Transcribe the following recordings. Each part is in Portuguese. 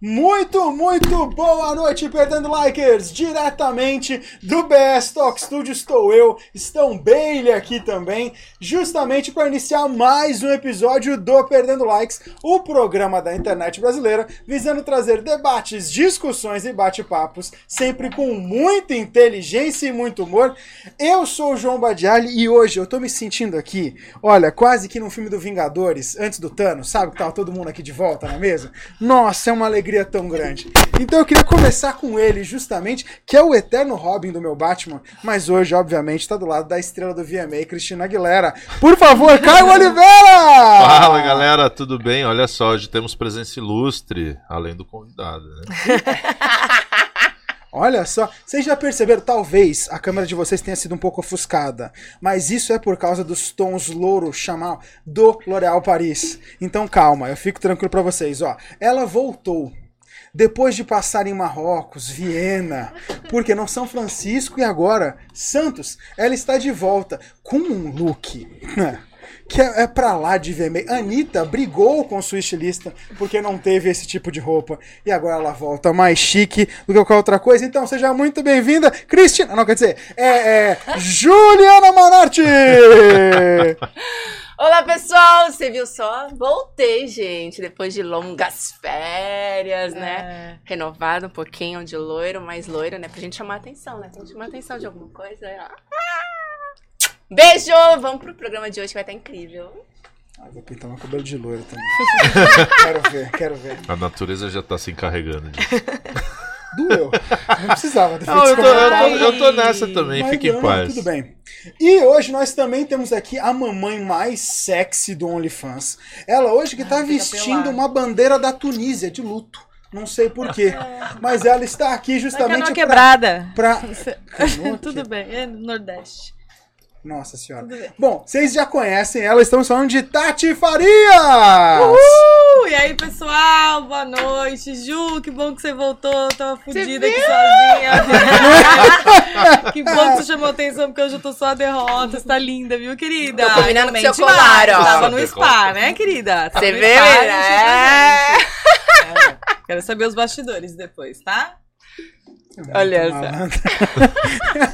Muito, muito boa noite, Perdendo Likers! Diretamente do BS Talk Studio estou eu, estão Bailey aqui também, justamente para iniciar mais um episódio do Perdendo Likes, o programa da internet brasileira, visando trazer debates, discussões e bate-papos, sempre com muita inteligência e muito humor. Eu sou o João Badiali e hoje eu tô me sentindo aqui, olha, quase que no filme do Vingadores, antes do Thanos, sabe que tava todo mundo aqui de volta na mesa? Nossa, é uma alegria alegria tão grande. Então eu queria começar com ele, justamente, que é o eterno Robin do meu Batman, mas hoje, obviamente, está do lado da estrela do VMA, Cristina Aguilera. Por favor, Caio Oliveira! Fala, galera, tudo bem? Olha só, hoje temos presença ilustre, além do convidado, né? Olha só, vocês já perceberam, talvez a câmera de vocês tenha sido um pouco ofuscada, mas isso é por causa dos tons louro chamar do L'Oréal Paris. Então calma, eu fico tranquilo para vocês, ó. Ela voltou. Depois de passar em Marrocos, Viena, porque não São Francisco e agora Santos, ela está de volta com um look que é, é pra lá de vermelho. Anitta brigou com sua estilista porque não teve esse tipo de roupa. E agora ela volta mais chique do que qualquer outra coisa. Então seja muito bem-vinda, Cristina. Não, quer dizer, é, é Juliana Manarte! Olá, pessoal! Você viu só? Voltei, gente, depois de longas férias, né? é. né? Renovado um pouquinho de loiro, mais loiro, né? Pra gente chamar atenção, né? Pra gente chamar atenção de alguma coisa. Ah! Beijo! Vamos pro programa de hoje que vai estar incrível. Ah, vou pintar meu cabelo de loiro também. quero ver, quero ver. A natureza já tá se encarregando disso. Doeu. Não precisava. Não, eu, tô, eu, tô, eu, tô, nessa também, Mas fique em paz. Tudo bem. E hoje nós também temos aqui a mamãe mais sexy do OnlyFans. Ela hoje que tá vestindo uma bandeira da Tunísia de luto. Não sei porquê. Mas ela está aqui justamente. Pra, quebrada. Pra... Tudo bem, é no Nordeste. Nossa senhora. Bom, vocês já conhecem ela, estamos falando de Tati Farias! Uhul! E aí, pessoal, boa noite. Ju, que bom que você voltou. Tava fodida aqui sozinha. que bom que você chamou atenção, porque hoje eu tô só a derrota. Você tá linda, viu, querida? Tô combinando com seu colar, ó. Tava no spa, né, querida? Você vê, né? É. Quero saber os bastidores depois, tá? Olha essa.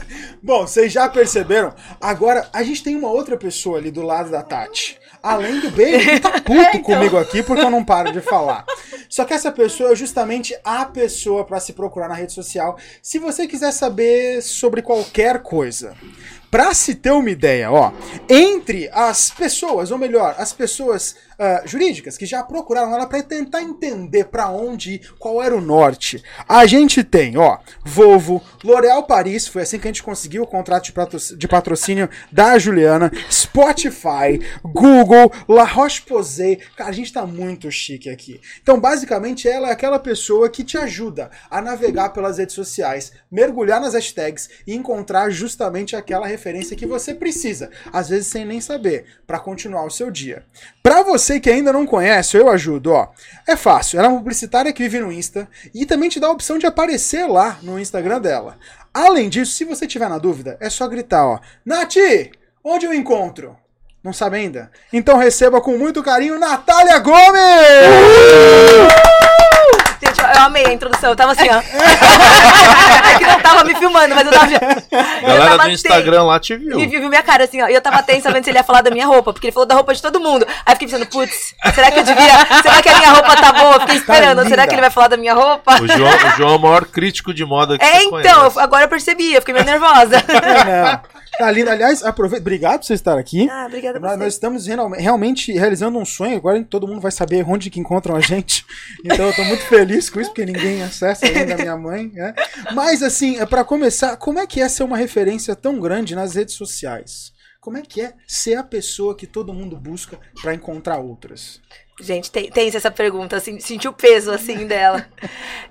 Bom, vocês já perceberam? Agora, a gente tem uma outra pessoa ali do lado da Tati. Além do Baby, que tá puto é, então. comigo aqui porque eu não paro de falar. Só que essa pessoa é justamente a pessoa para se procurar na rede social se você quiser saber sobre qualquer coisa. Pra se ter uma ideia, ó, entre as pessoas, ou melhor, as pessoas uh, jurídicas que já procuraram ela para tentar entender para onde ir, qual era o norte. A gente tem, ó, Volvo, L'Oréal Paris, foi assim que a gente conseguiu o contrato de patrocínio da Juliana, Spotify, Google, La Roche-Posay. Cara, a gente tá muito chique aqui. Então, basicamente, ela é aquela pessoa que te ajuda a navegar pelas redes sociais, mergulhar nas hashtags e encontrar justamente aquela referência que você precisa, às vezes sem nem saber, para continuar o seu dia. Para você você que ainda não conhece, eu ajudo, ó. É fácil, ela é uma publicitária que vive no Insta e também te dá a opção de aparecer lá no Instagram dela. Além disso, se você tiver na dúvida, é só gritar, ó. Nath, onde eu encontro? Não sabe ainda? Então receba com muito carinho Natália Gomes! Uh! Gente, eu amei a introdução. Eu tava assim, ó. é que não tava me filmando, mas eu tava. Galera do Instagram lá te viu. Me viu minha cara assim, ó. E eu tava tensa vendo se ele ia falar da minha roupa, porque ele falou da roupa de todo mundo. Aí eu fiquei pensando, putz, será que eu devia. Será que a minha roupa tá boa? fiquei tá esperando. Tá será que ele vai falar da minha roupa? O João, o João é o maior crítico de moda que É, então, agora eu percebi, eu fiquei meio nervosa. não. Aliás, aproveita. Obrigado por você estar aqui. Ah, obrigada nós, nós estamos realmente realizando um sonho. Agora todo mundo vai saber onde que encontram a gente. Então eu tô muito feliz com isso, porque ninguém acessa ainda a minha mãe. Né? Mas assim, é para começar, como é que é ser uma referência tão grande nas redes sociais? Como é que é ser a pessoa que todo mundo busca para encontrar outras? Gente, tem, tem essa pergunta, assim, senti o peso, assim, dela.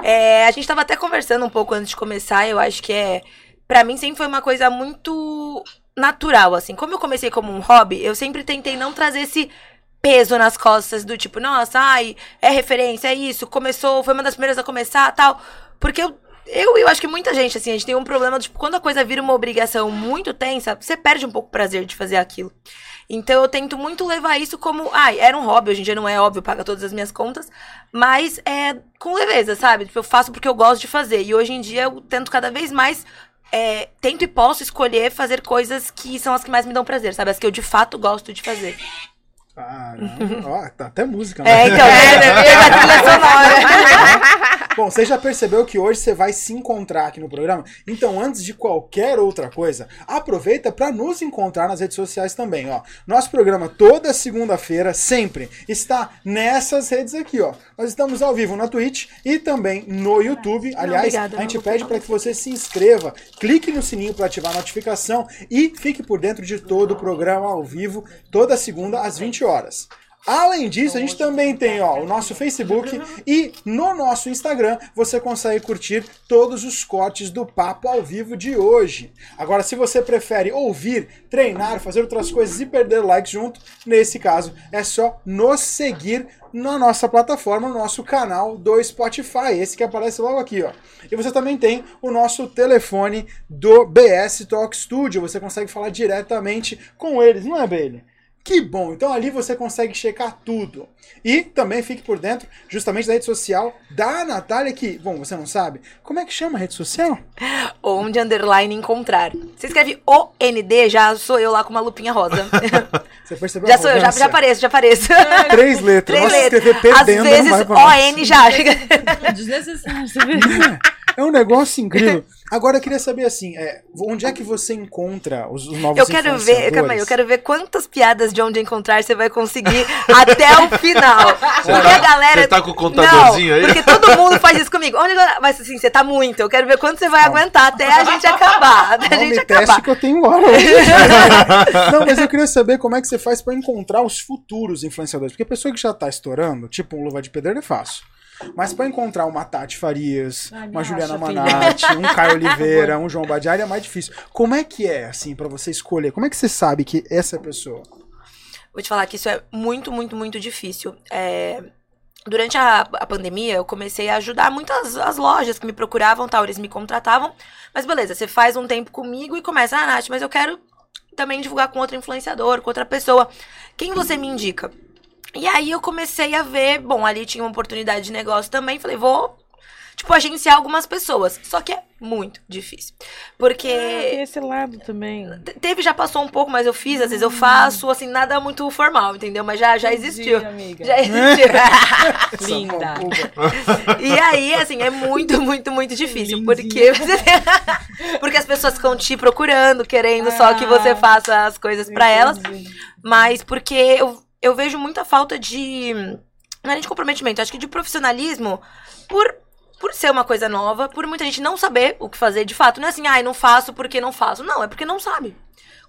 É, a gente tava até conversando um pouco antes de começar, eu acho que é para mim sempre foi uma coisa muito natural, assim. Como eu comecei como um hobby, eu sempre tentei não trazer esse peso nas costas do tipo, nossa, ai, é referência, é isso, começou, foi uma das primeiras a começar, tal. Porque eu eu, eu acho que muita gente, assim, a gente tem um problema, tipo, quando a coisa vira uma obrigação muito tensa, você perde um pouco o prazer de fazer aquilo. Então eu tento muito levar isso como, ai, era um hobby, hoje em dia não é óbvio, paga todas as minhas contas, mas é com leveza, sabe? Tipo, eu faço porque eu gosto de fazer. E hoje em dia eu tento cada vez mais é, tento e posso escolher fazer coisas que são as que mais me dão prazer, sabe? As que eu de fato gosto de fazer. Caramba, ó, tá até música, É, né? então, é, teve a trilha sonora. Bom, você já percebeu que hoje você vai se encontrar aqui no programa? Então, antes de qualquer outra coisa, aproveita para nos encontrar nas redes sociais também, ó. Nosso programa toda segunda-feira, sempre, está nessas redes aqui, ó. Nós estamos ao vivo na Twitch e também no YouTube. Aliás, obrigada, a gente não pede para que você se inscreva, clique no sininho para ativar a notificação e fique por dentro de todo o programa ao vivo, toda segunda às 20 horas. Além disso, a gente também tem ó, o nosso Facebook e no nosso Instagram você consegue curtir todos os cortes do papo ao vivo de hoje. Agora, se você prefere ouvir, treinar, fazer outras coisas e perder likes junto, nesse caso é só nos seguir na nossa plataforma, no nosso canal do Spotify, esse que aparece logo aqui, ó. E você também tem o nosso telefone do BS Talk Studio, você consegue falar diretamente com eles, não é, Bailey? Que bom! Então ali você consegue checar tudo. E também fique por dentro, justamente da rede social da Natália, que, bom, você não sabe. Como é que chama a rede social? Onde underline encontrar. Você escreve OND, já sou eu lá com uma lupinha rosa. Você percebeu já sou eu, já, já apareço, já apareço. Três letras. Três Nossa, letras. escrever Às perdendo vezes. ON já chega. Desnecessário, você vê? É um negócio incrível. Agora eu queria saber assim, é, onde é que você encontra os, os novos Eu quero ver, influenciadores? calma aí, eu quero ver quantas piadas de onde encontrar você vai conseguir até o final. Porque a galera. Você tá com o contadorzinho não, aí? Porque todo mundo faz isso comigo. Onde? Mas assim, você tá muito. Eu quero ver quanto você vai aguentar até a gente acabar. Até a Não gente me teste acabar. que eu tenho hora hoje. não, mas eu queria saber como é que você faz pra encontrar os futuros influenciadores. Porque a pessoa que já tá estourando, tipo um Luva de Pedreiro, é fácil. Mas pra encontrar uma Tati Farias, Ah, uma Juliana. Manatti, um Caio Oliveira, um João Badiari é mais difícil. Como é que é, assim, pra você escolher? Como é que você sabe que essa é a pessoa? Vou te falar que isso é muito, muito, muito difícil. É, Durante a, a pandemia, eu comecei a ajudar muitas as lojas que me procuravam, tal, eles me contratavam. Mas beleza, você faz um tempo comigo e começa, ah, Nath, mas eu quero também divulgar com outro influenciador, com outra pessoa. Quem você me indica? E aí eu comecei a ver, bom, ali tinha uma oportunidade de negócio também, falei, vou, tipo, agenciar algumas pessoas. Só que é muito difícil. Porque. Ah, esse lado também. Te- Teve, já passou um pouco, mas eu fiz, às vezes eu faço, assim, nada muito formal, entendeu? Mas já, já existiu. Entendi, amiga. Já existiu. Linda. e aí, assim, é muito, muito, muito difícil. Lindinha. Porque Porque as pessoas ficam te procurando, querendo só que você Ah, faça as coisas pra elas. Mas porque eu, eu vejo muita falta de. Não é nem de comprometimento, acho que de profissionalismo por. Por ser uma coisa nova, por muita gente não saber o que fazer de fato. Não é assim, ai, não faço porque não faço. Não, é porque não sabe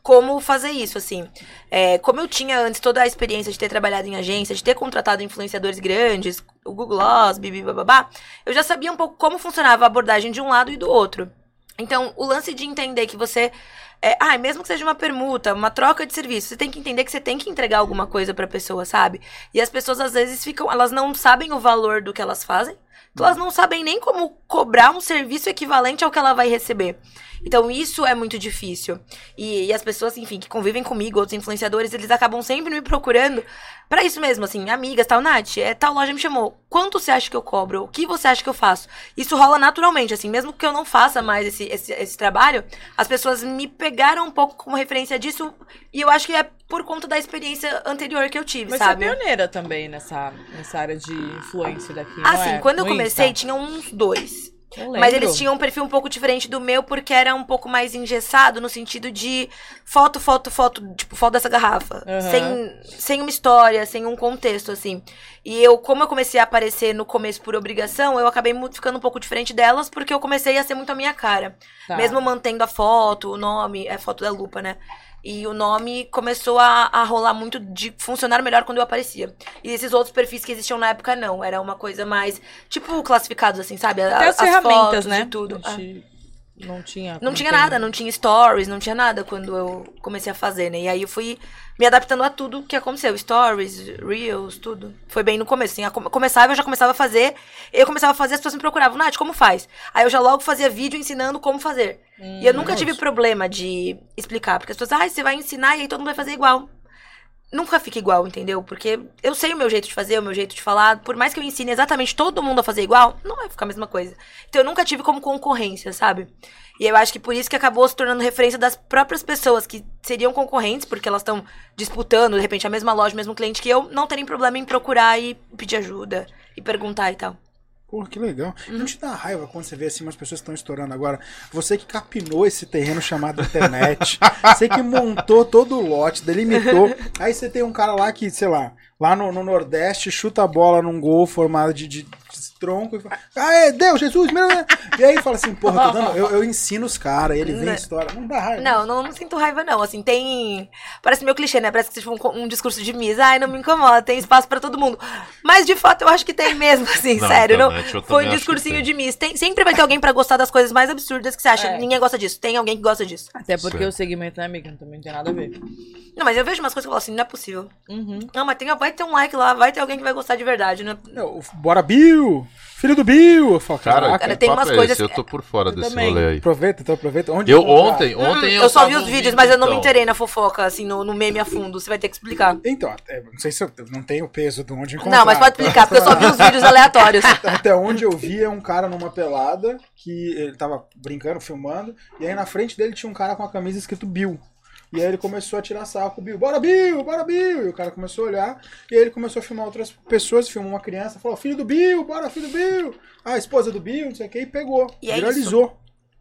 como fazer isso, assim. É, como eu tinha antes toda a experiência de ter trabalhado em agência, de ter contratado influenciadores grandes, o Google Gloss, bibi, bababá, eu já sabia um pouco como funcionava a abordagem de um lado e do outro. Então, o lance de entender que você. É, ah, mesmo que seja uma permuta, uma troca de serviço, você tem que entender que você tem que entregar alguma coisa pra pessoa, sabe? E as pessoas às vezes ficam. Elas não sabem o valor do que elas fazem. Então, elas não sabem nem como cobrar um serviço equivalente ao que ela vai receber. Então, isso é muito difícil. E, e as pessoas, enfim, que convivem comigo, outros influenciadores, eles acabam sempre me procurando pra isso mesmo, assim, amigas, tal, Nath, é, tal loja me chamou. Quanto você acha que eu cobro? O que você acha que eu faço? Isso rola naturalmente, assim, mesmo que eu não faça mais esse, esse, esse trabalho, as pessoas me pegaram um pouco como referência disso, e eu acho que é por conta da experiência anterior que eu tive, Mas sabe? você é pioneira também nessa, nessa área de influência daqui, Assim, é? quando eu comecei, Insta. tinha uns dois. Mas eles tinham um perfil um pouco diferente do meu, porque era um pouco mais engessado no sentido de foto, foto, foto, tipo, foto dessa garrafa. Aham. Sem, sem uma história, sem um contexto, assim. E eu, como eu comecei a aparecer no começo por obrigação, eu acabei ficando um pouco diferente delas, porque eu comecei a ser muito a minha cara. Tá. Mesmo mantendo a foto, o nome, é foto da lupa, né? E o nome começou a, a rolar muito de funcionar melhor quando eu aparecia. E esses outros perfis que existiam na época, não. Era uma coisa mais, tipo, classificados, assim, sabe? A- Até as, as ferramentas, né? e tudo. Não, Ah. ti- não tinha. Não tinha nada, não tinha stories, não tinha nada quando eu comecei a fazer, né? E aí eu fui me adaptando a tudo que aconteceu. Stories, Reels, tudo. Foi bem no começo, assim. come- Começava, eu já começava a fazer. Eu começava a fazer, as pessoas me procuravam. Nath, como faz? Aí eu já logo fazia vídeo ensinando como fazer. E eu nunca tive problema de explicar. Porque as pessoas, ah, você vai ensinar e aí todo mundo vai fazer igual. nunca fica igual, entendeu? Porque eu sei o meu jeito de fazer, o meu jeito de falar. Por mais que eu ensine exatamente todo mundo a fazer igual, não vai ficar a mesma coisa. Então eu nunca tive como concorrência, sabe? E eu acho que por isso que acabou se tornando referência das próprias pessoas que seriam concorrentes, porque elas estão disputando, de repente, a mesma loja, o mesmo cliente que eu, não terem problema em procurar e pedir ajuda e perguntar e tal. Porra, que legal. Uhum. Não te dá raiva quando você vê assim umas pessoas que estão estourando agora. Você que capinou esse terreno chamado internet. você que montou todo o lote, delimitou. Aí você tem um cara lá que, sei lá, lá no, no Nordeste, chuta a bola num gol formado de, de tronco e fala: Aê, Deus, Jesus, meu. Deus." E aí fala assim, porra, tô dando, eu, eu ensino os caras, ele vem Né. história. Não dá raiva. Não, não, não sinto raiva, não. Assim, tem. Parece meu clichê, né? Parece que seja um, um discurso de misa. Ai, não me incomoda, tem espaço pra todo mundo. Mas de fato eu acho que tem mesmo, assim, Na sério. Não, internet eu foi um discursinho tem. de missa. Tem, sempre vai ter alguém pra gostar das coisas mais absurdas que você acha. É. Ninguém gosta disso. Tem alguém que gosta disso. Até porque Certo. o segmento, né, amiga? Também não tem nada a ver. Não, mas eu vejo umas coisas que eu falo assim, não é possível. Uhum. Não, mas tem, vai ter um like lá, vai ter alguém que vai gostar de verdade, né? Não, Bora, Bill! Filho do Bill! Eu falo, Cara. Cara, tem umas é coisas esse? Eu tô por fora Eu desse também. rolê aí. Aproveita, então aproveita. Onde Eu ontem, ontem Hum, eu, só tava vi os vídeos, mas eu não me então. interei na fofoca, assim, no, no meme a fundo. Você vai ter que explicar. Então, é, não sei se eu não tenho o peso de onde encontrar. Não, mas pode explicar, porque eu só vi os vídeos aleatórios. Até onde eu vi é um cara numa pelada que ele tava brincando, filmando, e aí na frente dele tinha um cara com a camisa escrito Bill. E aí ele começou a tirar sarro com o Bill. Bora, Bill! Bora, Bill! E o cara começou a olhar, e aí ele começou a filmar outras pessoas, filmou uma criança, falou, filho do Bill, bora, filho do Bill! A esposa do Bill, não sei o que, e pegou. E é viralizou.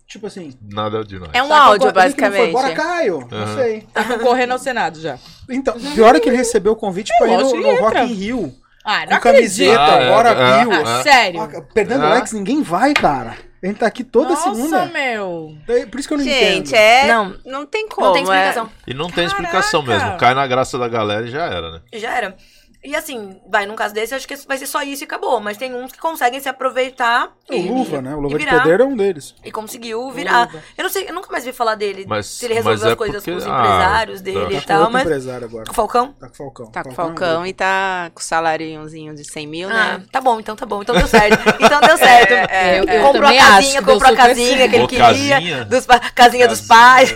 Tipo assim. Nada demais. É um sabe áudio, não foi? basicamente. Bora, Caio! Não Aham. sei. Tá concorrendo ao Senado já. Então, pior é que ele recebeu o convite pra ir no, no Rock in Rio. Ah, Com não camiseta, acredito. Ah, é, bora, é, Bill. Ah, é. sério? Ah, Perdendo Ah. Lex, ninguém vai, cara. A gente tá aqui toda Nossa, segunda. meu. Daí, Por isso que eu não Gente, entendo. é. Não. Não, tem como. Não tem é- explicação. E não tem explicação Caraca. mesmo. Cai na graça da galera e já era, né? Já era. E assim, vai, num caso desse, eu acho que vai ser só isso e acabou. Mas tem uns que conseguem se aproveitar O e, Luva, né? O Luva e de virar. Poder é um deles. E conseguiu virar. Eu não sei, eu nunca mais vi falar dele. Mas- se ele resolveu mas é as coisas porque- com os ah, empresários tá. dele Tá e tal, mas. empresário agora. Com o Falcão? Tá com o Falcão. Tá com o é um Falcão e tá com o saláriozinho de 100 mil, Ah, né? tá bom, então tá bom. Então deu certo. Então deu certo. É, eu- eu comprou a casinha, comprou a casinha que ele queria. casinha. Dos pa- casinha dos pais.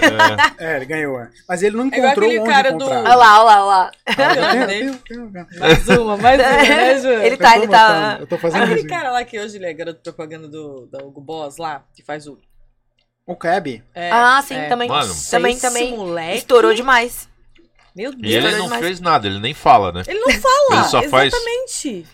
É. É, ele ganhou, é. Mas ele não É encontrou aquele onde cara do- comprar. Olha lá, olha lá, olha lá. Mais uma, mais uma, né, Ju? Ele tá, ele tá. Eu tô fazendo Aquele isso. cara lá que hoje ele é garoto propaganda do, da Hugo Boss lá, que faz o. O Cab. é, Ah, sim, é. também. Mano. também, Esse também. moleque- Estourou demais. Meu E Deus. ele Estourou não demais. fez nada, ele nem fala, né? Ele não fala. Ele só faz- Exatamente.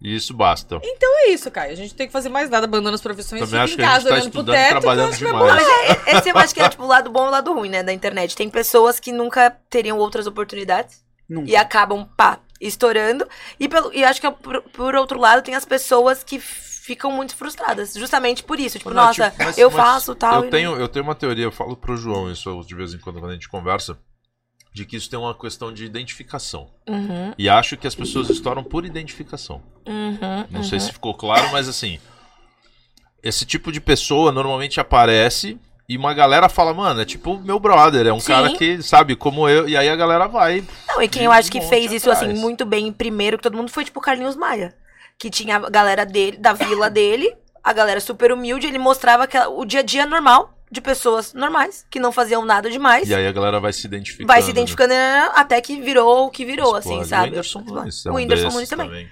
E isso basta. Então é isso, Caio. A gente tem que fazer mais nada, abandonando as profissões. Também acho fica que em casa tá olhando pro e teto. que eu trabalhando acho que é demais. É, esse eu acho que é tipo o lado bom e o lado ruim, né, da internet. Tem pessoas que nunca teriam outras oportunidades Nunca. e acabam, pá, estourando. E, pelo, e acho que por, por outro lado tem as pessoas que ficam muito frustradas, justamente por isso. Tipo, Não, nossa, tipo, mas- eu mas faço tal. Eu tenho, eu tenho uma teoria, eu falo pro João isso de vez em quando quando a gente conversa, de que isso tem uma questão de identificação. Uhum, E acho que as pessoas estouram por identificação. uhum, Não uhum. sei se ficou claro, mas assim. Esse tipo de pessoa normalmente aparece e uma galera fala, mano, é tipo meu brother, é um Sim. cara que, sabe, como eu, e aí a galera vai. Não, e quem eu acho que fez isso, assim, atrás. muito bem primeiro que todo mundo foi, tipo, o Carlinhos Maia. Que tinha a galera dele, da vila dele, a galera super humilde, ele mostrava aquela- o dia a dia normal de pessoas normais, que não faziam nada demais. E aí a galera vai se identificando. vai se né? identificando né, até que virou o que virou, assim, Explode. sabe? O Whindersson Nunes. é O um Whindersson desses Nunes também.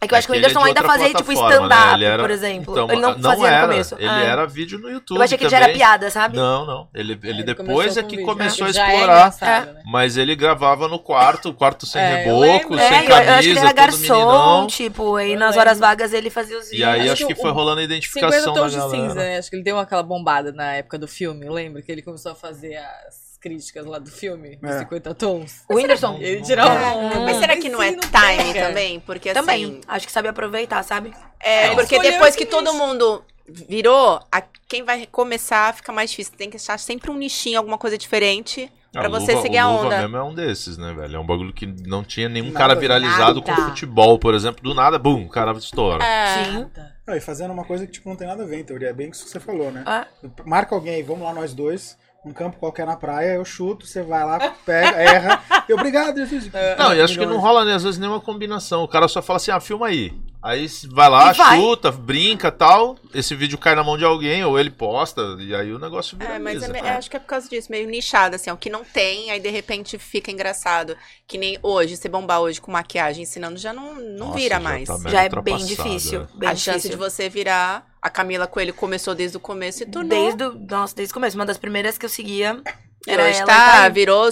É que eu É acho que o que ele é Whindersson de ainda fazia, tipo, né? stand-up, era- por exemplo. Então, ele não, não fazia era. no começo. Ele Ah. era vídeo no YouTube. Eu achei que ele já também. era piada, sabe? Não, não. Ele, ele, Ele depois é que vídeo, começou né? a Que é explorar. né? Mas ele gravava no quarto, quarto sem É, reboco, sem É, eu, camisa, eu acho que ele era garçom, meninão. tipo, aí nas horas vagas ele fazia os E vídeos. aí Acho acho que que foi o- rolando a 50 identificação da tons de cinza, né? Acho que ele deu aquela bombada na época do filme, lembra? Que ele começou a fazer as críticas lá do filme, dos É. 50 tons. O Whindersson? Ele tirava É. um... Mas será que não é time também? Porque Também, assim. acho que sabe aproveitar, sabe? É, Ele porque depois que todo mundo virou, a- quem vai começar fica mais difícil. Tem que achar sempre um nichinho, alguma coisa diferente Ah, pra o você Luva- seguir a o Luva onda. mesmo é um desses, né, velho? É um bagulho que não tinha nenhum Nada, cara viralizado nada. com futebol, por exemplo. Do nada, bum, o cara estoura. É. Sim. Não, e fazendo uma coisa que tipo, não tem nada a ver, em teoria. É bem isso que você falou, né? Ah, Marca alguém aí, vamos lá nós dois. Um campo qualquer na praia, eu chuto, você vai lá, pega, erra. E obrigado, Jesus. Não, e acho que não rola, né, às vezes, nenhuma combinação. O cara só fala assim, ah, filma aí. Aí vai lá, vai. chuta, brinca tal. Esse vídeo cai na mão de alguém, ou ele posta, e aí o negócio É, mas é cara. acho que é por causa disso, meio nichado, assim, ó, que não tem, aí de repente fica engraçado. Que nem hoje, você bombar hoje com maquiagem ensinando, já não, não Nossa, vira já mais. tá Já é bem difícil. é. Bem a chance difícil. de você virar. A Camila Coelho começou desde o começo e tornou. Desde o, nossa, desde o começo. Uma das primeiras que eu seguia E era hoje ela. tá, tá virou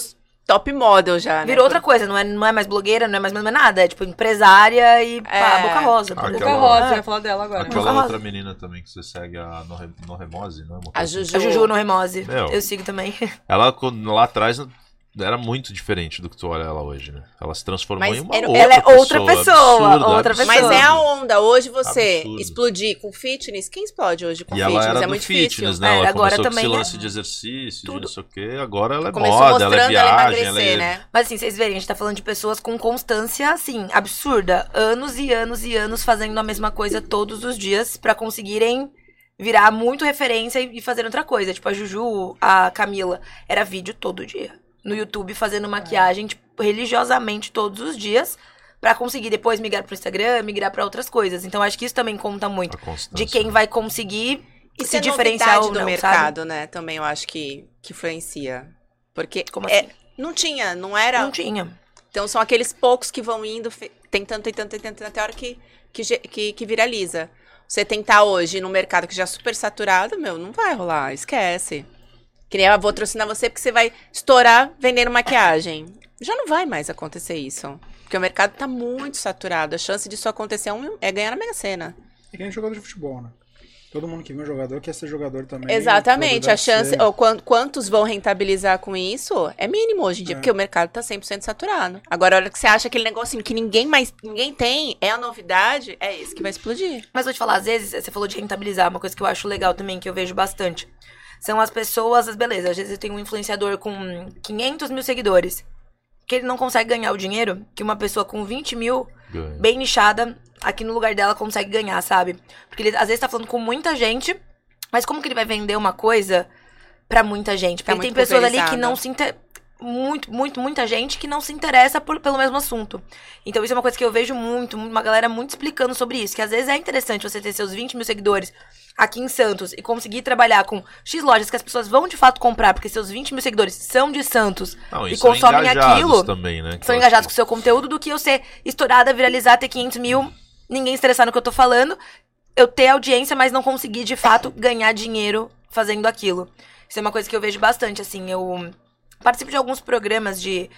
top model já, né? Virou outra coisa, não é, não é mais blogueira, não é mais, mais nada. É tipo empresária e pá, É. boca rosa. por Aquela- Boca. Rosa, Ah, eu ia falar dela agora. Aquela Boca outra Rosa. menina também que você segue, a Norre- Norremose, não é? Uma A coisa assim. Juju. A Juju no Remose. Meu. Eu sigo também. Ela, quando- lá atrás, era muito diferente do que tu olha ela hoje, né? Ela se transformou Mas em uma era- outra ela é outra pessoa, absurdo, outra. Mas pessoa. é a onda. Hoje você Absurdo. explodir com fitness. Quem explode hoje com E fitness? ela era é do muito fitness, difícil. né? É, Ela agora começou com esse também é lance de exercício, de tudo. não sei o quê. Agora ela é Começou moda, ela é mostrando ela viagem, ela emagrecer, é... né? Mas assim, vocês verem, a gente tá falando de pessoas com constância, assim, absurda. Anos e anos e anos fazendo a mesma coisa todos os dias pra conseguirem virar muito referência e e fazer outra coisa. Tipo, a Juju, a Camila, era vídeo todo dia. No YouTube, fazendo maquiagem, tipo, religiosamente todos os dias. Pra conseguir depois migrar pro Instagram, migrar pra outras coisas. Então, acho que isso também conta muito. De quem né? vai conseguir Isso se é diferenciar ou do não, mercado, né? Também eu acho que, que influencia. Porque Como é- assim? não tinha, não era. Não tinha. Então são aqueles poucos que vão indo, tentando, tentando, tentando, até a hora que, que, que, que viraliza. Você tentar hoje no mercado que já é super saturado, meu, não vai rolar, esquece. Que nem eu vou patrocinar você porque você vai estourar vendendo maquiagem. Já não vai mais acontecer isso. Porque o mercado tá muito saturado. A chance disso acontecer é é ganhar na Mega Sena. É que nem jogador de futebol, né? Todo mundo que vê um jogador quer ser jogador também. Exatamente. A chance. ser. Ou quan- quantos vão rentabilizar com isso é mínimo hoje em dia, É. porque o mercado tá 100% saturado. Agora, a hora que você acha aquele negocinho que ninguém mais ninguém tem, é a novidade, é esse que vai explodir. Mas vou te falar, às vezes, você falou de rentabilizar, uma coisa que eu acho legal também, que eu vejo bastante. São as pessoas, as beleza, às vezes tenho um influenciador com 500 mil seguidores, que ele não consegue ganhar o dinheiro que uma pessoa com 20 mil, Ganha. bem nichada, aqui no lugar dela consegue ganhar, sabe? Porque ele às vezes tá falando com muita gente, mas como que ele vai vender uma coisa pra muita gente? Porque Tá tem pessoas ali que não se inter... muito, muito, muita gente que não se interessa por- pelo mesmo assunto. Então isso é uma coisa que eu vejo muito, uma galera muito explicando sobre isso, que às vezes é interessante você ter seus 20 mil seguidores aqui em Santos e conseguir trabalhar com X lojas que as pessoas vão de fato comprar, porque seus 20 mil seguidores são de Santos Não, e consomem aquilo, também, né? que são engajados com acho o seu conteúdo, do que eu ser estourada, viralizar, ter 500 mil, ninguém estressar no que eu tô falando, eu ter audiência, mas não conseguir de fato ganhar dinheiro fazendo aquilo. Isso é uma coisa que eu vejo bastante, assim, eu participo de alguns programas de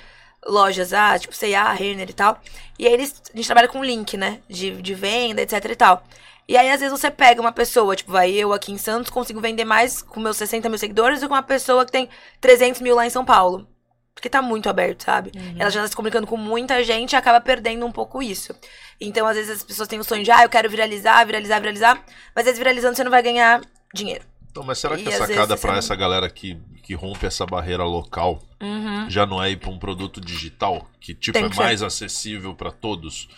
lojas, ah, tipo C&A, Renner e tal, e aí eles, a gente trabalha com link, né, de, de venda, etc e tal. E aí, às vezes, você pega uma pessoa, tipo, vai eu aqui em Santos, consigo vender mais com meus 60 mil seguidores do que uma pessoa que tem 300 mil lá em São Paulo. Porque tá muito aberto, sabe? Ela já tá se comunicando com muita gente e acaba perdendo um pouco isso. Então, às vezes, as pessoas têm o sonho de, ah, eu quero viralizar, viralizar, viralizar. Mas, às vezes, viralizando, você não vai ganhar dinheiro. Então, mas será que E a sacada vezes pra você essa galera que, que rompe essa barreira local Uhum. já não é ir pra um produto digital que tipo é que ser. mais acessível pra todos?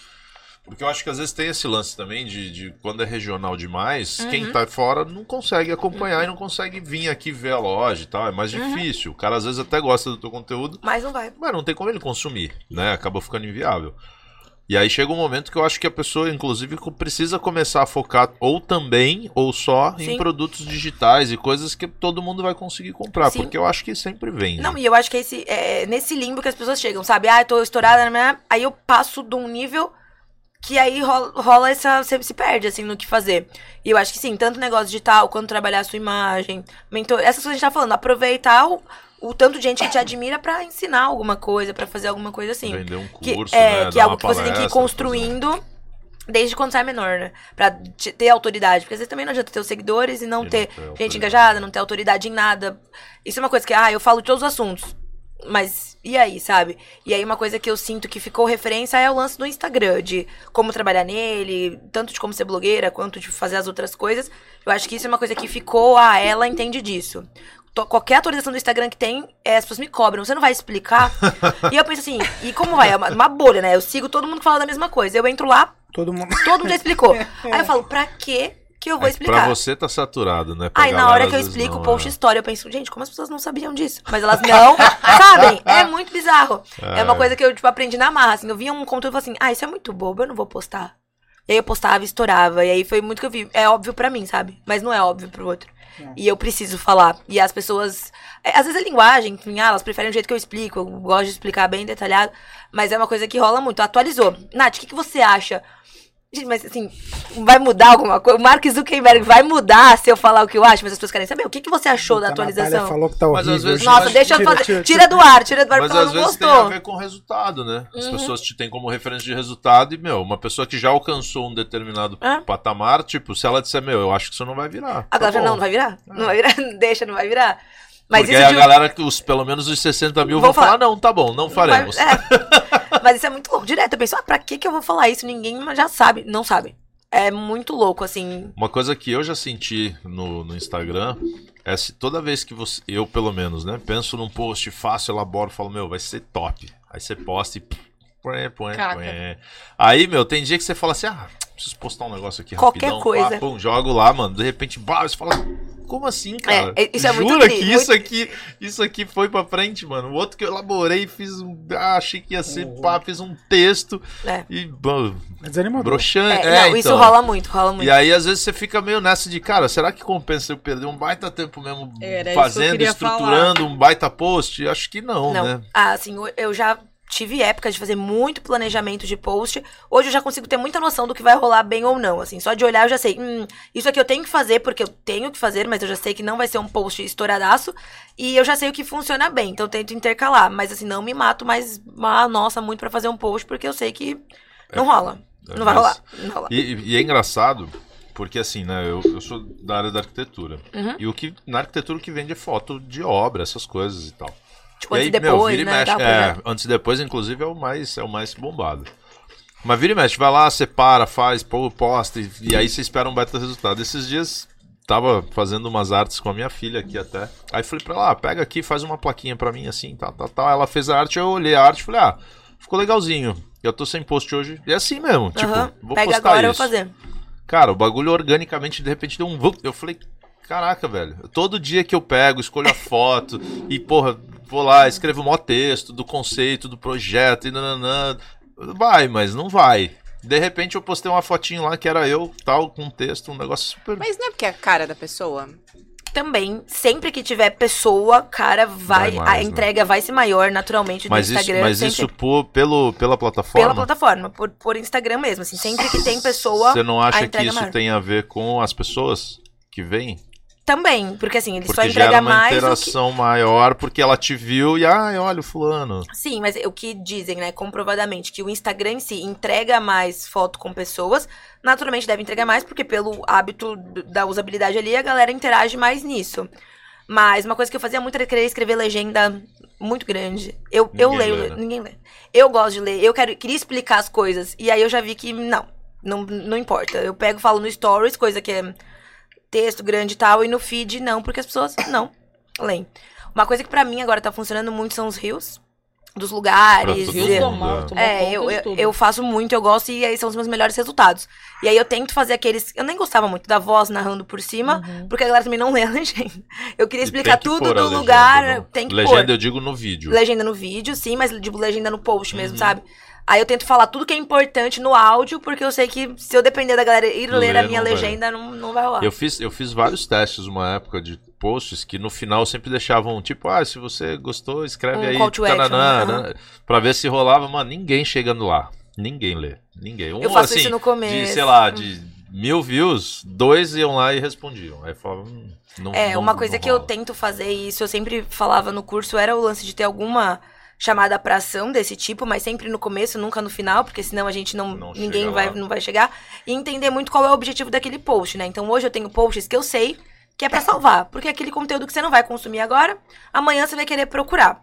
Porque eu acho que às vezes tem esse lance também de, de quando é regional demais, Uhum. quem tá fora não consegue acompanhar e não consegue vir aqui ver a loja e tal. É mais Uhum. difícil. O cara às vezes até gosta do teu conteúdo, Mas não vai. mas não tem como ele consumir, né? Acaba ficando inviável. E aí chega um momento que eu acho que a pessoa, inclusive, precisa começar a focar ou também, ou só, em Sim. produtos digitais e coisas que todo mundo vai conseguir comprar. Sim. Porque eu acho que sempre vende. Não, e eu acho que é, esse, é nesse limbo que as pessoas chegam, sabe? Ah, eu tô estourada, né? aí eu passo de um nível que aí rola, rola essa. Você se perde, assim, no que fazer. E eu acho que sim, tanto negócio digital quanto trabalhar a sua imagem, mentor, essas coisas que a gente tá falando, aproveitar o, o tanto de gente que te admira pra ensinar alguma coisa, pra fazer alguma coisa assim. Vender um Que, curso, é, né? que é algo que você tem que ir palestra, construindo desde quando você é menor, né? Pra te- ter autoridade. Porque às vezes também não adianta ter os seguidores e não E não ter ter gente engajada, não ter autoridade em nada. Isso é uma coisa que, ah, eu falo de todos os assuntos. Mas e aí, sabe? E aí uma coisa que eu sinto que ficou referência é o lance do Instagram, de como trabalhar nele, tanto de como ser blogueira, quanto de fazer as outras coisas. Eu acho que isso é uma coisa que ficou, ah, ela entende disso. Qualquer atualização do Instagram que tem, é, as pessoas me cobram. Você não vai explicar? e eu penso assim, e como vai? É uma, uma bolha, né? Eu sigo todo mundo que fala da mesma coisa. Eu entro lá, Todo mundo. todo mundo já explicou. Aí eu falo, pra quê que eu vou É, explicar? Pra você tá saturado, né? Pra Aí na galera, hora às que eu explico o post é. história, eu penso, gente, como as pessoas não sabiam disso? Mas elas não sabem. É muito bizarro. É. É. uma coisa que eu, tipo, aprendi na marra, assim. Eu via um conteúdo e falei assim, ah, isso é muito bobo, eu não vou postar. E aí eu postava e estourava. E aí foi muito que eu vi. É óbvio pra mim, sabe? Mas não é óbvio pro outro. E eu preciso falar. E as pessoas. é, Às vezes a linguagem, enfim, ah, elas preferem o jeito que eu explico. Eu gosto de explicar bem detalhado. Mas é uma coisa que rola muito. Atualizou. Nath, o que, que você acha? Gente, mas assim, vai mudar alguma coisa? O Mark Zuckerberg vai mudar se eu falar o que eu acho, mas as pessoas querem saber. O que, que você achou da atualização? falou que tá Mas horrível. às vezes-. Nossa, deixa eu Tira, fazer. tira, Tira, do ar, tira do ar Mas porque ela às não vezes tem a gostou. Uhum. ver com resultado, né? As pessoas te têm como referência de resultado e, meu, uma pessoa que já alcançou um determinado É. patamar, tipo, se ela disser, meu, eu acho que isso não vai virar. Agora tá já não, não vai virar? Não vai virar? Deixa, não vai virar. Mas Porque isso aí a de galera, que os, pelo menos os 60 mil, Vão vão falar, falar. não, tá bom, não faremos. Mas, é. Mas isso é muito louco. Direto, eu penso, ah, pra que que eu vou falar isso? Ninguém já sabe. Não sabe. É muito louco, assim. Uma coisa que eu já senti no, no Instagram é se toda vez que você, eu pelo menos, né, penso num post fácil, elaboro, falo, meu, vai ser top. Aí você posta e. Põe, põe, põe. Aí, meu, tem dia que você fala assim, ah, preciso postar um negócio aqui Qualquer rapidão. coisa. Pá, pum, jogo lá, mano. De repente, bah, você fala, como assim, cara? É, isso é muito Jura tri- que isso aqui, isso aqui foi pra frente, mano. O outro que eu elaborei, fiz um. Ah, achei que ia ser, pá, fiz um texto É. e. bom, É desanimador. broxante. É, não, isso então. rola muito, rola muito. E aí, às vezes, você fica meio nessa de, cara, será que compensa eu perder um baita tempo mesmo Era isso fazendo, estruturando um baita post? Acho que não, Não. né? Ah, assim, eu já tive épocas de fazer muito planejamento de post. Hoje eu já consigo ter muita noção do que vai rolar bem ou não. Assim, só de olhar eu já sei. Hum, isso aqui eu tenho que fazer porque eu tenho que fazer, mas eu já sei que não vai ser um post estouradaço. E eu já sei o que funciona bem, então eu tento intercalar. Mas assim, não me mato mais, ah, nossa, muito pra fazer um post, porque eu sei que não rola. É, não vai rolar. Não rola. E, e é engraçado, porque assim, né, eu, eu sou da área da arquitetura. Uhum. E o que, na arquitetura, o que vende é foto de obra, essas coisas e tal. Tipo, e antes aí, e depois, vira e né? mexe. é, projeto. antes e depois, inclusive, é o mais, é o mais bombado. Mas vira e mexe, vai lá, separa, faz, pô, posta, e, e aí você espera um baita resultado. Esses dias tava fazendo umas artes com a minha filha aqui até. Aí falei pra ela, ah, pega aqui, faz uma plaquinha pra mim assim, tal, tal, tal. Ela fez a arte, eu olhei a arte e falei, ah, ficou legalzinho. Eu tô sem post hoje. E é assim mesmo, tipo, Aham. vou Pega postar agora, eu isso. vou fazer. Cara, o bagulho organicamente de repente deu um. Eu falei, caraca, velho. Todo dia que eu pego, escolho a foto e, porra, vou lá, escrevo o maior texto do conceito, do projeto e nananã. Vai, mas não vai. De repente eu postei uma fotinho lá que era eu, tal, com um texto, um negócio super. Mas não é porque é a cara da pessoa? Também, sempre que tiver pessoa, cara, vai, Vai mais, a né? entrega vai ser maior naturalmente do Mas isso, Instagram. mas sempre. isso por, pelo, pela plataforma? Pela plataforma, por, por Instagram mesmo, assim, sempre que tem pessoa. Você não a acha que é isso maior. tem a ver com as pessoas que vêm? Também, porque assim, ele só Porque entrega gera uma mais que. interação maior, porque ela te viu e, ai, olha o fulano. Sim, mas o que dizem, né, comprovadamente, que o Instagram em si entrega mais foto com pessoas, naturalmente deve entregar mais, porque pelo hábito da usabilidade ali, a galera interage mais nisso. Mas uma coisa que eu fazia muito era querer escrever legenda muito grande. Eu, eu leio, lê, né? ninguém lê. Eu gosto de ler, eu quero, queria explicar as coisas. E aí eu já vi que não, não, não importa. Eu pego e falo no stories, coisa que é texto grande e tal, e no feed não, porque as pessoas não leem. Uma coisa que pra mim agora tá funcionando muito são os rios dos lugares. Rios né? tomar é, eu, eu, eu faço muito, eu gosto, e aí são os meus melhores resultados. E aí eu tento fazer aqueles. Eu nem gostava muito da voz narrando por cima, Uhum. porque a galera também não lê a legenda. Eu queria explicar que tudo do legenda, lugar, não. tem que Legenda pôr. eu digo no vídeo. Legenda no vídeo, sim, mas tipo, legenda no post Uhum. mesmo, sabe? Aí eu tento falar tudo que é importante no áudio, porque eu sei que se eu depender da galera ir ler a Ler, minha não vai. legenda, não, não vai rolar. Eu fiz, eu fiz vários testes uma época de posts que no final sempre deixavam tipo, ah, se você gostou, escreve Um aí. to action, né? né? Pra ver se rolava, mano, ninguém chegando lá. Ninguém lê. Ninguém. Um, Eu faço assim, isso no de, começo. sei lá, de mil views, dois iam lá e respondiam. Aí falava, hum, não É, não- uma coisa que eu tento fazer, e isso eu sempre falava no curso, era o lance de ter alguma chamada pra ação desse tipo, mas sempre no começo, nunca no final, porque senão a gente não, Não ninguém vai, lá. não vai chegar. E entender muito qual é o objetivo daquele post, né? Então hoje eu tenho posts que eu sei que é pra salvar, porque é aquele conteúdo que você não vai consumir agora, amanhã você vai querer procurar.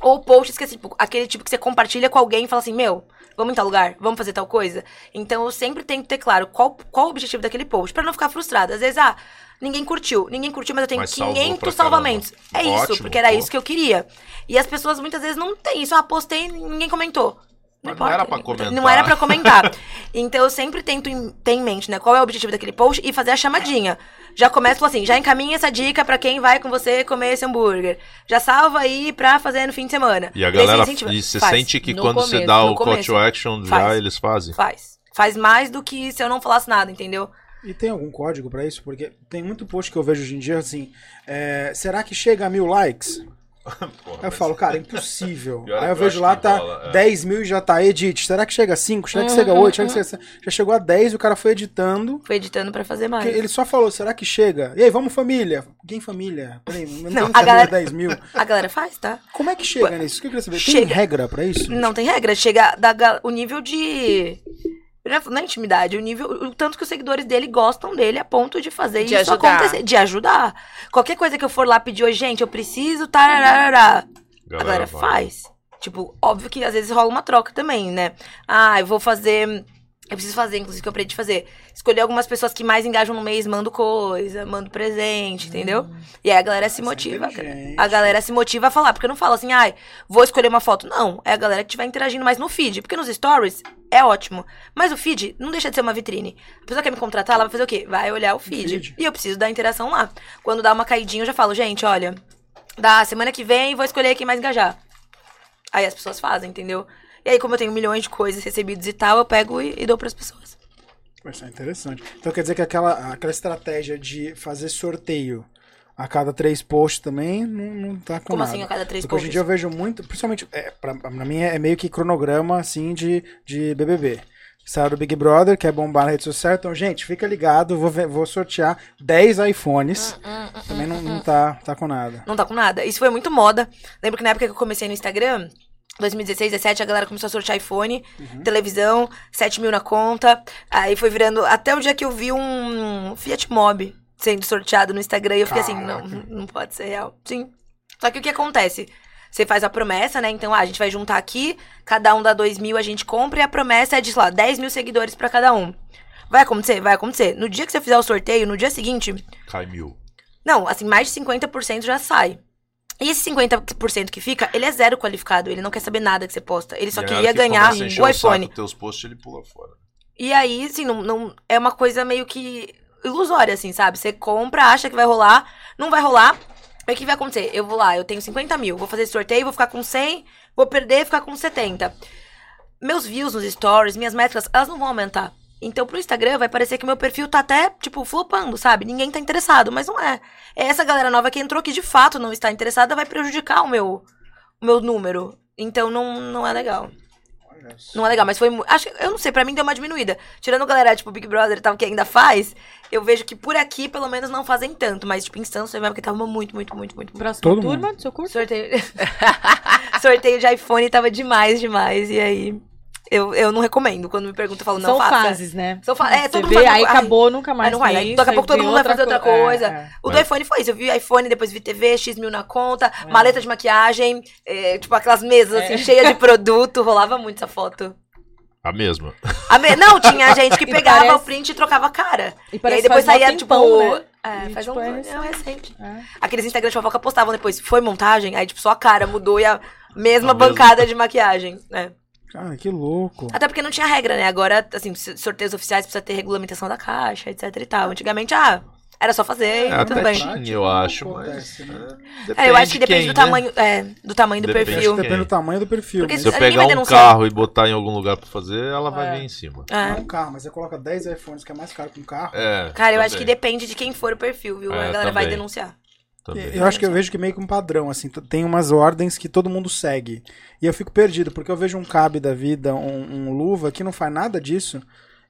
Ou posts que é tipo, aquele tipo que você compartilha com alguém e fala assim, meu, vamos em tal lugar, vamos fazer tal coisa. Então eu sempre tento ter claro qual, qual o objetivo daquele post, pra não ficar frustrada. Às vezes, ah, ninguém curtiu, ninguém curtiu, mas eu tenho Mas salvou 500 pra salvamentos. É caramba. isso, Ótimo, porque era pô. isso que eu queria. E as pessoas muitas vezes não têm isso. Ah, postei e ninguém comentou. Não importa, era pra comentar. Não era pra comentar. então eu sempre tento em- ter em mente, né, qual é o objetivo daquele post e fazer a chamadinha. Já começa assim, já encaminha essa dica pra quem vai com você comer esse hambúrguer. Já salva aí pra fazer no fim de semana. E a você galera, e você Faz. sente que No quando você começo, dá no o call to action, já Faz. eles fazem? Faz. Faz mais do que se eu não falasse nada, entendeu? E tem algum código pra isso? Porque tem muito post que eu vejo hoje em dia assim. é, será que chega a mil likes? Porra, Aí eu mas- falo, cara, impossível. Pior é Aí eu eu vejo lá, tá rola, é. 10 mil e já tá edit. Será que chega a 5? Será que chega a Uhum, 8? Será que chega a... Já chegou a 10 e o cara foi editando. Fui editando pra fazer mais. Ele só falou, será que chega? E aí, vamos família? Quem família? Peraí, não, Não, tem a família galera- 10 mil. A galera faz, tá? Como é que chega nisso? Isso que eu queria saber. Tem Chega. regra pra isso? Não tem regra. Chega da, o nível de. Não é- não é intimidade, o nível. O tanto que os seguidores dele gostam dele a ponto de fazer De isso ajudar. acontecer. De ajudar. Qualquer coisa que eu for lá pedir hoje, gente, eu preciso. Tararara, a galera faz. Tipo, óbvio que às vezes rola uma troca também, né? Ah, eu vou fazer. Eu preciso fazer, inclusive, que eu aprendi a fazer. Escolher algumas pessoas que mais engajam no mês, mando coisa, mando presente, entendeu? E aí a galera se motiva. A galera se motiva a falar. Porque eu não falo assim, ai, vou escolher uma foto. Não, é a galera que estiver interagindo mais no feed. Porque nos stories é ótimo. Mas o feed não deixa de ser uma vitrine. A pessoa quer me contratar, ela vai fazer o quê? Vai olhar o feed. feed. E eu preciso da interação lá. Quando dá uma caidinha, eu já falo, gente, olha, da semana que vem vou escolher quem mais engajar. Aí as pessoas fazem, entendeu? E aí, como eu tenho milhões de coisas recebidos e tal, eu pego e, e dou pras pessoas. Isso é interessante. Então quer dizer que aquela, aquela estratégia de fazer sorteio a cada três posts também não, não tá com Como nada. assim, a cada três Porque hoje em posts? dia eu vejo muito, principalmente, é, pra, pra mim é meio que cronograma, assim, de, de BBB. Saiu do Big Brother, quer bombar na rede social. Então, gente, fica ligado, vou, ver- vou sortear 10 iPhones. Hum, Também não, não tá, tá com nada. Não tá com nada. Isso foi muito moda. Lembro que na época que eu comecei no Instagram, 2016, 17, a galera começou a sortear iPhone, televisão, 7 mil na conta. Aí foi virando. Até o dia que eu vi um Fiat Mobi sendo sorteado no Instagram e eu fiquei assim, não, Caraca. não pode ser real. Sim. Só que o que acontece? Você faz a promessa, né? Então, ah, a gente vai juntar aqui, cada um dá 2 mil, a gente compra, e a promessa é de, sei lá, 10 mil seguidores pra cada um. Vai acontecer? Vai acontecer. No dia que você fizer o sorteio, no dia seguinte, Cai mil. não, assim, mais de 50% já sai. E esse 50% que fica, ele é zero qualificado. Ele não quer saber nada que você posta. Ele só E queria que ganhar começa a encher o iPhone. saco teus posts, ele pula fora. E aí, assim, não, não, é uma coisa meio que ilusória, assim, sabe? Você compra, acha que vai rolar, não vai rolar. Aí o que vai acontecer? Eu vou lá, eu tenho 50 mil, vou fazer esse sorteio, vou ficar com 100, vou perder, ficar com 70. Meus views nos stories, minhas métricas, elas não vão aumentar. Então, pro Instagram, vai parecer que meu perfil tá até, tipo, flopando, sabe? Ninguém tá interessado, mas não é. É essa galera nova que entrou que de fato não está interessada, vai prejudicar o meu, o meu número. Então, não, não é legal. Não é legal, mas foi. Acho que- eu não sei, pra mim deu uma diminuída. Tirando galera, tipo, Big Brother e tal, que ainda faz, eu vejo que por aqui, pelo menos, não fazem tanto. Mas, tipo, em Santos, você vai porque tava muito, muito, muito, muito. muito. Próxima Todo turma do seu curso? Sorteio. Sorteio de iPhone tava demais, demais. E aí. Eu, eu não recomendo. Quando me perguntam, eu falo, não São faça. fases, né? São fa- é, Você todo mundo vê, faz aí ai, acabou, nunca mais Aí não vai. Aí isso, daqui a pouco todo mundo vai fazer outra coisa. É, é. O do iPhone foi isso. Eu vi iPhone, depois vi TV, X mil na conta, maleta de maquiagem, é, tipo aquelas mesas assim, cheias de produto. Rolava muito essa foto. A mesma. A me- Não, tinha gente que pegava parece- o print e trocava a cara. E E, aí depois saía, tipo. tempão, né? É, E, faz tipo, um. é É, recente. recente. É. Aqueles Instagram de fofoca postavam depois. Foi montagem, aí, tipo, só a cara mudou e a mesma A mesma. bancada de maquiagem. né? Cara, que louco. Até porque não tinha regra, né? Agora, assim, sorteios oficiais precisa ter regulamentação da caixa, etc e tal. Antigamente, ah, era só fazer É, tudo bem. tinha, eu acho, mas. Acontece, né? É, eu acho que depende quem, do né? tamanho, é, do tamanho do Depende. perfil. Depende do tamanho do perfil. Porque mas Se eu pegar vai um carro e botar em algum lugar pra fazer, ela vai É. vir em cima. Não é É. um carro, mas você coloca 10 iPhones, que é mais caro que um carro. É. Cara, eu acho que também, depende de quem for o perfil, viu? É, a galera vai também. denunciar. Também. Eu acho que eu vejo que meio que um padrão, assim, tem umas ordens que todo mundo segue. E eu fico perdido, porque eu vejo um cabe da vida, um, um luva, que não faz nada disso.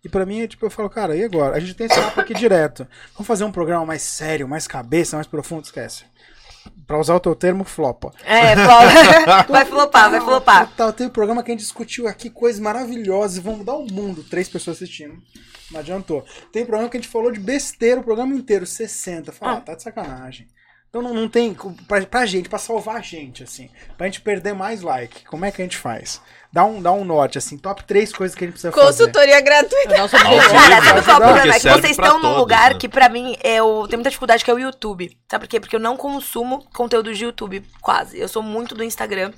E pra mim, é tipo, eu falo, cara, e agora? A gente tem esse papo aqui direto. Vamos fazer um programa mais sério, mais cabeça, mais profundo? Esquece. Pra usar o teu termo, flopa. É, flopa. vai flopar, vai flopar. Tá, tem um programa que a gente discutiu aqui coisas maravilhosas, vão mudar o mundo. Três pessoas assistindo. Não adiantou. Tem programa que a gente falou de besteira o programa inteiro, 60. Fala, ah, tá de sacanagem. Então não, não tem. Pra, pra gente, pra salvar a gente, assim. Pra gente perder mais like. Como é que a gente faz? Dá um, dá um norte, assim. Top três coisas que a gente precisa fazer. Consultoria gratuita. É nosso Cara, qual é que vocês estão num lugar né? que pra mim eu tenho muita dificuldade que é o YouTube. Sabe por quê? Porque eu não consumo conteúdo de YouTube, quase. Eu sou muito do Instagram.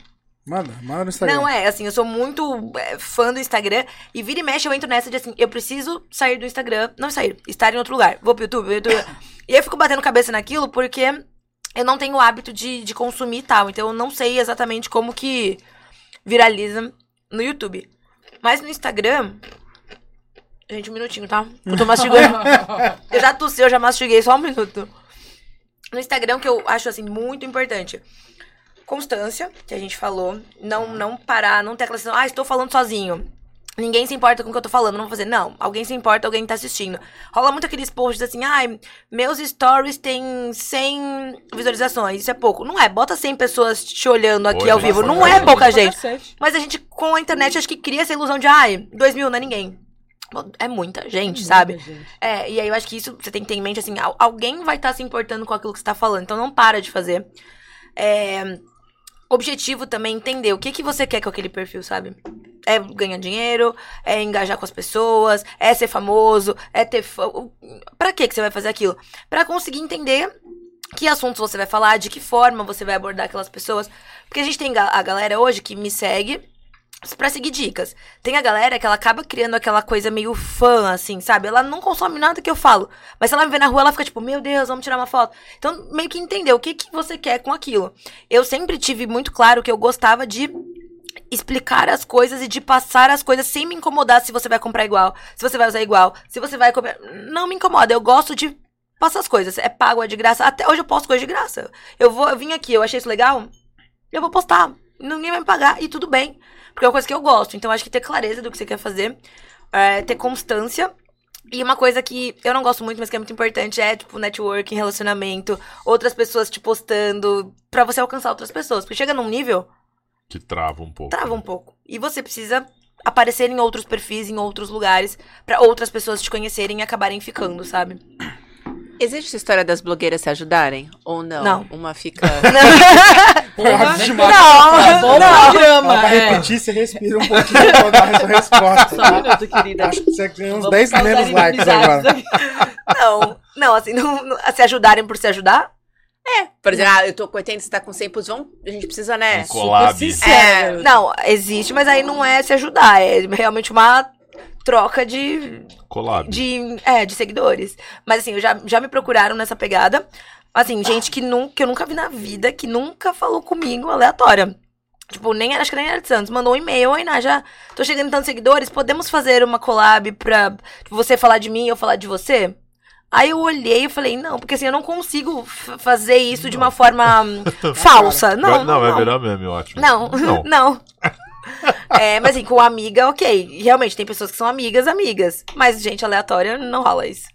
Manda, manda no Instagram. Não, é, assim, eu sou muito é, fã do Instagram. E vira e mexe eu entro nessa de assim, eu preciso sair do Instagram. Não sair, estar em outro lugar. Vou pro YouTube, vou pro YouTube. e aí eu fico batendo cabeça naquilo porque eu não tenho o hábito de, de consumir e tal. Então eu não sei exatamente como que viraliza no YouTube. Mas no Instagram, Gente, um minutinho, tá? Eu tô mastigando. eu já tossi, eu já mastiguei, só um minuto. No Instagram, que eu acho, assim, muito importante. Constância, que a gente falou. Não, não parar, não ter aquela sensação, ah, estou falando sozinho. Ninguém se importa com o que eu tô falando, não vou fazer. Não, alguém se importa, alguém tá assistindo. Rola muito aqueles posts assim, ai, meus stories têm 100 visualizações, isso é pouco. Não é, bota 100 pessoas te olhando aqui Hoje ao é vivo, não é caramba. pouca gente. Mas a gente, com a internet, acho que cria essa ilusão de, ai, 2 mil não é ninguém. É muita gente, sabe? Muita gente. É, e aí eu acho que isso você tem que ter em mente, assim, al- alguém vai estar se importando com aquilo que você tá falando, então não para de fazer. É, objetivo também, entender o que, que você quer com aquele perfil, sabe? É ganhar dinheiro, é engajar com as pessoas, é ser famoso, é ter Pra que você vai fazer aquilo? Pra conseguir entender que assuntos você vai falar, de que forma você vai abordar aquelas pessoas. Porque a gente tem a galera hoje que me segue pra seguir dicas. Tem a galera que ela acaba criando aquela coisa meio fã, assim, sabe? Ela não consome nada que eu falo. Mas se ela me vê na rua, ela fica tipo, meu Deus, vamos tirar uma foto. Então, meio que entender o que, que você quer com aquilo. Eu sempre tive muito claro que eu gostava de explicar as coisas e de passar as coisas sem me incomodar se você vai comprar igual, se você vai usar igual, se você vai comer. Não me incomoda, eu gosto de passar as coisas. É pago, é de graça. Até hoje eu posto coisa de graça. Eu vou, eu vim aqui, eu achei isso legal, eu vou postar. Ninguém vai me pagar e tudo bem. Porque é uma coisa que eu gosto. Então acho que ter clareza do que você quer fazer, é, ter constância. E uma coisa que eu não gosto muito, mas que é muito importante, é, tipo, networking, relacionamento, outras pessoas te postando, pra você alcançar outras pessoas. Porque chega num nível Que trava um pouco. trava um pouco. E você precisa aparecer em outros perfis, em outros lugares, pra outras pessoas te conhecerem e acabarem ficando, sabe? Existe essa história das blogueiras se ajudarem? Ou não? Não. Uma fica. Porra, demais. Tá bom programa. Ela vai é. repetir, você respira um pouquinho pra dar essa resposta. Só um minuto, querida. Acho que você ganhou uns Vamos 10 causar menos likes agora. Não, não, assim, não, não- se ajudarem por se ajudar? Por exemplo, ah, eu tô com 80, você tá com 100, putz, vamos, a gente precisa, né? Um collab. Sincero. Não, existe, mas aí não é se ajudar, é realmente uma troca de, Collab. de, é, de seguidores. Mas assim, eu já, já me procuraram nessa pegada. Assim, gente que, nunca, que eu nunca vi na vida, que nunca falou comigo, aleatória. Tipo, nem era, acho que nem era de Santos. Mandou um e-mail, oi, Ná, já tô chegando em tantos seguidores, podemos fazer uma collab pra tipo, você falar de mim e eu falar de você? Aí eu olhei e falei, não, porque assim, eu não consigo fazer isso de uma forma falsa. Não, Vai- não, não, vai não. virar meme, ótimo. Não, Não. não. É, mas assim, com amiga, ok. Realmente, tem pessoas que são amigas, amigas. Mas gente aleatória, não rola isso.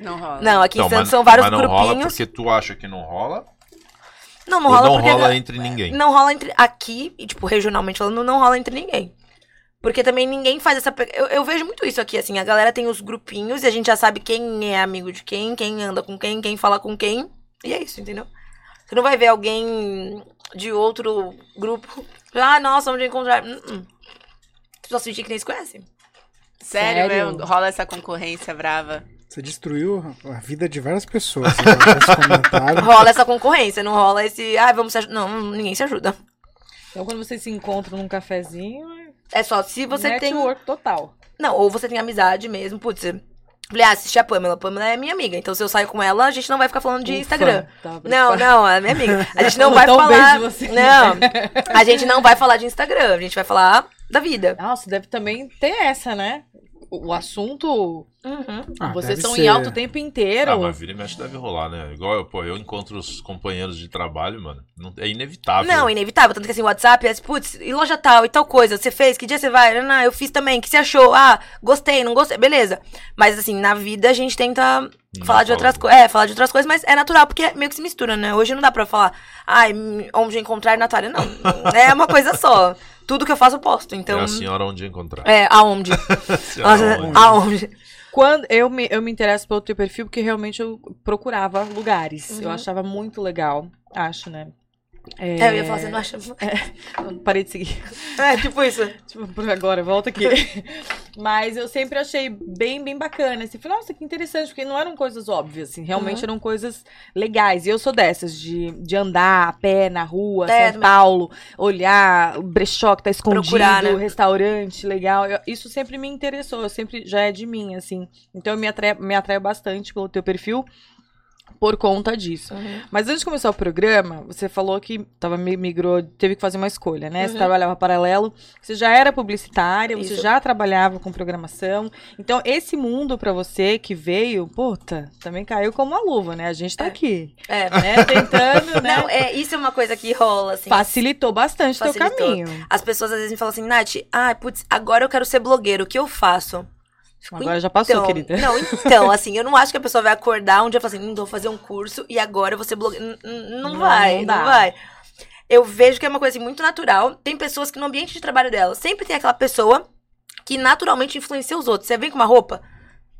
Não rola. Não, aqui em Não, Santos mas- são vários mas não rola grupinhos. porque tu acha que não rola? Não, não ou rola não porque... rola entre ninguém? Não rola entre... Aqui, e, tipo, regionalmente falando, não rola entre ninguém. Porque também ninguém faz essa... pe- Eu, eu vejo muito isso aqui, assim. A galera tem os grupinhos e a gente já sabe quem é amigo de quem, quem anda com quem, quem fala com quem. E é isso, entendeu? Você não vai ver alguém de outro grupo. Ah, nossa, onde encontrar? Hum, hum. Só sentir que nem se conhecem. Sério, Sério? mesmo? Rola essa concorrência brava. Você destruiu a vida de várias pessoas comentário. Rola essa concorrência, não rola esse. Ah, vamos se ajudar. Não, ninguém se ajuda. Então, quando vocês se encontram num cafezinho, É só se você tem. network total. Não, ou você tem amizade mesmo. Putz, falei, ah, assisti a Pamela. A Pamela é minha amiga. Então se eu saio com ela, a gente não vai ficar falando de Um Instagram. tava Não, não, é minha amiga. A gente não vai um falar. em você. Não, a gente não vai falar de Instagram. A gente vai falar da vida. Nossa, deve também ter essa, né? O, assunto. Uhum. Ah, vocês estão ser. em alto o tempo inteiro. Ah, mas vira e mexe deve rolar, né? Igual eu, pô, eu encontro os companheiros de trabalho, mano. Não- é inevitável. Não, inevitável. Tanto que assim, o WhatsApp é assim, putz, e loja tal e tal coisa. Você fez? Que dia você vai? Não, eu fiz também. O que você achou? Ah, gostei, não gostei. Beleza. Mas assim, na vida a gente tenta Não falar de fala. outras coisas. É, falar de outras coisas, mas é natural, porque meio que se mistura, né? Hoje não dá pra falar, ai, onde encontrar Natália. Não. É uma coisa só. Tudo que eu faço, eu posto. Então. É a senhora onde encontrar. É, aonde? A senhora Nossa, onde? aonde? Quando eu me, eu me interesso pelo teu perfil, porque realmente eu procurava lugares. Uhum. Eu achava muito legal. Acho, né? É, É, eu ia falar, você não acha. eu Parei de seguir. É, tipo isso. Tipo, por agora, volta aqui. Mas eu sempre achei bem, bem bacana. Assim, falei, nossa, que interessante, porque não eram coisas óbvias, assim, realmente Uhum. eram coisas legais. E eu sou dessas, de, de andar a pé na rua, É, São. Paulo, olhar o brechó que tá escondido, Procurar, né? restaurante legal. Eu- isso sempre me interessou, sempre já é de mim, assim. Então eu me atraio, me atraio bastante pelo teu perfil. Por conta disso. Mas antes de começar o programa, você falou que tava, mi- migrou, teve que fazer uma escolha, né? Você Uhum. trabalhava paralelo, você já era publicitária, você Isso. já trabalhava com programação. Então, esse mundo pra você que veio, puta, também caiu como uma luva, né? A gente tá É. aqui, É. né? Tentando, né? Não, é, isso é uma coisa que rola, assim. Facilitou bastante o teu caminho. As pessoas às vezes me falam assim, Nath, ah, putz, agora eu quero ser blogueiro, o que eu faço? Fico, Agora já passou, então, querida. Não, então, assim, eu não acho que a pessoa vai acordar um dia e falar assim, hum, vou fazer um curso e agora eu vou ser blogueiro. N- n- Não, Não, vai, não não, vai. Eu vejo que é uma coisa assim, muito natural. Tem pessoas que no ambiente de trabalho dela sempre tem aquela pessoa que naturalmente influencia os outros. Você vem com uma roupa,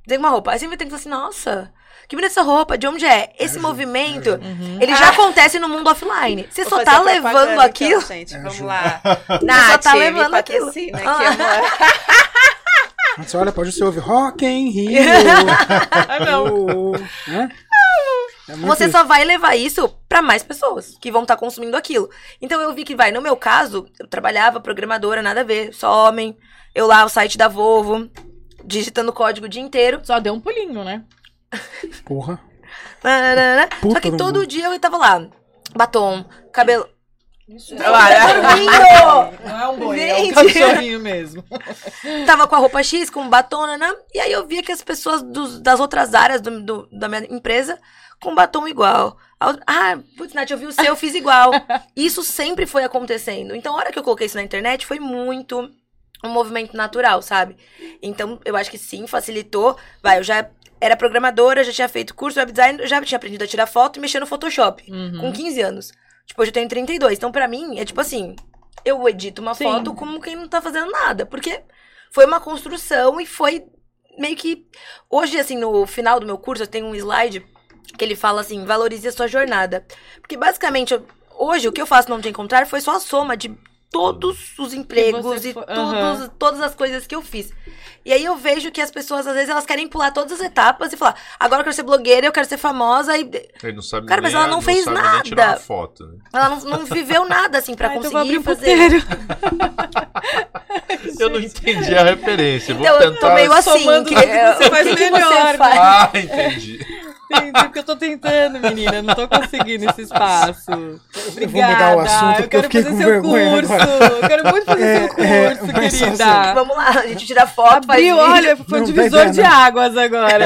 vem com uma roupa, aí sempre tem que falar assim, nossa, que bonita essa roupa, de onde é? Esse movimento, Uhum. ele já acontece no mundo offline. Você Vou só tá propaganda, levando então, aquilo. gente, É, vamos lá. Você Nath, só tá levando aquilo. Ah. Você olha, pode ser ouvir Rock in Rio. Ah, não. né? É Você isso. só vai levar isso pra mais pessoas que vão estar consumindo aquilo. Então eu vi que vai, no meu caso, eu trabalhava programadora, nada a ver, só homem. Eu lá, o site da Volvo, digitando código o dia inteiro. Só deu um pulinho, né? Porra. Só que do todo mundo. dia eu tava lá. Batom, cabelo. Olha, Não é um boi, é um cachorrinho mesmo. Tava com a roupa X, com batom, né? E aí eu via que as pessoas dos- das outras áreas do- do- da minha empresa com batom igual. Ah, putz, Nath, eu vi o seu, eu fiz igual. Isso sempre foi acontecendo. Então, a hora que eu coloquei isso na internet, foi muito um movimento natural, sabe? Então, eu acho que sim, facilitou. Vai, eu já era programadora, já tinha feito curso de web design, eu já tinha aprendido a tirar foto e mexer no Photoshop. Uhum. Com 15 anos. Tipo, hoje eu tenho 32. Então, pra mim, é tipo assim, eu edito uma Sim. foto como quem não tá fazendo nada. Porque foi uma construção e foi meio que. Hoje, assim, no final do meu curso, eu tenho um slide que ele fala assim: valorize a sua jornada. Porque basicamente, eu- hoje, o que eu faço não te encontrar foi só a soma de todos os empregos e foi- todos, todas as coisas que eu fiz. E aí eu vejo que as pessoas, às vezes, elas querem pular todas as etapas e falar: agora eu quero ser blogueira, eu quero ser famosa. E Ele não sabe Cara, mas ela não fez sabe nada. Nem tirar uma foto, né? ela não, não viveu nada, assim, pra Ah, então eu conseguir um fazer. Eu não entendi a referência. Vou Então, eu tentar. tô meio assim. que, você faz melhor, você né? faz? Ah, entendi. Entendi, porque eu tô tentando, menina. Não tô conseguindo esse espaço. Eu vou mudar o assunto eu eu quero fiquei fazer com seu vergonha curso. agora. Eu quero muito fazer É, seu curso, é, mas só querida. Vamos lá, a gente tira foto, faz Abriu, vídeo. olha, foi um Não, divisor ver, de né? águas agora.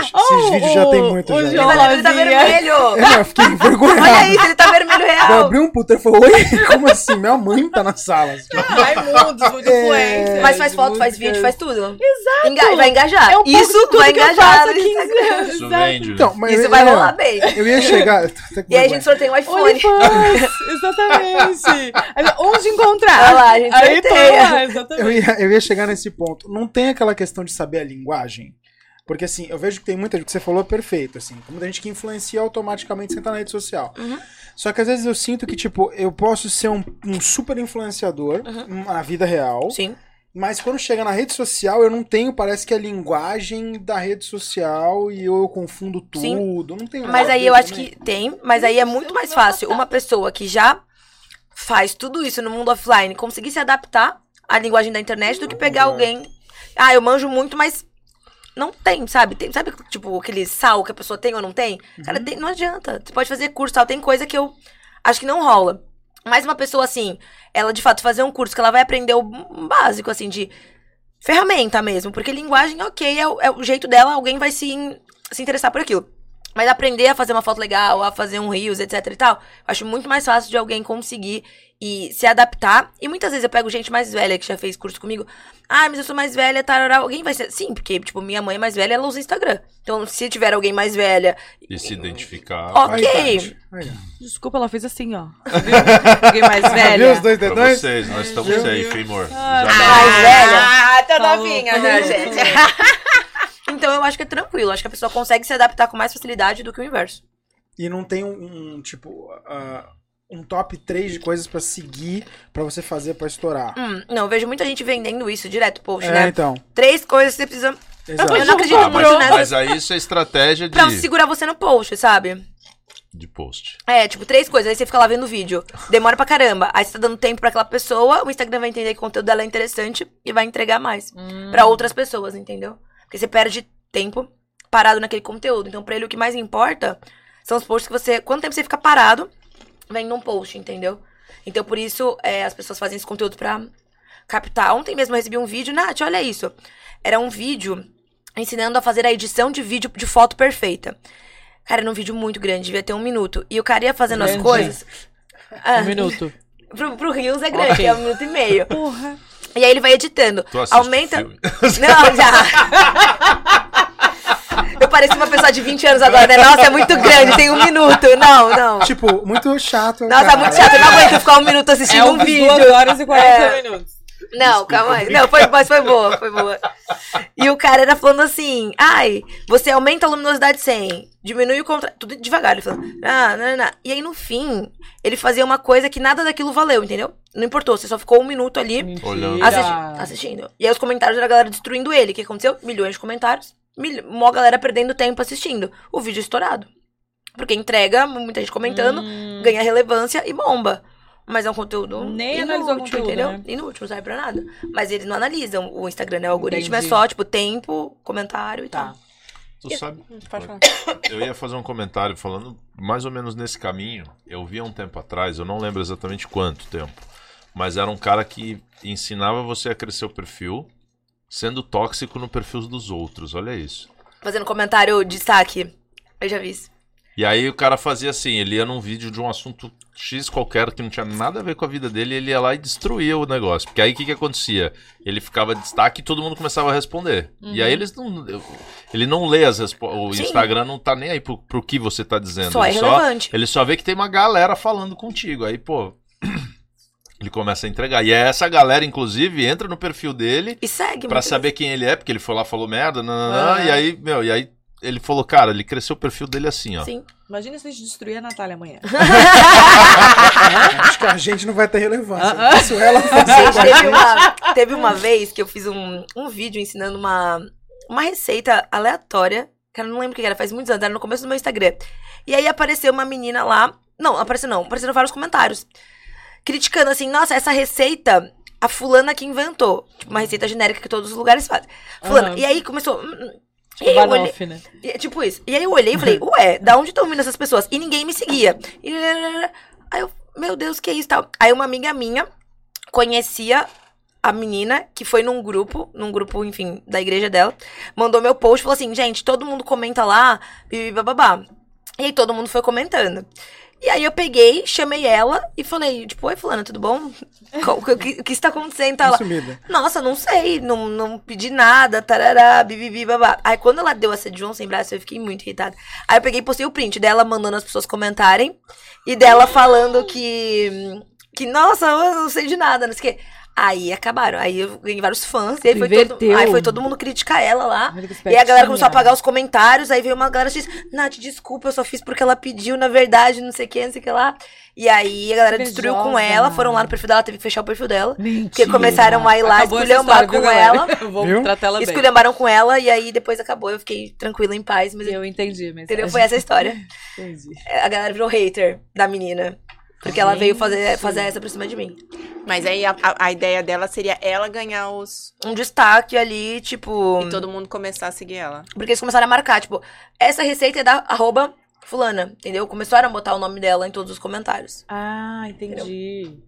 Esses Oh, vídeos já tem o- muito o já. Ele tá, ele tá vermelho. É, não, eu fiquei envergonhado. Olha isso, ele tá vermelho Eu real. abri um puteiro e falei, oi, como assim? Minha mãe tá na sala. assim. Raimundos, muito É. Mas faz foto, faz vídeo, faz tudo. Exato. vai engajar. É um isso tudo vai eu engajar. faço há no 15 Instagram. anos. Isso exato. vende. Então, mas Isso eu- vai rolar bem. Eu ia chegar. E aí a gente sorteia um iPhone. Exatamente. Onde encontrar? Olha lá, a gente Aí sorteia. lá, eu, exatamente. ia, eu ia chegar nesse ponto. Não tem aquela questão de saber a linguagem. Porque assim, eu vejo que tem muita gente que você falou perfeito, assim, tem muita gente que influencia automaticamente sem estar na rede social. Uhum. Só que às vezes eu sinto que, tipo, eu posso ser um, um super influenciador Uhum. na vida real, Sim. Mas quando chega na rede social eu não tenho, parece que a linguagem da rede social e eu, confundo tudo. Sim. Não tenho Mas aí eu acho que tem, mas aí é muito mais fácil uma pessoa que já faz tudo isso no mundo offline conseguir se adaptar à linguagem da internet do que pegar alguém. Ah, eu manjo muito, mas não tem, sabe? Tem, sabe, tipo, aquele sal que a pessoa tem ou não tem? Cara, tem- não adianta. Você pode fazer curso, tal. Tem coisa que eu acho que não rola. Mas uma pessoa assim, ela de fato fazer um curso que ela vai aprender o básico, assim, de ferramenta mesmo. Porque linguagem, ok, é, o- é o jeito dela, alguém vai se, se interessar por aquilo. Mas aprender a fazer uma foto legal, a fazer um reels, etc e tal, eu acho muito mais fácil de alguém conseguir e se adaptar. E muitas vezes eu pego gente mais velha que já fez curso comigo. Ah, mas eu sou mais velha, tarará. Alguém vai ser. Sim, porque, tipo, minha mãe é mais velha, ela usa Instagram. Então, se tiver alguém mais velha. E se identificar. Ok. Aí. Aí. Desculpa, ela fez assim, ó. Alguém mais Viu velha? os dois Pra dedões? vocês, nós estamos safe, hein, amor? Ah, Já mais velha. Ah, tá Falou, novinha, né, gente? Então, eu acho que é tranquilo. Acho que a pessoa consegue se adaptar com mais facilidade do que o inverso. E não tem um, um, tipo, ah, um top 3 de coisas pra seguir pra você fazer pra estourar. Hum, não, eu vejo muita gente vendendo isso direto, post, é, né? então. Três coisas que você precisa. Exato. Eu não acredito Ah, muito mas, nessa. mas aí isso é estratégia Pra de, segurar você no post, sabe? de post. É, tipo, três coisas. Aí você fica lá vendo o vídeo. Demora pra caramba. Aí você tá dando tempo pra aquela pessoa, o Instagram vai entender que o conteúdo dela é interessante e vai entregar mais Hum. pra outras pessoas, entendeu? Porque você perde tempo parado naquele conteúdo. Então, pra ele, o que mais importa São os posts que você. Quanto tempo você fica parado vendo um post, entendeu? Então, por isso, é, as pessoas fazem esse conteúdo pra captar. Ontem mesmo eu recebi um vídeo, Nath, olha isso. Era um vídeo ensinando a fazer a edição de vídeo de foto perfeita. Cara, era um vídeo muito grande, devia ter um minuto. E o cara ia fazendo as Grande. coisas. Ah, Um minuto. Pro, pro Rios é grande, Ok. é um minuto e meio. Porra. E aí ele vai editando. Tu Aumenta. filme? Não, já. Eu pareço uma pessoa de 20 anos agora, né? Nossa, é muito grande, tem um minuto. Não, não. Tipo, muito chato. Nossa, cara. muito chato. Eu não aguento ficar um minuto assistindo É um um vídeo. 2 horas e 40 É. minutos. Não, calma aí. Não, foi, mas foi boa, foi boa. E o cara era falando assim: ai, você aumenta a luminosidade 100, diminui o contra. Tudo devagar, ele falando. Ah, não, não, não. E aí, no fim, ele fazia uma coisa que nada daquilo valeu, entendeu? Não importou, você só ficou um minuto ali Olhando. assisti- assistindo. E aí, os comentários era a galera destruindo ele. O que aconteceu? Milhões de comentários. Mil... Mó galera perdendo tempo assistindo. O vídeo estourado. Porque entrega, muita gente comentando, Hum. ganha relevância e bomba. Mas é um conteúdo Nem inútil, analisou o conteúdo, entendeu? né? Inútil, não serve pra nada. Mas eles não analisam o Instagram, né? O algoritmo Entendi. é só, tipo, tempo, comentário e Tá. tal. Tu sabe? Pode falar. Eu ia fazer um comentário falando mais ou menos nesse caminho. Eu vi há um tempo atrás, eu não lembro exatamente quanto tempo, mas era um cara que ensinava você a crescer o perfil, sendo tóxico no perfil dos outros. Olha isso. Fazendo comentário, destaque. Eu já vi isso. E aí o cara fazia assim, ele ia num vídeo de um assunto X qualquer que não tinha nada a ver com a vida dele, ele ia lá e destruía o negócio. Porque aí o que que acontecia? Ele ficava de destaque e todo mundo começava a responder. E aí eles não. Ele não lê as respostas. O Sim. Instagram não tá nem aí pro, pro que você tá dizendo. Só é ele, relevante. ele só vê que tem uma galera falando contigo. Aí, pô. Ele começa a entregar. E é essa galera, inclusive, entra no perfil dele E segue. pra saber quem ele é, porque ele foi lá falou merda, nananã, Ah. e aí, meu, e aí ele falou, cara, ele cresceu o perfil dele assim, ó. Sim. Imagina se a gente destruir a Natália amanhã. Acho que a gente não vai ter relevância. Ah. Isso ela fazer teve uma, teve uma vez que eu fiz um, um vídeo ensinando uma, uma receita aleatória. Cara, eu não lembro o que era, faz muitos anos, era no começo do meu Instagram. E aí apareceu uma menina lá. Não, apareceu não, apareceram vários comentários. Criticando assim, nossa, essa receita, a fulana que inventou. Tipo, uma receita genérica que todos os lugares fazem. Fulana. Aham. E aí começou. Aí eu olhei, Banoff, né? e tipo isso. E aí eu olhei e falei, ué, da onde estão vindo essas pessoas? E ninguém me seguia. E... Aí eu, meu Deus, que é isso tal? Aí uma amiga minha conhecia a menina que foi num grupo, num grupo, enfim, da igreja dela, mandou meu post e falou assim, gente, todo mundo comenta lá, bababá. E aí todo mundo foi comentando. E aí eu peguei, chamei ela e falei, tipo, oi fulana, tudo bom? O que, o que está acontecendo? Tá ela, Sumida. nossa, não sei, não, não pedi nada, tarará, bibibi, babá. Aí quando ela deu essa de João sem braço, eu fiquei muito irritada. Aí eu peguei e postei o print dela mandando as pessoas comentarem e dela falando que. Que, nossa, eu não sei de nada, não sei o quê. Aí acabaram. Aí eu ganhei vários fãs. E aí foi, todo, aí foi todo mundo criticar ela lá. E aí a galera começou a apagar os comentários. Aí veio uma galera que disse: Nath, desculpa, eu só fiz porque ela pediu, na verdade, não sei o que, não sei o que lá. E aí a galera destruiu com ela, foram lá no perfil dela, teve que fechar o perfil dela. Porque Mentira. começaram a ir lá, Acabou esculhambar com ela. Eu vou Viu? tratar ela bem. Esculhambaram com ela e aí depois acabou. Eu fiquei tranquila, em paz. Mas Eu entendi, mas entendeu? Foi essa a história. Entendi. A galera virou hater da menina. Porque ela veio fazer, fazer essa por cima de mim. Mas aí a, a- a ideia dela seria ela ganhar os. Um destaque ali, tipo. E todo mundo começar a seguir ela. Porque eles começaram a marcar, tipo, essa receita é da arroba fulana, entendeu? Começaram a botar o nome dela em todos os comentários. Ah, entendi.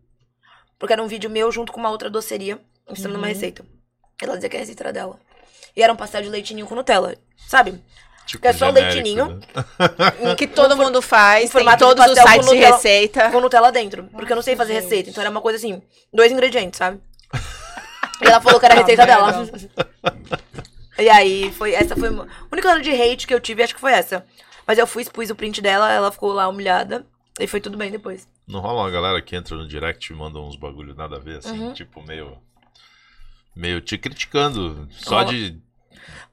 Porque era um vídeo meu junto com uma outra doceria, ensinando Uhum. uma receita. Ela dizia que a receita era dela. E era um pastel de leitinho com Nutella, sabe? Tipo, É só genérico, leitinho. O que todo mundo faz, em tem todos os sites de Nutella. receita. com Nutella dentro. Porque eu não sei fazer gente. receita. Então era uma coisa assim, dois ingredientes, sabe? E ela falou que era a receita dela. E aí, foi, essa foi a única ano de hate que eu tive, acho que foi essa. Mas eu fui, expus o print dela, ela ficou lá humilhada. E foi tudo bem depois. Não rola uma galera que entra no direct e manda uns bagulho nada a ver, assim, Uhum. tipo, meio. Meio te criticando. Só Rola. de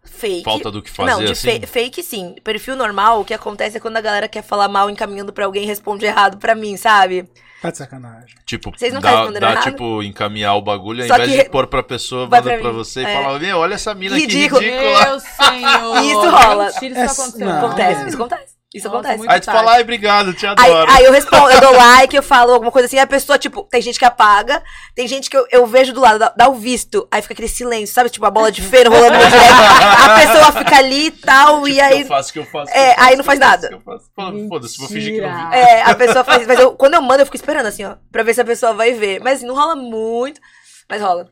Fake. falta do que fazer, Não, de assim. fe- fake sim. Perfil normal, o que acontece é quando a galera quer falar mal encaminhando pra alguém e responde errado pra mim, sabe? Tá de sacanagem. Tipo, Vocês nunca dá, dá errado? tipo, encaminhar o bagulho, ao invés que de pôr pra pessoa, manda pra pra você e É. fala, meu, olha essa mina Ridículo. que ridícula. Meu senhor! Isso rola. Mentira, isso É, tá acontecendo. não. Acontece, isso acontece. Isso Nossa, acontece. muito Aí tu fala, ai, obrigado, te Aí, adoro. aí eu respondo, eu dou like, eu falo alguma coisa assim, a pessoa, tipo, tem gente que apaga, tem gente que eu, eu vejo do lado, dá, dá o visto, aí fica aquele silêncio, sabe? Tipo, a bola de feira rolando no direct, a pessoa fica ali e tal, Tipo, e que aí. eu faço, que eu faço, que É, eu faço, aí não faz nada. Foda-se, vou fingir que não vi. É, a pessoa faz. Mas eu, quando eu mando, eu fico esperando, assim, ó, pra ver se a pessoa vai ver. Mas assim, não rola muito, mas rola.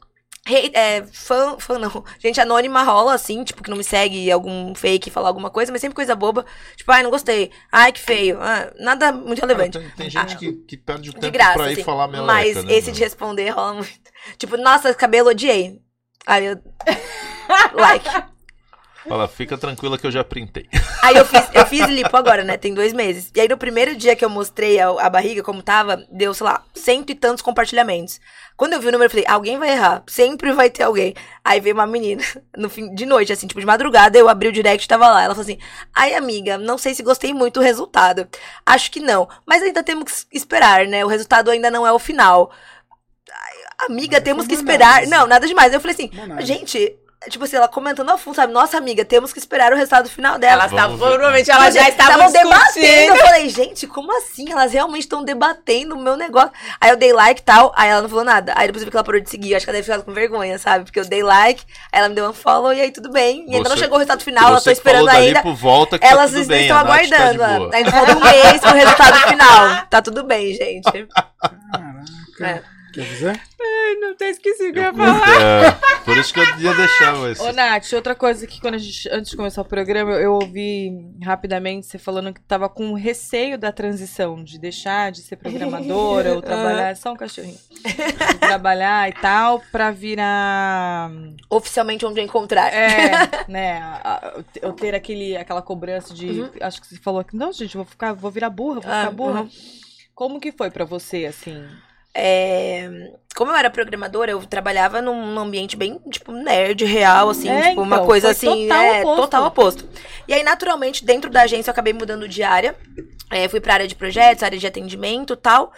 Hate- é, fã, fã não. Gente anônima rola, assim, tipo, que não me segue algum fake falar alguma coisa, mas sempre coisa boba. Tipo, ai, não gostei. Ai, que feio. Ah, nada muito Cara, relevante. tem, tem gente que, que perde o tempo graça, pra ir assim. falar meleca, Mas né, esse de responder rola muito. Tipo, nossa, cabelo odiei. Aí eu. like. Fala, fica tranquila que eu já printei. Aí eu fiz, eu fiz lipo agora, né? Tem dois meses. E aí no primeiro dia que eu mostrei a, a barriga como tava, deu, sei lá, cento e tantos compartilhamentos. Quando eu vi o número, eu falei, alguém vai errar. Sempre vai ter alguém. Aí veio uma menina, no fim de noite, assim, tipo, de madrugada, eu abri o direct e tava lá. Ela falou assim: Ai, amiga, não sei se gostei muito do resultado. Acho que não. Mas ainda temos que esperar, né? O resultado ainda não é o final. Ai, amiga, Mas temos que esperar. análise. Não, nada demais. Eu falei assim, análise. gente. Tipo assim, ela comentando a fundo, sabe? Nossa, amiga, temos que esperar o resultado final dela. Elas estavam, provavelmente elas já estavam debatendo. Eu falei, gente, como assim? Elas realmente estão debatendo o meu negócio. Aí eu dei like e tal, aí ela não falou nada. Aí depois eu vi que ela parou de seguir. Eu acho que ela deve ficar com vergonha, sabe? Porque eu dei like, aí ela me deu um follow e aí tudo bem. E ainda não Você- chegou o resultado final, eu tô Você esperando falou ainda. dali por volta que Elas tá tudo bem, estão a Nath tá de aguardando. boa. ainda falta um mês pro resultado final. Tá tudo bem, gente. Caraca. É. Quer dizer? Ai, não até esqueci o que eu ia falar. é, por isso que eu ia deixar esse. Ô, Nath, outra coisa que quando a gente, antes de começar o programa, eu, eu ouvi rapidamente você falando que tava com receio da transição, de deixar de ser programadora ou trabalhar, só um cachorrinho, de trabalhar e tal, pra virar, Oficialmente onde eu encontrar. é, né, a- a- eu ter aquele, aquela cobrança de, Uhum. acho que você falou que, não, gente, vou ficar, vou virar burra, vou Ah, ficar burra. uhum. Como que foi pra você, assim? É, como eu era programadora, eu trabalhava num ambiente bem, tipo, nerd, real, assim, É, tipo, uma então, coisa assim, total é, oposto. total oposto. E aí, naturalmente, dentro da agência, eu acabei mudando de área. É, fui pra área de projetos, área de atendimento e tal.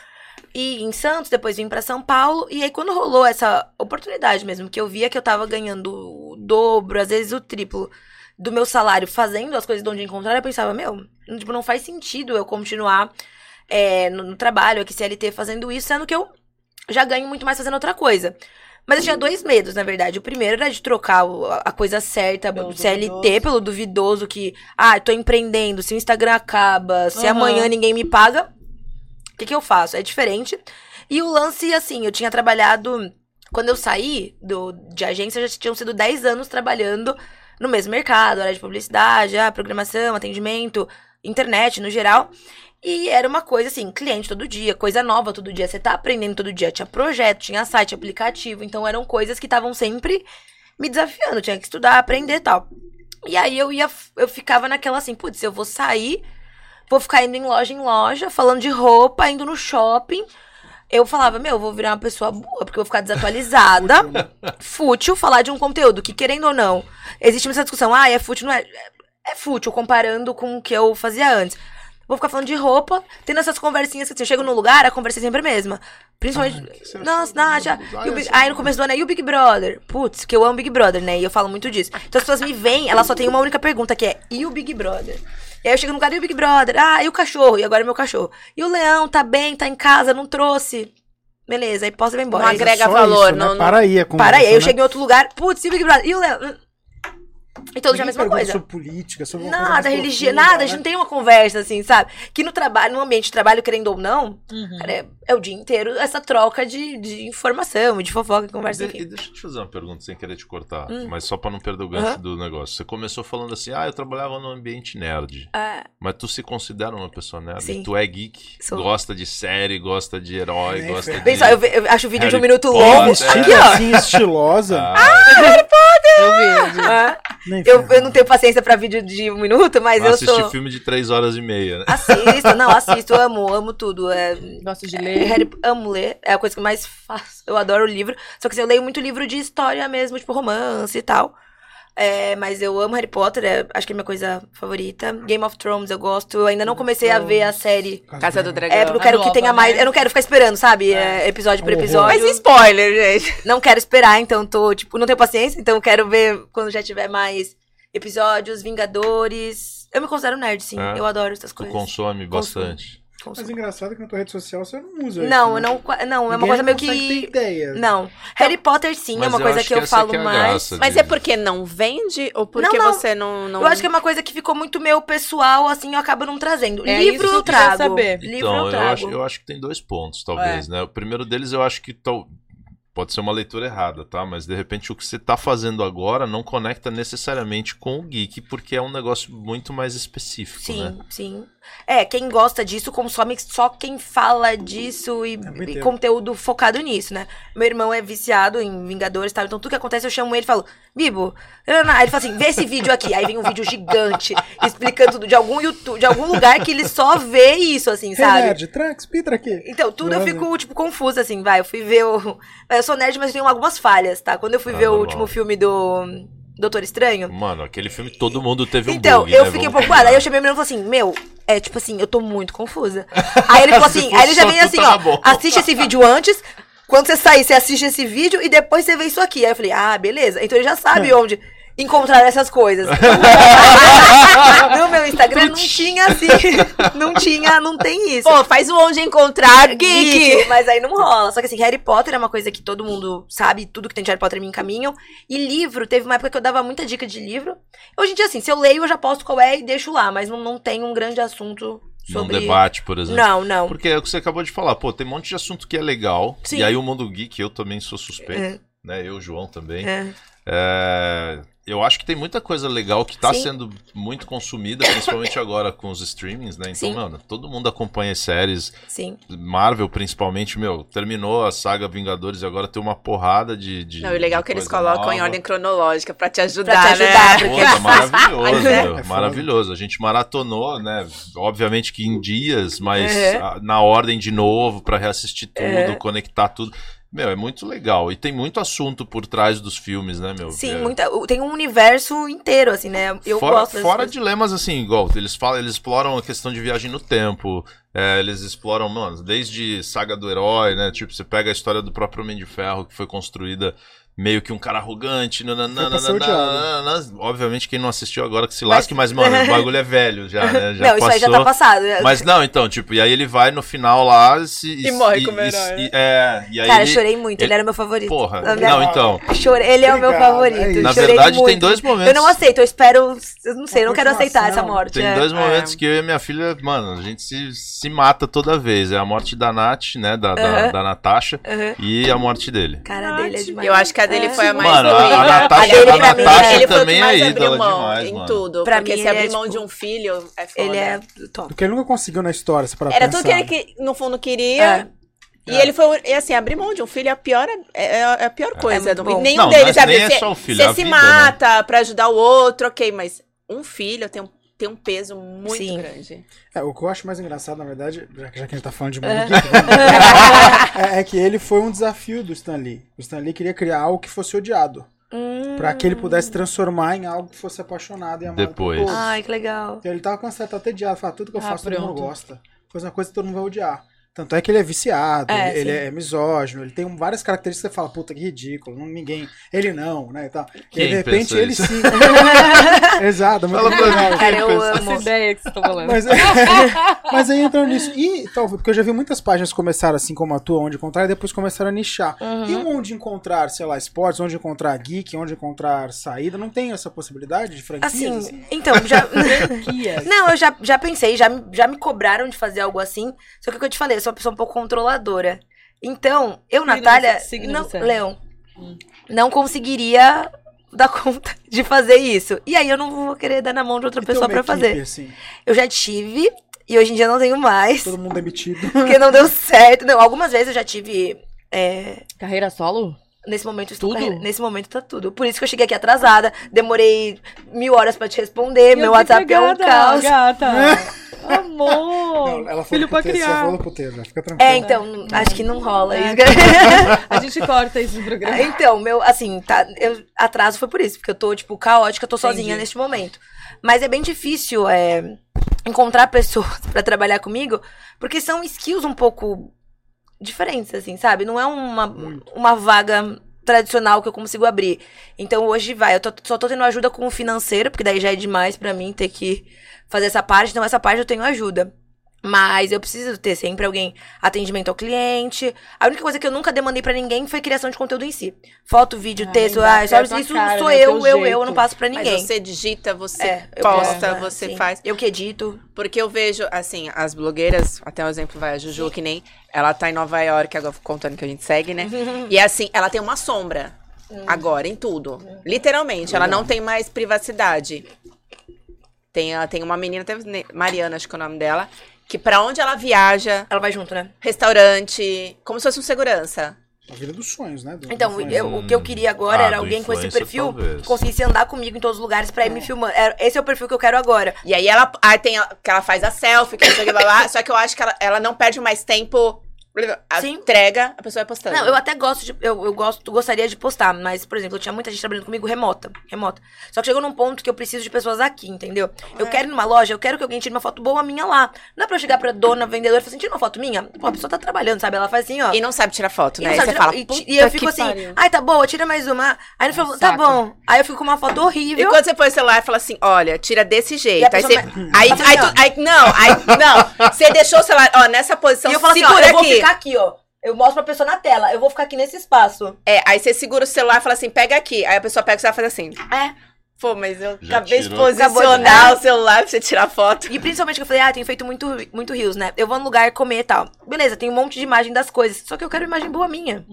E em Santos, depois vim pra São Paulo. E aí, quando rolou essa oportunidade mesmo, que eu via que eu tava ganhando o dobro, às vezes o triplo do meu salário fazendo as coisas de onde encontrar, eu pensava, meu, tipo, não faz sentido eu continuar é, no, no trabalho, aqui CLT, fazendo isso, sendo que eu já ganho muito mais fazendo outra coisa. Mas eu tinha dois medos, na verdade. O primeiro era de trocar a coisa certa Pelo do CLT duvidoso. pelo duvidoso que, ah, tô empreendendo, se o Instagram acaba, se Aham. amanhã ninguém me paga, o que, que eu faço? É diferente. E o lance, assim, eu tinha trabalhado. Quando eu saí do, de agência, já tinham sido 10 anos trabalhando no mesmo mercado, área de publicidade, ah, programação, atendimento, internet no geral. E era uma coisa assim, cliente todo dia, coisa nova todo dia, você tá aprendendo todo dia. Tinha projeto, tinha site, aplicativo, então eram coisas que estavam sempre me desafiando, tinha que estudar, aprender e tal. E aí eu ia, eu ficava naquela assim, putz, eu vou sair, vou ficar indo em loja em loja, falando de roupa, indo no shopping. Eu falava, meu, eu vou virar uma pessoa boa, porque eu vou ficar desatualizada fútil falar de um conteúdo que, querendo ou não, existe essa discussão, ah, é fútil, não é? É é fútil comparando com o que eu fazia antes. Vou ficar falando de roupa, tendo essas conversinhas que assim, eu chego num lugar, a conversa é sempre a mesma. Principalmente. Ai, você Nossa, e o Big- aí no começo do ano é e o Big Brother? Putz, que eu amo Big Brother, né? E eu falo muito disso. Então as pessoas me veem, elas só têm uma única pergunta, que é: e o Big Brother? E aí eu chego no lugar, e o Big Brother? Ah, e o cachorro? E agora é meu cachorro. E o leão, tá bem, tá em casa, não trouxe. Beleza, aí posso ir embora. Não Aí- agrega valor, isso, né? não- não- Para aí, conversa, para aí, aí eu né? chego em outro lugar, putz, e o Big Brother? E o Leão? E todos a mesma coisa. sobre política, sobre Nada, religião, nada, a né? gente não tem uma conversa assim, sabe? Que no trabalho, no ambiente de trabalho, querendo ou não, cara, é, é o dia inteiro essa troca de, de informação, de fofoca, conversa, E, enfim. e deixa eu te fazer uma pergunta sem querer te cortar, Hum. mas só pra não perder o gancho Aham. do negócio. Você começou falando assim, ah, eu trabalhava num ambiente nerd. Ah, Mas tu se considera uma pessoa nerd? Sim. Tu é geek, Sou. gosta de série, gosta de herói, É, gosta Fer- de... bem só, eu, ve- eu acho o vídeo de um Harry minuto Potter. longo. Aqui, ó. assim, estilosa. Ah, Eu vejo. Ah, eu, eu não tenho paciência pra vídeo de um minuto, mas eu assistir sou. filme de três horas e meia, né? Assisto, não, assisto, amo, amo tudo. É, Gosto de É, ler. Harry, amo ler, é a coisa que eu mais faço. Eu adoro livro. Só que assim, eu leio muito livro de história mesmo, tipo romance e tal. É, mas eu amo Harry Potter, é- acho que é a minha coisa favorita. Game of Thrones eu gosto. Eu ainda não comecei a ver a série. Casa do Dragão. É, porque eu quero que tenha né? mais. Eu não quero ficar esperando, sabe? É, episódio por episódio. Mas spoiler, gente. Não quero esperar, então tô, tipo, não tenho paciência, então quero ver quando já tiver mais episódios. Vingadores. Eu me considero nerd, sim. É? Eu adoro essas Tu coisas. consome Consumo. bastante. Mas engraçado é que na tua rede social você não usa isso. Não, né? eu não. Não, é uma coisa meio que. ideia. Não. Harry Potter, sim, é uma eu coisa acho que eu falo que é mais. graça Mas é porque não vende ou porque Não, não. você não, não. Eu acho que é uma coisa que ficou muito meu pessoal, assim, eu acabo não trazendo. É Livro isso que eu eu trago. saber. Livro Então, eu eu trago. acho, eu acho que tem dois pontos, É. talvez, né? O primeiro deles eu acho que tal- pode ser uma leitura errada, tá? Mas de repente o que você tá fazendo agora não conecta necessariamente com o geek, porque é um negócio muito mais específico, Sim, né? sim. É, quem gosta disso consome só quem fala disso e, tempo e conteúdo focado nisso, né? Meu irmão é viciado em Vingadores e tal, então tudo que acontece eu chamo ele e falo, Bibo, aí ele fala assim, vê esse vídeo aqui. Aí vem um vídeo gigante explicando tudo de algum YouTube, de algum lugar que ele só vê isso, assim, Hey, sabe? nerd, Trax, Pitra aqui. Então, tudo eu Mano. fico, tipo, confusa, assim, vai. Eu fui ver o. Eu sou nerd, mas eu tenho algumas falhas, tá? Quando eu fui Ah, ver o último filme do Doutor Estranho. Mano, aquele filme todo mundo teve um Então, eu né? fiquei Vamos pouco. Aí eu chamei o menino e falei assim: Meu, é tipo assim, eu tô muito confusa. Aí ele falou assim: aí ele já vem assim, tava ó, bom. assiste esse vídeo antes. Quando você sair, você assiste esse vídeo e depois você vê isso aqui. Aí eu falei, ah, beleza. Então ele já sabe onde encontrar essas coisas. no meu Instagram não tinha assim. Não tinha, não tem isso. Pô, faz o onde encontrar geek. Geek, mas aí não rola. Só que assim, Harry Potter é uma coisa que todo mundo sabe, tudo que tem de Harry Potter me encaminham. E livro, teve uma época que eu dava muita dica de livro. Hoje em dia, assim, se eu leio, eu já posto qual é e deixo lá, mas não, não tem um grande assunto Num sobre. debate, por exemplo. Não, não. Porque é o que você acabou de falar, pô, tem um monte de assunto que é legal. Sim. E aí o mundo geek, eu também sou suspeito, É. né? Eu, João também. É. É, eu acho que tem muita coisa legal que tá Sim. sendo muito consumida, principalmente agora com os streamings, né? Então, Sim. mano, todo mundo acompanha as séries. Sim. Marvel, principalmente, meu, terminou a saga Vingadores e agora tem uma porrada de. de Não, e o legal é de que eles colocam em nova. ordem cronológica pra te ajudar, Pra te ajudar, né? porque- Puta, maravilhoso, é. meu, É maravilhoso. A gente maratonou, né? Obviamente que em dias, mas Uhum. na ordem de novo pra reassistir tudo, Uhum. conectar tudo. Meu, é muito legal. E tem muito assunto por trás dos filmes, né, meu? Sim, É- muita, tem um universo inteiro, assim, né? Eu fora, gosto fora coisas. dilemas assim, igual, eles falam, eles exploram a questão de viagem no tempo. é, eles exploram, mano, desde saga do herói, né? Tipo, você pega a história do próprio Homem de Ferro, que foi construída meio que um cara arrogante. nananana, nananana. Obviamente, quem não assistiu agora que se lasque, mas, mano, o bagulho é velho já, né? Já não, isso aí já tá passou. passado. Mas não, então, tipo, e aí ele vai no final lá se, E morre como e- herói, e- é, e aí Cara, eu ele- chorei muito, ele, ele- era meu favorito. Porra, minha- não, então. Chorei, ele é o meu Obrigado, favorito. é. Na verdade, tem muito. dois momentos. Eu não aceito, eu espero. Eu não sei, eu não quero aceitar essa morte. Tem é. dois momentos É. que eu e minha filha, mano, a gente se, se mata toda vez. É a morte da Nath, né? Da, da, Aham. da Natasha Aham. e a morte dele. Cara dele é demais. Eu acho que a dele É. foi a mais Mano, a, doída. a Natasha, A dele, a Natasha é- ele foi o que também é mais ídola abriu mão demais, em mano. tudo. Pra porque mim, se ele abrir é, mão tipo, de um filho, é foda. Ele é top. Do que ele nunca conseguiu na história, se para Era pensar. tudo que ele, que, no fundo, queria. É. E ele foi. E assim, abrir mão de um filho é a pior, é, é a pior coisa. muito do- bom. Nenhum Não, deles mas abre. nem é Você só o filho, você é a se vida, né? mata pra ajudar o outro, ok, mas um filho tem um, tem um peso muito Sim. grande. É, o que eu acho mais engraçado, na verdade, já que, já que a gente tá falando de mundo geek, vamos- é, é que ele foi um desafio do Stan Lee. O Stan Lee queria criar algo que fosse odiado. Hum. Pra que ele pudesse transformar em algo que fosse apaixonado e amado Depois. Ai, que legal. Porque ele tava cansado, tava entediado. Fala, tudo que eu Ah, faço todo mundo pronto. gosta. Fazer uma coisa que todo mundo vai odiar. Tanto é que ele é viciado, É, ele, ele é misógino, ele tem um- várias características que você fala, puta, que ridículo, não, ninguém, ele não, né, e tal. E de repente ele isso? sim. Exato, muito Fala pra mim. Cara, eu pensa- Essa amo. ideia que vocês estão falando. Mas, mas aí entrando nisso. E talvez, porque eu já vi muitas páginas começaram assim como a tua, onde encontrar, e depois começaram a nichar. Uhum. E onde encontrar, sei lá, esportes, onde encontrar geek, onde encontrar saída, não tem essa possibilidade de franquias? Assim, assim? então, já. Não, eu já, já pensei, já, me- já me cobraram de fazer algo assim. Só que o que eu te falei, eu sou uma pessoa um pouco controladora. Então, eu, Signo Natália. signo não? Leão. Hum. Não conseguiria dar conta de fazer isso. E aí eu não vou querer dar na mão de outra E pessoa equipe, fazer. Assim, Eu já tive, e hoje em dia não tenho mais. todo mundo demitido. Porque não deu certo. Não, algumas vezes eu já tive. é, Carreira solo? Nesse momento, estou Tudo? carreira- nesse momento tá tudo. Por isso que eu cheguei aqui atrasada, demorei mil horas pra te responder, meu WhatsApp é um caos. Gata. Amor. Não, ela falou Filho pra puteiro, Você criar. falou puteiro, já fica tranquilo. É, então, acho que não rola É. isso. A gente corta isso no programa. então, meu, assim, tá, eu, atraso foi por isso, porque eu tô, tipo, caótica, eu tô sozinha Entendi. neste momento. Mas é bem difícil é, encontrar pessoas pra trabalhar comigo, porque são skills um pouco diferentes, assim, sabe? Não é uma, uma vaga tradicional que eu consigo abrir. Então hoje vai, eu tô- só tô tendo ajuda com o financeiro, porque daí já é demais pra mim ter que fazer essa parte, então essa parte eu tenho ajuda. Mas eu preciso ter sempre alguém atendimento ao cliente. A única coisa que eu nunca demandei pra ninguém foi criação de conteúdo em si. Foto, vídeo, Ah, texto, ah, é stories, isso cara, sou né? eu, eu, eu, eu não passo pra Mas ninguém. você digita, você É, eu posta, posto, você sim. faz. Eu que edito. Porque eu vejo, assim, as blogueiras, até o exemplo vai a Juju, que nem ela tá em Nova York, agora contando que a gente segue, né? e assim, ela tem uma sombra agora em tudo. Literalmente, ela não tem mais privacidade. Tem, ela tem uma menina, até Mariana, acho que é o nome dela, que pra onde ela viaja, Ela vai junto, né? restaurante, como se fosse um segurança. A vida dos sonhos, né? do- Então, do eu- o que eu queria agora Ah, era alguém com esse perfil talvez. que conseguisse andar comigo em todos os lugares pra ir me filmando. Era- Esse é o perfil que eu quero agora. E aí ela aí tem a- que ela faz a selfie, que não sei o que, blá, blá, só que eu acho que ela, ela não perde mais tempo. A Sim. entrega, a pessoa vai postando. Não, eu até gosto de. Eu, eu gosto, gostaria de postar, mas, por exemplo, eu tinha muita gente trabalhando comigo remota. Remota. Só que chegou num ponto que eu preciso de pessoas aqui, entendeu? Eu quero ir numa loja, eu quero que alguém tire uma foto boa minha lá. Não é pra eu chegar pra dona, vendedora e falar assim, tira uma foto minha? Pô, a pessoa tá trabalhando, sabe? Ela faz assim, ó. E não sabe tirar foto, E né? você tirar- fala, e, e eu fico assim, pariu. ai, tá boa, tira mais uma. Aí no final, tá bom. Aí eu fico com uma foto E horrível. quando você põe o celular e fala assim, olha, tira desse E jeito. Aí você. vai- Aí, Assim, aí, tu- aí- não, aí, não. Você deixou o celular, ó, nessa posição, e eu falo assim, ó, segura eu aqui. Ficar aqui, ó. Eu mostro pra pessoa na tela, eu vou ficar aqui nesse espaço. É, aí você segura o celular e fala assim, pega aqui. Aí a pessoa pega o celular e faz assim. É. Pô, mas eu Já acabei de tirou. posicionar Acabou de- o celular pra você tirar foto. E principalmente que eu falei, ah, tenho feito muito, muito rios, né? Eu vou no lugar comer e tal. Beleza, tem um monte de imagem das coisas. Só que eu quero imagem boa minha.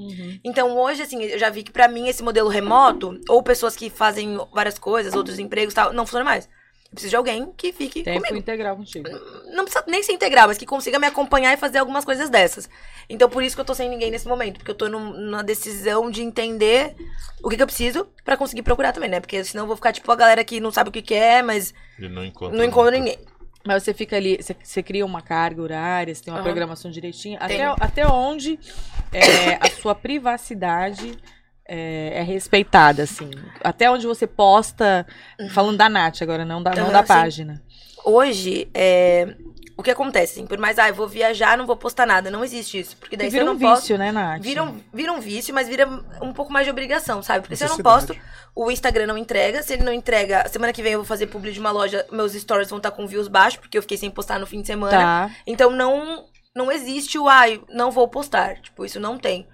Então hoje, assim, eu já vi que pra mim esse modelo remoto, ou pessoas que fazem várias coisas, outros empregos e tal, não funciona mais. Eu preciso de alguém que fique Tempo comigo. integral contigo. Não precisa nem ser integral, mas que consiga me acompanhar e fazer algumas coisas dessas. Então por isso que eu tô sem ninguém nesse momento. Porque eu tô num- numa decisão de entender o que, que eu preciso pra conseguir procurar também, né? Porque senão eu vou ficar tipo a galera que não sabe o que quer, mas E não encontra. não encontra ninguém. Mas você fica ali, você, você cria uma carga horária, você tem uma Aham. programação direitinha. Até, até onde é, a sua privacidade é, é respeitada, assim. Até onde você posta, falando da Nath agora, não da, não Aham, da sim. página. Hoje, é, o que acontece, assim, por mais, ah, eu vou viajar, não vou postar nada. Não existe isso. Porque daí vira eu um não posto. vício, né, Nath? Vira um, vira um vício, mas vira um pouco mais de obrigação, sabe? Porque se eu não posto, o Instagram não entrega. Se ele não entrega, semana que vem eu vou fazer publi de uma loja, meus stories vão estar com views baixos, porque eu fiquei sem postar no fim de semana. Tá. Então não não existe o ai, não vou postar. Tipo, isso não tem.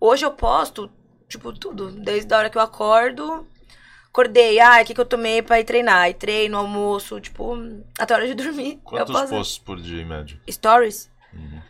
Hoje eu posto, tipo, tudo. Desde a hora que eu acordo. Acordei, ah, o que, que eu tomei pra ir treinar? E treino, almoço, tipo, até a hora de dormir. eu Quantos posto. posts por dia, em média? Stories? Uhum.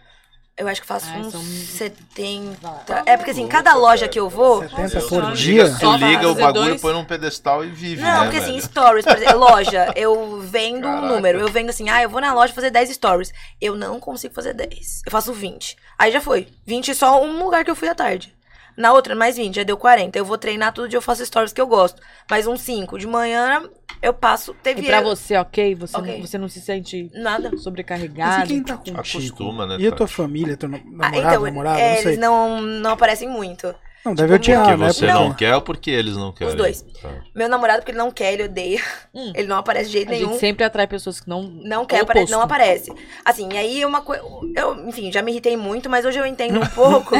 Eu acho que faço Ai, uns são- 70. É porque assim, cada loja que eu vou. 70 Tu por dia? tu liga o bagulho, dois. põe num pedestal e vive, Não, né, porque assim, velho? stories, por exemplo, loja, eu vendo um Caraca. número. Eu vendo assim, ah, eu vou na loja fazer 10 stories. Eu não consigo fazer 10. Eu faço 20. Aí já foi. 20 é só um lugar que eu fui à tarde. Na outra, mais 20, já deu 40. Eu vou treinar todo dia, eu faço stories que eu gosto. Mais uns 5. De manhã, eu passo. Teve. E pra você, ok? Você, Ok. Não, você não se sente Nada. Mas sobrecarregado? e quem tá contigo? Acostuma, né, E a tua família, teu Ah, namorado, então, namorada, é, não sei. eles não, não aparecem muito. Não, deve tipo, odiar, Porque né? você não quer ou porque eles não querem? dois. Tá. Meu namorado, porque ele não quer, ele odeia. Hum. Ele não aparece de jeito A nenhum. gente sempre atrai pessoas que não. Não quer, apare- não aparece. Assim, e aí é uma coisa. Eu, enfim, já me irritei muito, mas hoje eu entendo um pouco.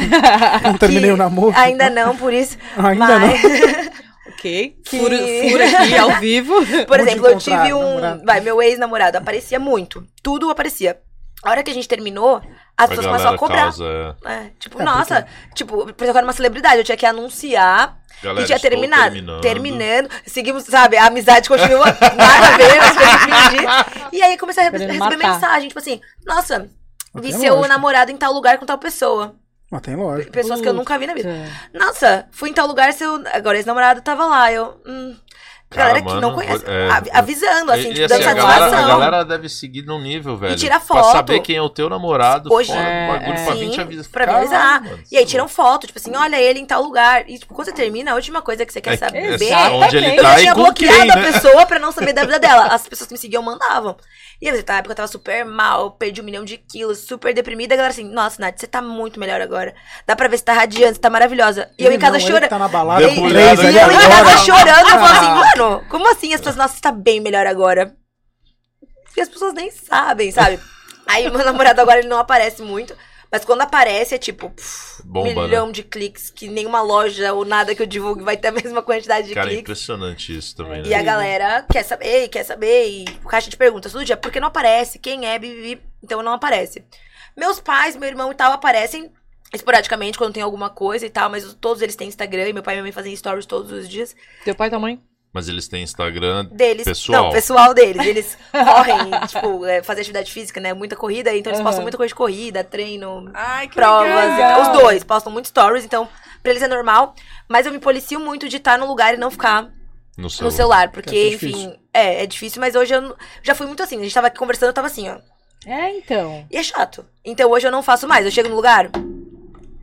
Não terminei o namoro? Ainda não, por isso. Ainda mas, Ok. Que- Furo, furo aqui ao vivo. por Onde exemplo, eu tive um. namorado? Vai, meu ex-namorado aparecia muito. Tudo aparecia. A hora que a gente terminou, as pessoas começaram galera a cobrar. causa, é. É, tipo, É, nossa, tipo, por exemplo, eu era uma celebridade, eu tinha que anunciar Galera, e tinha terminado. terminando. Terminando. Seguimos, sabe, a amizade continua nada a ver, fingir. E aí comecei a receber matar. mensagem, tipo assim, nossa, Mas vi seu lógica. namorado em tal lugar com tal pessoa. Mas tem lógico. Pessoas que eu nunca vi na vida. Puta. Nossa, fui em tal lugar, seu. Agora esse namorado tava lá. Eu. Hum, Cara, galera que mano, não conhece. é, avi- avisando, assim, E- tipo, e, dando assim, a, galera, satisfação. a galera deve seguir num nível, velho. tira Pra foto. saber quem é o teu namorado, Hoje- fora É, bagulho, é. pra Sim, vir te avisar. pra me Caralho, avisar. mano, E aí tiram foto, tipo assim, olha ele em tal lugar. E, tipo, quando você termina, a última coisa que você quer É, saber. é onde ele Eu tá já e tinha bloqueado quem, a né? pessoa pra não saber da vida dela. As pessoas que me seguiam mandavam. E eu, na época, eu tava super mal, perdi um milhão de quilos, super deprimida. A galera assim, nossa, Nath, você tá muito melhor agora. Dá pra ver se tá radiante, você tá maravilhosa. E eu em casa chorando. tá na balada ali E eu em casa chorando, eu falo assim, Ah. Mano, como assim? As pessoas, nossa, você tá bem melhor agora. E as pessoas nem sabem, sabe? Aí meu namorado agora ele não aparece muito. Mas quando aparece é tipo, pff, Bomba, né? milhão de cliques, que nenhuma loja ou nada que eu divulgue vai ter a mesma quantidade de Cara, é cliques. impressionante isso também, né? E a galera quer saber, quer saber, e o caixa de perguntas todo dia, por que não aparece? Quem é, bibi? Então não aparece. Meus pais, meu irmão e tal aparecem esporadicamente quando tem alguma coisa e tal, mas todos eles têm Instagram e meu pai e minha mãe fazem stories todos os dias. Teu pai e tua mãe? Mas eles têm Instagram Deles. pessoal. Não, pessoal deles. Eles correm, tipo, é, fazer atividade física, né? Muita corrida, então eles Aham. postam muita coisa de corrida, treino, Ai, que provas. legal. tal. Os dois postam muito stories, então pra eles é normal. Mas eu me policio muito de estar no lugar e não ficar no celular. no celular, porque, Deve ser enfim, é, é difícil, mas hoje eu já fui muito assim. A gente tava aqui conversando, eu tava assim, ó. É, então. E é chato. Então hoje eu não faço mais. Eu chego no lugar.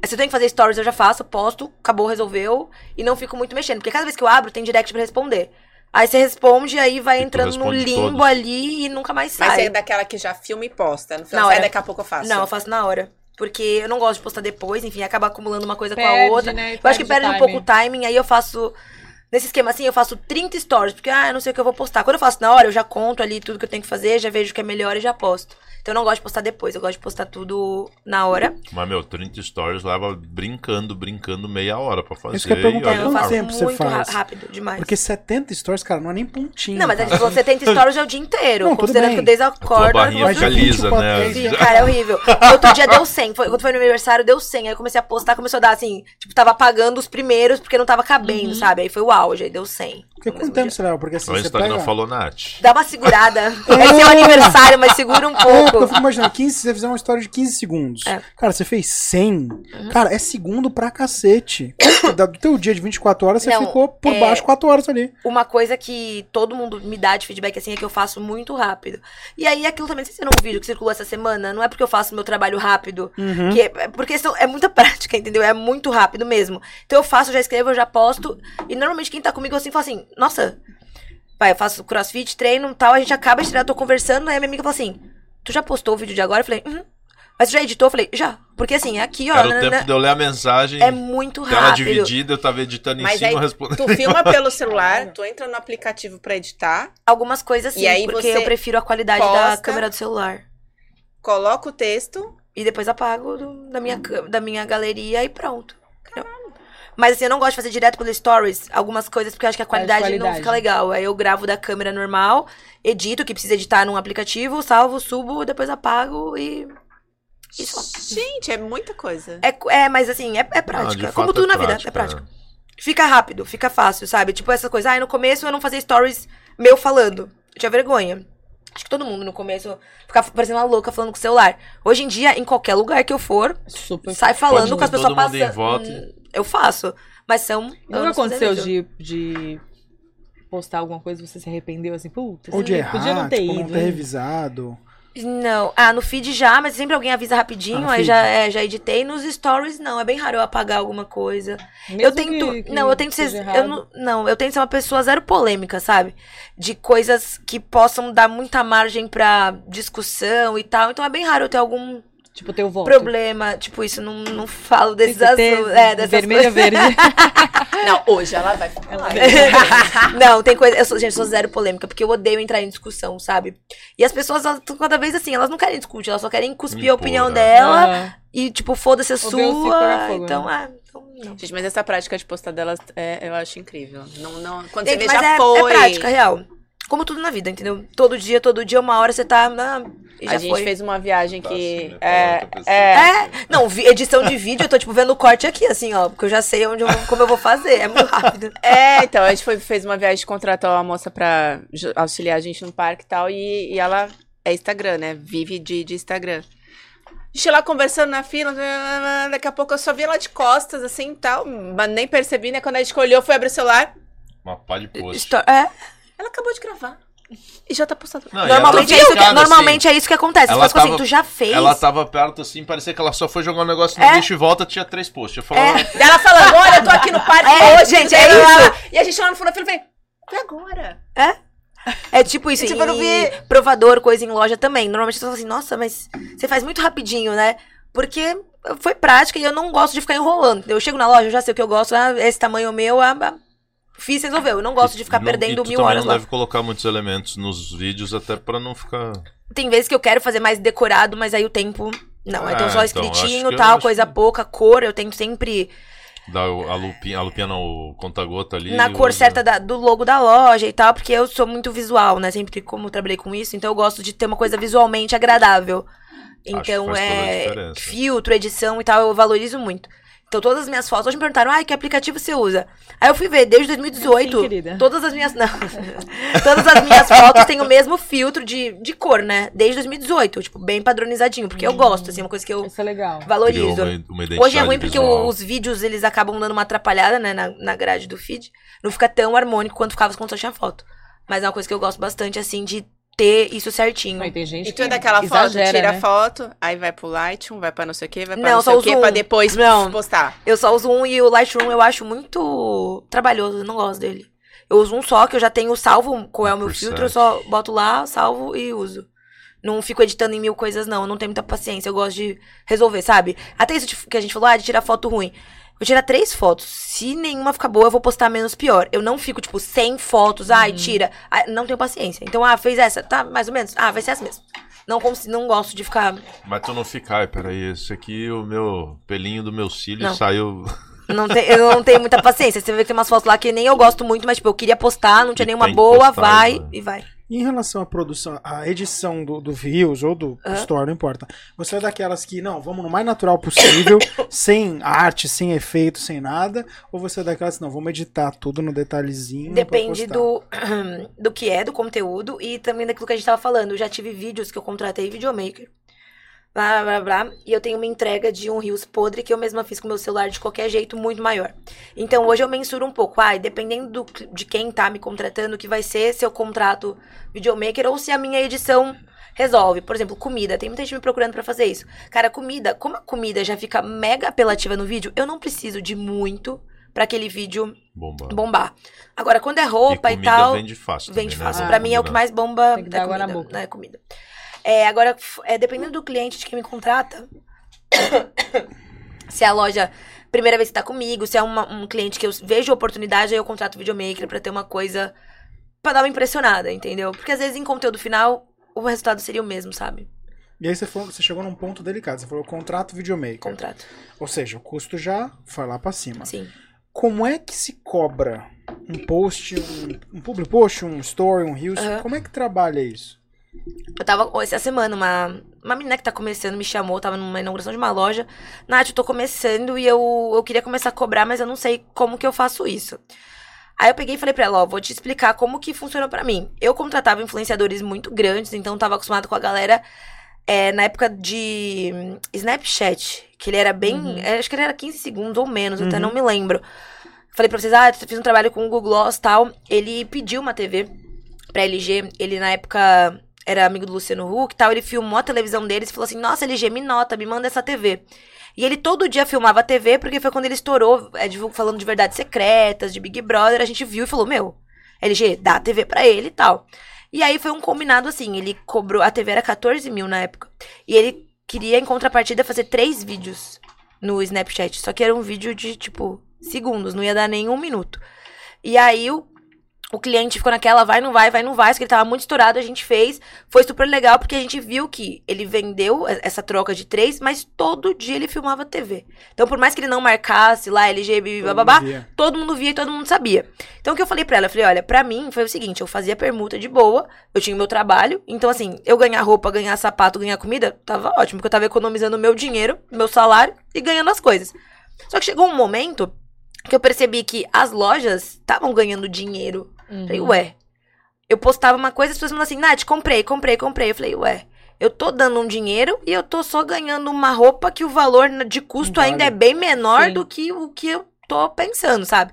Se eu tenho que fazer stories, eu já faço, posto, acabou, resolveu. E não fico muito mexendo. Porque cada vez que eu abro, tem direct pra responder. Aí você responde, aí vai E entrando no limbo todos. ali e nunca mais Mas você sai. é daquela que já filma e posta. No Na final, sai hora. daqui a pouco eu faço. Não, eu faço na hora. Porque eu não gosto de postar depois, enfim, acaba acumulando uma coisa com Perde, a outra. né? Eu acho que Perde um pouco o timing, aí eu faço. Nesse esquema assim, eu faço 30 stories, porque, ah, eu não sei o que eu vou postar. Quando eu faço na hora, eu já conto ali tudo que eu tenho que fazer, já vejo o que é melhor e já posto. Então eu não gosto de postar depois, eu gosto de postar tudo na hora. Mas, meu, 30 stories leva brincando, brincando meia hora pra fazer. Isso que eu perguntar, eu quanto tempo você muito faz? rápido, demais. Porque 70 stories, cara, não é nem pontinho. Não, mas a gente falou 70 stories é o dia inteiro. Não, tudo considerando bem. que desde a A barrinha fica lisa, né? Sim, cara, é horrível. Outro dia deu 100. Foi, quando foi no meu aniversário, deu 100. Aí eu comecei a postar, começou a dar assim. Tipo, tava apagando os primeiros porque não tava cabendo, Uhum. sabe? Aí foi o auge, aí deu 100. Porque quanto mesmo tempo leva? Porque assim, O você pega... falou Nath. Dá uma segurada. É seu aniversário, mas segura um É, porque eu pouco. fico imaginando, 15, se você fizer uma história de 15 segundos. É. Uhum. Cara, você fez 100. Cara, é segundo pra cacete. Do teu dia de 24 horas, você Não, ficou por é- baixo 4 horas ali. Uma coisa que todo mundo me dá de feedback assim é que eu faço muito rápido. E aí aquilo também, não se você não viu vídeo que circulou essa semana, não é porque eu faço meu trabalho rápido, Uhum. que é, é porque são- é muita prática, entendeu? É muito rápido mesmo. Então eu faço, já escrevo, eu já posto. E normalmente quem tá comigo assim fala assim, nossa, vai, eu faço crossfit, treino e tal, a gente acaba de treinar, tô conversando, aí a minha amiga fala assim, tu já postou o vídeo de agora? Eu falei, uhum. Mas tu já editou? Eu falei, já. Porque assim, é aqui, ó. Era o nanana, tempo de eu ler a mensagem, É muito tela rápido. dividida, eu tava editando em Mas cima, aí, respondendo. tu filma pelo celular, tu entra no aplicativo pra editar, Algumas coisas sim, E aí porque eu prefiro a qualidade da posta. câmera do celular. coloca o texto. E depois apago do- da, minha, cam- da minha galeria e pronto. Mas assim, eu não gosto de fazer direto pelo stories algumas coisas, porque eu acho que a Perde qualidade, não qualidade. fica legal. Aí eu gravo da câmera normal, edito o que precisa editar num aplicativo, salvo, subo, depois apago e. E. Gente, é muita coisa. É, é mas assim, é, é Não, prática. de Como fato tudo é na vida, é prática, prática. Fica rápido, fica fácil, sabe? Tipo essa coisa, ah, no começo eu não fazia stories meu falando. Eu tinha vergonha. Acho que todo mundo no começo ficava parecendo uma louca falando com o celular. Hoje em dia, em qualquer lugar que eu for, Super. sai falando Pode com as pessoas passando. Eu faço. Mas são. Nunca aconteceu de, de postar alguma coisa e você se arrependeu assim, putz, Ou de podia errar, não ter tipo, ido. não ter hein? revisado. Não. Ah, no feed já, mas sempre alguém avisa rapidinho, Ah, aí feed. já, é, já editei. Nos stories, não. É bem raro eu apagar alguma coisa. Mesmo eu tento. que- que não, eu tento ser. Eu não, não, eu tento ser uma pessoa zero polêmica, sabe? De coisas que possam dar muita margem pra discussão e tal. Então é bem raro eu ter algum Tipo, teu voto. problema. Tipo, isso não, não falo desses assuntos. É, dessas vermelho a coisas. verde. Não, hoje ela vai falar. não, tem coisa. Eu sou, gente, eu sou zero polêmica, porque eu odeio entrar em discussão, sabe? E as pessoas, elas estão cada vez assim, elas não querem discutir, elas só querem cuspir a opinião né? dela e, tipo, foda-se a sua. fogo, então, né? ah, então não. Gente, mas essa prática de postar delas, é, eu acho incrível. Não, não, quando Gente, você vê, já é, foi. é prática, real. Como tudo na vida, entendeu? Todo dia, todo dia, uma hora você tá. ah, e já A gente foi. fez uma viagem Tá que. assim, né? É, é, É, não, vi- edição de vídeo, eu tô, tipo, vendo o corte aqui, assim, ó, porque eu já sei onde eu, como eu vou fazer, é muito rápido. É, então, a gente foi, fez uma viagem, contratou uma moça pra auxiliar a gente no parque e tal, e, e ela é Instagram, né? Vive de, de Instagram. A gente lá conversando na fila, daqui a pouco eu só vi ela de costas, assim, e tal, mas nem percebi, né? Quando a gente olhou, foi abrir o celular, Uma pá de post. Histó- É, ela acabou de gravar. E já tá postado. Não, e normalmente, ela é tava isso que, normalmente é isso que acontece. Você Ela fala assim, tava- tu já fez. Ela tava perto assim, parecia que ela só foi jogar um negócio no É. lixo e volta, tinha três posts. Eu falava, Daí ela falando, olha, eu tô aqui no parque É, hoje, gente, é isso. lá. E a gente lá no fundo da fila, eu foi agora. É tipo isso, Tipo, eu não e vi. provador, coisa em loja também. Normalmente você fala assim, nossa, mas você faz muito rapidinho, né? Porque foi prática e eu não gosto de ficar enrolando. Eu chego na loja, eu já sei o que eu gosto, ah, esse tamanho é meu, ah, ah, fiz, resolveu. Eu não gosto de ficar não- perdendo mil horas não lá. deve colocar muitos elementos nos vídeos, até pra não ficar... Tem vezes que eu quero fazer mais decorado, mas aí o tempo Não, Ah, então só então, escritinho, eu tal, coisa que- pouca, cor, eu tento sempre o- a lupinha, a lupinha não, o conta-gota ali. na cor usa- certa da- do logo da loja e tal, porque eu sou muito visual, né? Sempre como eu trabalhei com isso, então eu gosto de ter uma coisa visualmente agradável. Então é filtro, edição e tal, eu valorizo muito. Então todas as minhas fotos, hoje me perguntaram, ai, que aplicativo você usa? Aí eu fui ver, desde 2018, Sim, querida. todas as minhas, não, todas as minhas fotos têm o mesmo filtro de, de cor, né? Desde 2018, tipo, bem padronizadinho, porque eu gosto, assim, é uma coisa que eu Isso é legal. Valorizo. uma, uma Hoje é ruim porque visual. os vídeos eles acabam dando uma atrapalhada, né, na, na grade do feed. Não fica tão harmônico quanto ficava quando só tinha foto. Mas é uma coisa que eu gosto bastante, assim, de ter isso certinho. Aí tem gente E que tu é daquela exagera, foto, tira a né? foto, aí vai pro Lightroom, vai pra não sei o que, vai pra Não, não, só sei o que, um. pra depois Não. postar. Eu só uso um e o Lightroom eu acho muito trabalhoso, eu não gosto dele. Eu uso um só, que eu já tenho salvo qual é o meu Preset. filtro, eu só boto lá, salvo e uso. Não fico editando em mil coisas, não. Eu não tenho muita paciência. Eu gosto de resolver, sabe? Até isso que a gente falou, ah, de tirar foto ruim. Vou tirar três fotos. Se nenhuma ficar boa, eu vou postar menos pior. Eu não fico, tipo, 100 fotos. Ai, tira. Ah, não tenho paciência. Então, ah, fez essa. Tá, mais ou menos. Ah, vai ser essa mesmo. Não, cons- não gosto de ficar... Mas tu não fica, ai, peraí, esse aqui, o meu pelinho do meu cílio Não. saiu. Não tem, eu não tenho muita paciência. Você vê que tem umas fotos lá que nem eu gosto muito, mas, tipo, eu queria postar, não tinha E nenhuma boa, postar, vai né? e vai. E em relação à produção, à edição do, do Reels ou do Aham. Store, não importa. Você é daquelas que, não, vamos no mais natural possível, sem arte, sem efeito, sem nada? Ou você é daquelas que, não, vamos editar tudo no detalhezinho? Depende do, do que é, do conteúdo e também daquilo que a gente tava falando. Eu já tive vídeos que eu contratei videomaker. Blá, blá, blá, e eu tenho uma entrega de um Rios podre que eu mesma fiz com meu celular de qualquer jeito, muito maior. Então hoje eu mensuro um pouco. Ai, dependendo do, de quem tá me contratando, que vai ser se eu contrato videomaker ou se a minha edição resolve. Por exemplo, comida. Tem muita gente me procurando pra fazer isso. Cara, comida, como a comida já fica mega apelativa no vídeo, eu não preciso de muito pra aquele vídeo Bomba. bombar. Agora, quando é roupa e, comida tal, vende fácil. vende também, né? fácil. Vamos Pra mim é o que mais bomba Tem que é dar na boca. né, comida. É, agora, é, dependendo do cliente de quem me contrata, se é a loja primeira vez que tá comigo, se é uma- um cliente que eu vejo oportunidade, aí eu contrato videomaker pra ter uma coisa pra dar uma impressionada, entendeu? Porque às vezes em conteúdo final o resultado seria o mesmo, sabe? E aí você, falou, você chegou num ponto delicado. Você falou contrato videomaker. Contrato. Ou seja, o custo já foi lá pra cima. Sim. Como é que se cobra um post, um, um public post, um story, um reels? Aham. Como é que trabalha isso? Eu tava essa semana, uma, uma menina que tá começando me chamou, tava numa inauguração de uma loja. Nath, eu tô começando e eu, eu queria começar a cobrar, mas eu não sei como que eu faço isso. Aí eu peguei e falei pra ela, ó, vou te explicar como que funciona pra mim. Eu contratava influenciadores muito grandes, então tava acostumado com a galera é, na época de hum, Snapchat, que ele era bem, Uhum. é, acho que ele era 15 segundos ou menos, eu até Uhum. não me lembro. Falei pra vocês, ah, eu fiz um trabalho com o Google Gloss e tal. Ele pediu uma TV pra LG, ele na época era amigo do Luciano Huck e tal, ele filmou a televisão deles e falou assim, nossa, LG, me nota, me manda essa TV. E ele todo dia filmava a TV, porque foi quando ele estourou, é, falando de verdades secretas, de Big Brother, a gente viu e falou, meu, LG, dá a TV pra ele e tal. E aí foi um combinado assim, ele cobrou, a TV era 14 mil na época, e ele queria, em contrapartida, fazer três vídeos no Snapchat, só que era um vídeo de, tipo, segundos, não ia dar nem um minuto. E aí o o cliente ficou naquela, vai, não vai, vai, não vai, só que ele tava muito estourado, a gente fez. Foi super legal, porque a gente viu que ele vendeu essa troca de três, mas todo dia ele filmava TV. Então, por mais que ele não marcasse lá, LG, bababá, mundo via. todo mundo via e todo mundo sabia. Então, o que eu falei pra ela? Eu falei, olha, pra mim foi o seguinte, eu fazia permuta de boa, eu tinha o meu trabalho, então, assim, eu ganhar roupa, ganhar sapato, ganhar comida, tava ótimo, porque eu tava economizando meu dinheiro, meu salário e ganhando as coisas. Só que chegou um momento que eu percebi que as lojas estavam ganhando dinheiro Uhum. Falei, ué. Eu postava uma coisa, as pessoas falavam assim, Nath, comprei, comprei, comprei. Eu falei, ué, eu tô dando um dinheiro e eu tô só ganhando uma roupa que o valor de custo Não ainda é vale. bem menor Sim. do que o que eu tô pensando, sabe?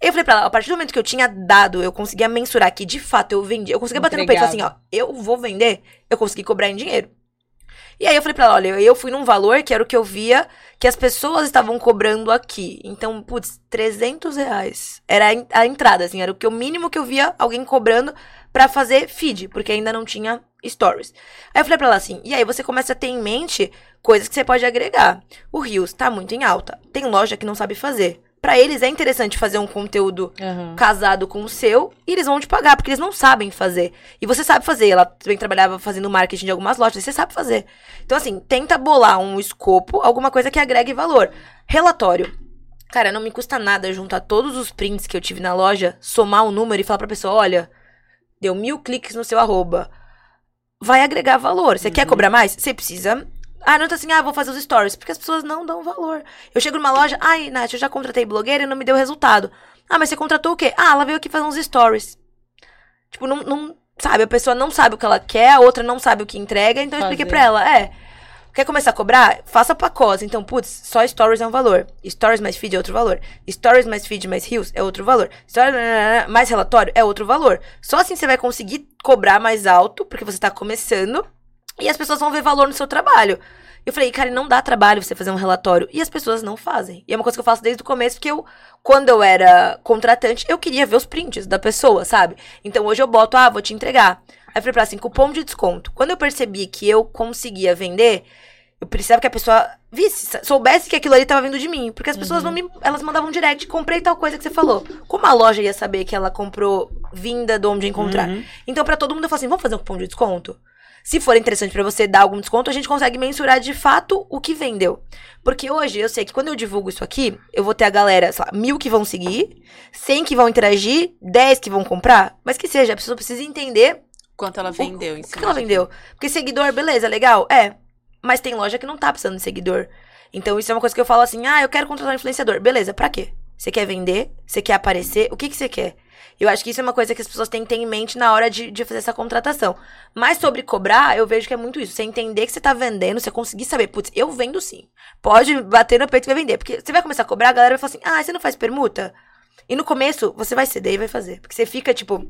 Eu falei pra ela, a partir do momento que eu tinha dado, eu conseguia mensurar que de fato eu vendi, eu conseguia bater no peito e falar assim, ó, eu vou vender, eu consegui cobrar em dinheiro. E aí eu falei pra ela, olha, eu fui num valor que era o que eu via que as pessoas estavam cobrando aqui. Então, putz, 300 reais. Era a en- a entrada, assim, era o que o mínimo que eu via alguém cobrando pra fazer feed, porque ainda não tinha stories. Aí eu falei pra ela assim, e aí você começa a ter em mente coisas que você pode agregar. O Rios tá muito em alta. Tem loja que não sabe fazer. Pra eles é interessante fazer um conteúdo Aham. casado com o seu e eles vão te pagar, porque eles não sabem fazer. E você sabe fazer. Ela também trabalhava fazendo marketing de algumas lojas, você sabe fazer. Então, assim, tenta bolar um escopo, alguma coisa que agregue valor. Relatório. Cara, não me custa nada juntar todos os prints que eu tive na loja, somar o número e falar pra pessoa: olha, deu mil cliques no seu arroba. Vai agregar valor. Você quer cobrar mais? Você precisa. Ah, não tá assim, ah, vou fazer os stories. Porque as pessoas não dão valor. Eu chego numa loja, ai, Nath, eu já contratei blogueira e não me deu resultado. Ah, mas você contratou o quê? Ah, ela veio aqui fazer uns stories. Tipo, não, não sabe, a pessoa não sabe o que ela quer, a outra não sabe o que entrega, então eu expliquei pra ela, é. Quer começar a cobrar? Faça pacotes. Então, putz, só stories é um valor. Stories mais feed é outro valor. Stories mais feed mais reels é outro valor. Stories mais relatório é outro valor. Só assim você vai conseguir cobrar mais alto, porque você tá começando, e as pessoas vão ver valor no seu trabalho. Eu falei, cara, não dá trabalho você fazer um relatório. E as pessoas não fazem. E é uma coisa que eu faço desde o começo, porque eu, quando eu era contratante, eu queria ver os prints da pessoa, sabe? Então hoje eu boto, ah, vou te entregar. Aí eu falei pra assim, cupom de desconto. Quando eu percebi que eu conseguia vender, eu precisava que a pessoa visse, soubesse que aquilo ali tava vindo de mim. Porque as pessoas não me. Elas mandavam direct, comprei tal coisa que você falou. Como a loja ia saber que ela comprou vinda de onde encontrar? Uhum. Então, pra todo mundo, eu falo assim: vamos fazer um cupom de desconto? Se for interessante pra você dar algum desconto, a gente consegue mensurar de fato o que vendeu. Porque hoje eu sei que quando eu divulgo isso aqui, eu vou ter a galera, sei lá, mil que vão seguir, cem que vão interagir, dez que vão comprar, mas que seja, a pessoa precisa entender Quanto ela vendeu em o cima que ela vendeu. Porque seguidor, beleza, legal, é. Mas tem loja que não tá precisando de seguidor. Então isso é uma coisa que eu falo assim: ah, eu quero contratar um influenciador. Beleza, pra quê? Você quer vender? Você quer aparecer? O que, que você quer? Eu acho que isso é uma coisa que as pessoas têm que ter em mente na hora de, de fazer essa contratação. Mas sobre cobrar, eu vejo que é muito isso. Você entender que você tá vendendo, você conseguir saber, putz, eu vendo sim. Pode bater no peito e vai vender. Porque você vai começar a cobrar, a galera vai falar assim, ah, você não faz permuta? E no começo, você vai ceder e vai fazer. Porque você fica, tipo,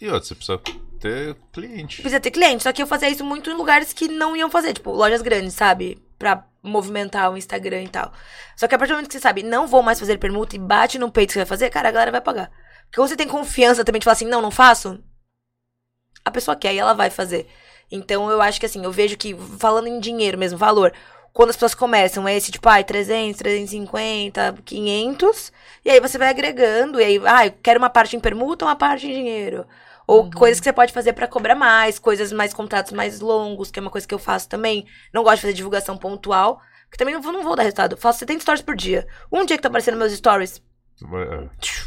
E outra, você precisa ter cliente. precisa ter cliente. Só que eu fazia isso muito em lugares que não iam fazer, tipo, lojas grandes, sabe? Pra movimentar o Instagram e tal. Só que a partir do momento que você sabe, não vou mais fazer permuta e bate no peito que você vai fazer, cara, a galera vai pagar. Porque quando você tem confiança também de falar assim, não, não faço, a pessoa quer e ela vai fazer. Então eu acho que assim, eu vejo que, falando em dinheiro mesmo, valor, quando as pessoas começam, é esse tipo, ai, 300, 350, 500, e aí você vai agregando, e aí, ah, eu quero uma parte em permuta, uma parte em dinheiro. Ou coisas que você pode fazer pra cobrar mais, coisas mais, contratos mais longos, que é uma coisa que eu faço também. Não gosto de fazer divulgação pontual, que também não vou, não vou dar resultado. Eu faço 70 stories por dia. Um dia que tá aparecendo meus stories.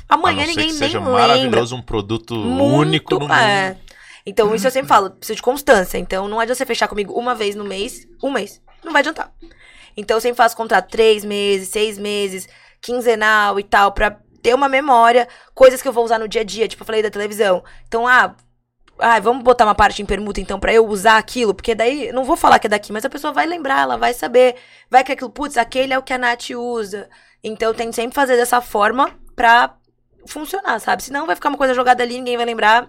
Amanhã a não ser ninguém que nem seja lembra. maravilhoso, um produto Muito, único no mundo. é. Então, isso eu sempre falo, preciso de constância. Então, não adianta você fechar comigo uma vez no mês, um mês. Não vai adiantar. Então, eu sempre faço contrato três meses, seis meses, quinzenal e tal, pra ter uma memória, coisas que eu vou usar no dia a dia, tipo, eu falei da televisão. Então, ah, ah, vamos botar uma parte em permuta, então, pra eu usar aquilo, porque daí, não vou falar que é daqui, mas a pessoa vai lembrar, ela vai saber, vai que aquilo, putz, aquele é o que a Nath usa. Então, eu tenho que sempre fazer dessa forma pra funcionar, sabe? Senão vai ficar uma coisa jogada ali, ninguém vai lembrar.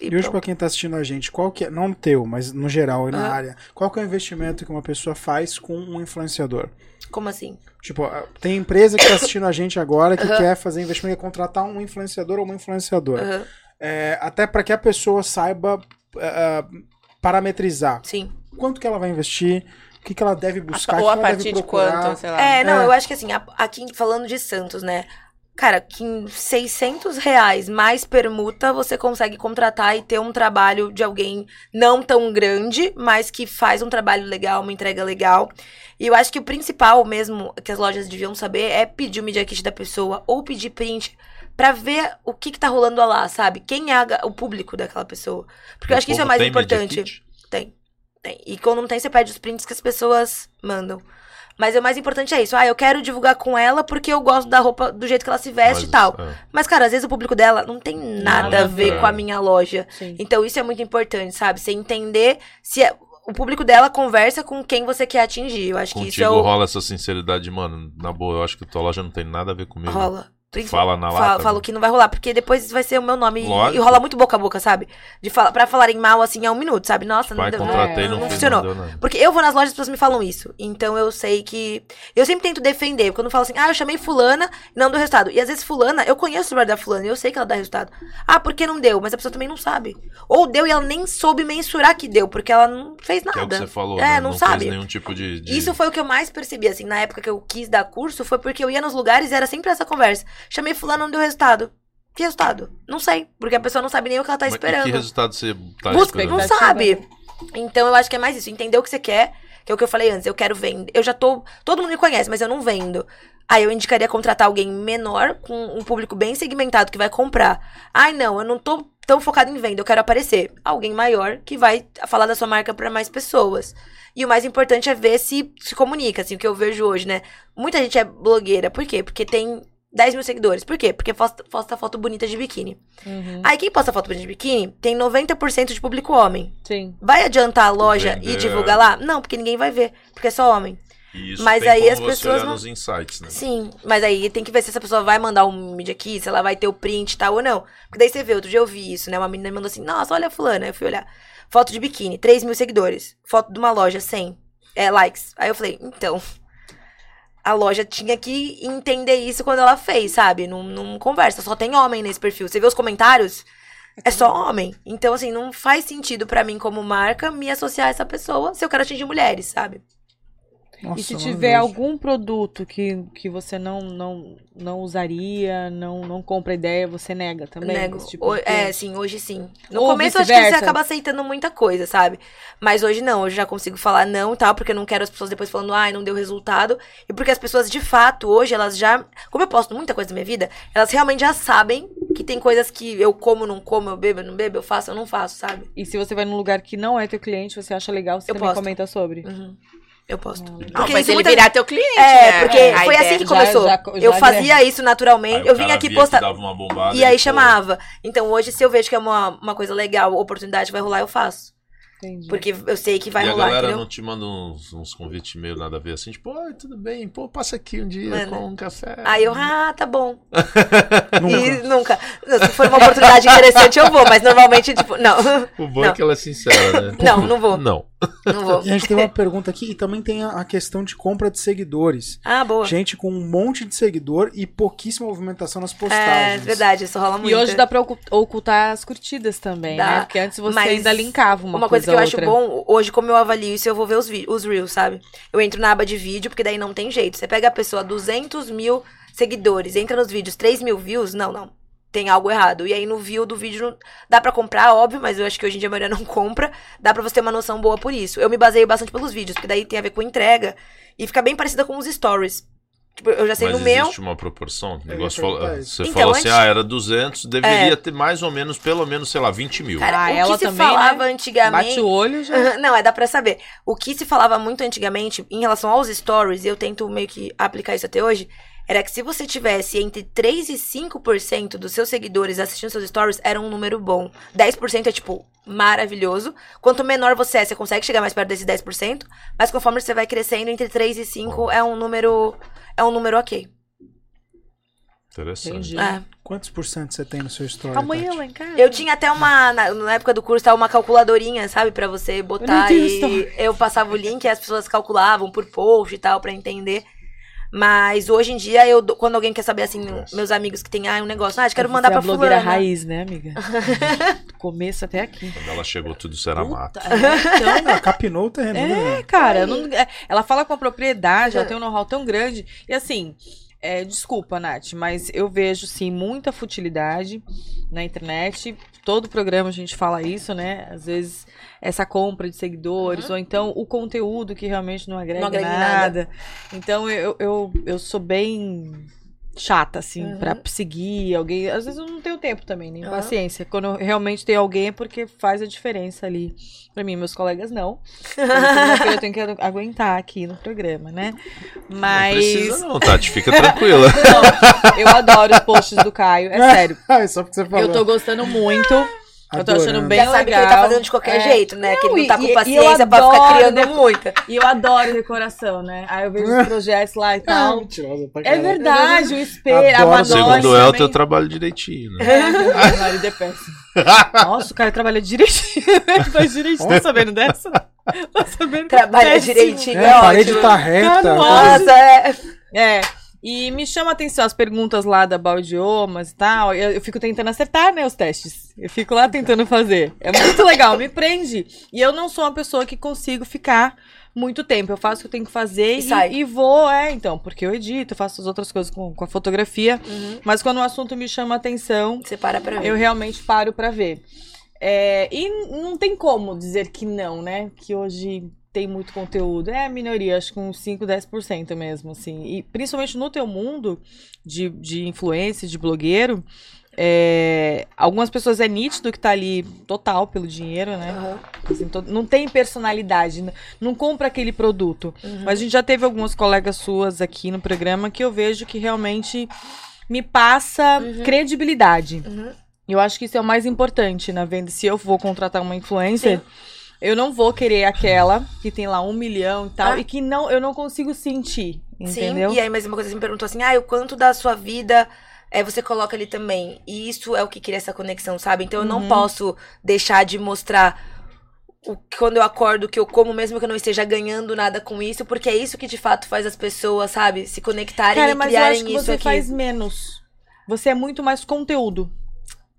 E, E hoje, pra quem tá assistindo a gente, qual que é, não teu, mas no geral e na Aham. área, qual que é o investimento que uma pessoa faz com um influenciador? Como assim? Tipo, tem empresa que tá assistindo a gente agora que Aham. quer fazer investimento, quer contratar um influenciador ou uma influenciadora. Aham, É, até para que a pessoa saiba ah, parametrizar Sim. quanto que ela vai investir, que, que ela deve buscar, Ou o a partir de quanto, sei lá. É, não, É. eu acho que assim, aqui falando de Santos, né? Cara, que em 600 reais mais permuta, você consegue contratar e ter um trabalho de alguém não tão grande, mas que faz um trabalho legal, uma entrega legal. E eu acho que o principal mesmo que as lojas deviam saber é pedir o Media Kit da pessoa ou pedir print pra ver o que que tá rolando lá, sabe? Quem é o público daquela pessoa. Porque eu acho que isso é o mais importante. Kit? Tem. E quando não tem, você pede os prints que as pessoas mandam. Mas o mais importante é isso. Ah, eu quero divulgar com ela porque eu gosto da roupa, do jeito que ela se veste Mas, e tal. é. Mas, cara, às vezes o público dela não tem nada Nada a ver a com a minha loja. Sim. Então, isso é muito importante, sabe? Você entender se é- o público dela conversa com quem você quer atingir. Eu acho que isso é Contigo o. rola essa sinceridade, mano. Na boa, eu acho que tua loja não tem nada a ver comigo. Rola. Fala na lata. Falo né? que não vai rolar, porque depois vai ser o meu nome. e- Lógico. E rola muito boca a boca, sabe? De fala, pra falarem mal, assim, é um minuto, sabe? Nossa, Pai, não deu contratei, não, não fiz, funcionou. não. Porque eu vou nas lojas e as pessoas me falam isso. Então eu sei que. Eu sempre tento defender. Quando eu falo assim, ah, eu chamei fulana não deu resultado. E às vezes fulana, eu conheço o trabalho da fulana e eu sei que ela dá resultado. Ah, por que não deu? Mas a pessoa também não sabe. Ou deu e ela nem soube mensurar que deu, porque ela não fez nada. Que é o que você falou, É, né? não Não, sabe. nenhum tipo de... de- Isso foi o que eu mais percebi, assim, na época que eu quis dar curso, foi porque eu ia nos lugares e era sempre essa conversa. Chamei fulano, não deu resultado. Que resultado? Não sei, porque a pessoa não sabe nem o que ela tá Mas esperando. Que resultado você tá Busca, esperando? não sabe. Então eu acho que é mais isso, entender o que você quer, que é o que eu falei antes, eu quero vender. Eu já tô, todo mundo me conhece, mas eu não vendo. Aí eu indicaria contratar alguém menor, com um público bem segmentado que vai comprar. Ai, não, eu não tô tão focado em venda, eu quero aparecer. Alguém maior que vai falar da sua marca pra mais pessoas. E o mais importante é ver se se comunica, assim, o que eu vejo hoje, né? Muita gente é blogueira, por quê? Porque tem 10 mil seguidores. Por quê? Porque posta, posta foto bonita de biquíni. Uhum. Aí quem posta foto bonita de biquíni tem 90% de público homem. Sim. Vai adiantar a loja Vender. e divulgar lá? Não, porque ninguém vai ver, porque é só homem. E isso Mas tem aí como as você pessoas olhar não- nos insights, né? Sim, mas aí tem que ver se essa pessoa vai mandar um mídia aqui, se ela vai ter o print e tal ou não. Porque daí você vê, outro dia eu vi isso, né? Uma menina me mandou assim, nossa, olha a fulana. Eu fui olhar. Foto de biquíni, 3 mil seguidores. Foto de uma loja, 100 é, likes. Aí eu falei, então... A loja tinha que entender isso quando ela fez, sabe? Não, não conversa, só tem homem nesse perfil. Você vê os comentários, é só homem. Então, assim, não faz sentido pra mim como marca me associar a essa pessoa se eu quero atingir mulheres, sabe? Nossa, E se tiver algum produto que, que você não, não, não usaria, não, não compra ideia, você nega também? Nego. esse tipo de Ho- é, sim, hoje sim. No Ou começo acho que você acaba aceitando muita coisa, sabe? Mas hoje não, hoje já consigo falar não e tal, porque eu não quero as pessoas depois falando, ai, não deu resultado. E porque as pessoas, de fato, hoje, elas já. Como eu posto muita coisa na minha vida, elas realmente já sabem que tem coisas que eu como, não como, eu bebo, eu não bebo, eu faço, eu não faço, sabe? E se você vai num lugar que não é teu cliente, você acha legal, você Eu também posto. comenta sobre. Uhum. Eu posto. Não, Porque mas ele muita- virar teu cliente, É, né? porque A foi assim que Já- começou. já- eu já- fazia isso naturalmente, eu vim aqui postar. que dava uma bombada, E aí pô, chamava. Então hoje, se eu vejo que é uma, uma coisa legal, oportunidade vai rolar, eu faço. Entendi. Porque eu sei que vai e a rolar, galera entendeu? não te manda uns, uns convites meio nada a ver assim, tipo, oi, tudo bem, pô, passa aqui um dia Manda. com um café. Aí eu, ah, tá bom. Nunca. E nunca. Não, Se for uma oportunidade interessante, eu vou, mas normalmente, tipo, não. O bom é Não. que ela é sincera, né? Não, não vou. Não. Não vou. E a gente tem uma pergunta aqui e também tem a, a questão de compra de seguidores. Ah, boa. Gente com um monte de seguidor e pouquíssima movimentação nas É, postagens. verdade, isso rola muito. E hoje dá pra ocu- ocultar as curtidas também, Dá. né? Porque antes você Mas ainda linkava uma, Uma, coisa, que eu a acho outra. bom, hoje, como eu avalio isso, eu vou ver os, os reels, sabe? Eu entro na aba de vídeo, porque daí não tem jeito. Você pega a pessoa, 200 mil seguidores, entra nos vídeos, 3 mil views, não, não. Tem algo errado. E aí no view do vídeo dá pra comprar, óbvio, mas eu acho que hoje em dia a maioria não compra. Dá pra você ter uma noção boa por isso. Eu me baseio bastante pelos vídeos, porque daí tem a ver com entrega. E fica bem parecida com os stories. Tipo, eu já sei Mas no meu. existe uma proporção. O negócio isso. você Então, falou assim, antes- ah, era 200, deveria É. ter mais ou menos, pelo menos, sei lá, 20 mil. Cara, Ah, o ela que se também, falava né? antigamente. Bate o olho já. Não, é dá pra saber. O que se falava muito antigamente em relação aos stories, e eu tento meio que aplicar isso até hoje, era que se você tivesse entre 3 e 5% dos seus seguidores assistindo seus stories, era um número bom. 10% é, tipo, maravilhoso. Quanto menor você é, você consegue chegar mais perto desse 10%, mas conforme você vai crescendo, entre 3 e 5 é um número. É um número ok. Interessante. É. Quantos por cento você tem no seu story? Amanhã Tati? lá em casa. Eu tinha até uma, na, na época do curso, tava uma calculadorinha, sabe? Pra você botar Deus, e eu passava o link e as pessoas calculavam por post e tal, pra entender. Mas hoje em dia, eu, quando alguém quer saber, assim, Nossa. meus amigos que tem, ah, um negócio, ah, eu quero Você mandar é pra a blogueira fulana. raiz, né, amiga? Do começo até aqui. Quando ela chegou, tudo isso era mato. Puta, é, então, Ela capinou o terreno. É, né? cara, não- é, ela fala com a propriedade, ela tem um know-how tão grande. E assim, é, desculpa, Nath, mas eu vejo, sim, muita futilidade na internet. Todo programa a gente fala isso, né? Às vezes, essa compra de seguidores, ou então o conteúdo que realmente não agrega, Não agrega em nada. Então, eu, eu, eu sou bem chata, assim, Uhum. pra seguir alguém. Às vezes eu não tenho tempo também, nem Aham. paciência. Quando eu realmente tem alguém é porque faz a diferença ali. Pra mim, meus colegas não. Então, segunda-feira eu tenho que agu- aguentar aqui no programa, né? Mas. Não precisa não, Tati, fica tranquila. Não, eu adoro os posts do Caio, é sério. É só porque você falou. Eu tô gostando muito. Eu tô achando bem Já sabe que ele tá legal. fazendo de qualquer É. jeito, né? que ele não tá com e- e paciência pra ficar criando deco- muita. E eu adoro decoração, né? Aí eu vejo os projetos lá e Ah, tal. É verdade, o espelho, a Adoro Madonna. Segundo o Elton, eu trabalho direitinho, né? É, meu marido é péssimo. Nossa, o cara trabalha direitinho. Ele faz direitinho. Tá sabendo dessa? Tá sabendo? Trabalha Péssimo. direitinho. É, É, a parede ótimo. tá reta. Tá no Nossa, é. É. E me chama a atenção as perguntas lá da Baldiomas e tal. Eu, eu fico tentando acertar, né, os testes. Eu fico lá tentando fazer. É muito legal, me prende. E eu não sou uma pessoa que consigo ficar muito tempo. Eu faço o que eu tenho que fazer E e, e vou, é, então, porque eu edito, faço as outras coisas com, com a fotografia. Uhum. Mas quando o assunto me chama a atenção, Você para pra ver. eu realmente paro pra ver. É, e não tem como dizer que não, né? Que hoje tem muito conteúdo. É a minoria, acho que uns 5, 10% mesmo, assim. E principalmente no teu mundo de, de influência, de blogueiro, é, algumas pessoas é nítido que tá ali total pelo dinheiro, né? Aham. Assim, não tem personalidade, não compra aquele produto. Uhum. Mas a gente já teve algumas colegas suas aqui no programa que eu vejo que realmente me passa credibilidade. Uhum. Eu acho que isso é o mais importante na venda. Se eu vou contratar uma influencer, eu não vou querer aquela que tem lá um milhão e tal, Ah. e que não, eu não consigo sentir, entendeu? Sim, e aí, mais uma coisa, você me perguntou assim, ah, o quanto da sua vida é, você coloca ali também. E isso é o que cria essa conexão, sabe? Então eu não Uhum. posso deixar de mostrar o, quando eu acordo que eu como, mesmo que eu não esteja ganhando nada com isso, porque é isso que de fato faz as pessoas, sabe, se conectarem Cara, e mas eu criarem acho que isso você aqui. faz menos. Você é muito mais conteúdo.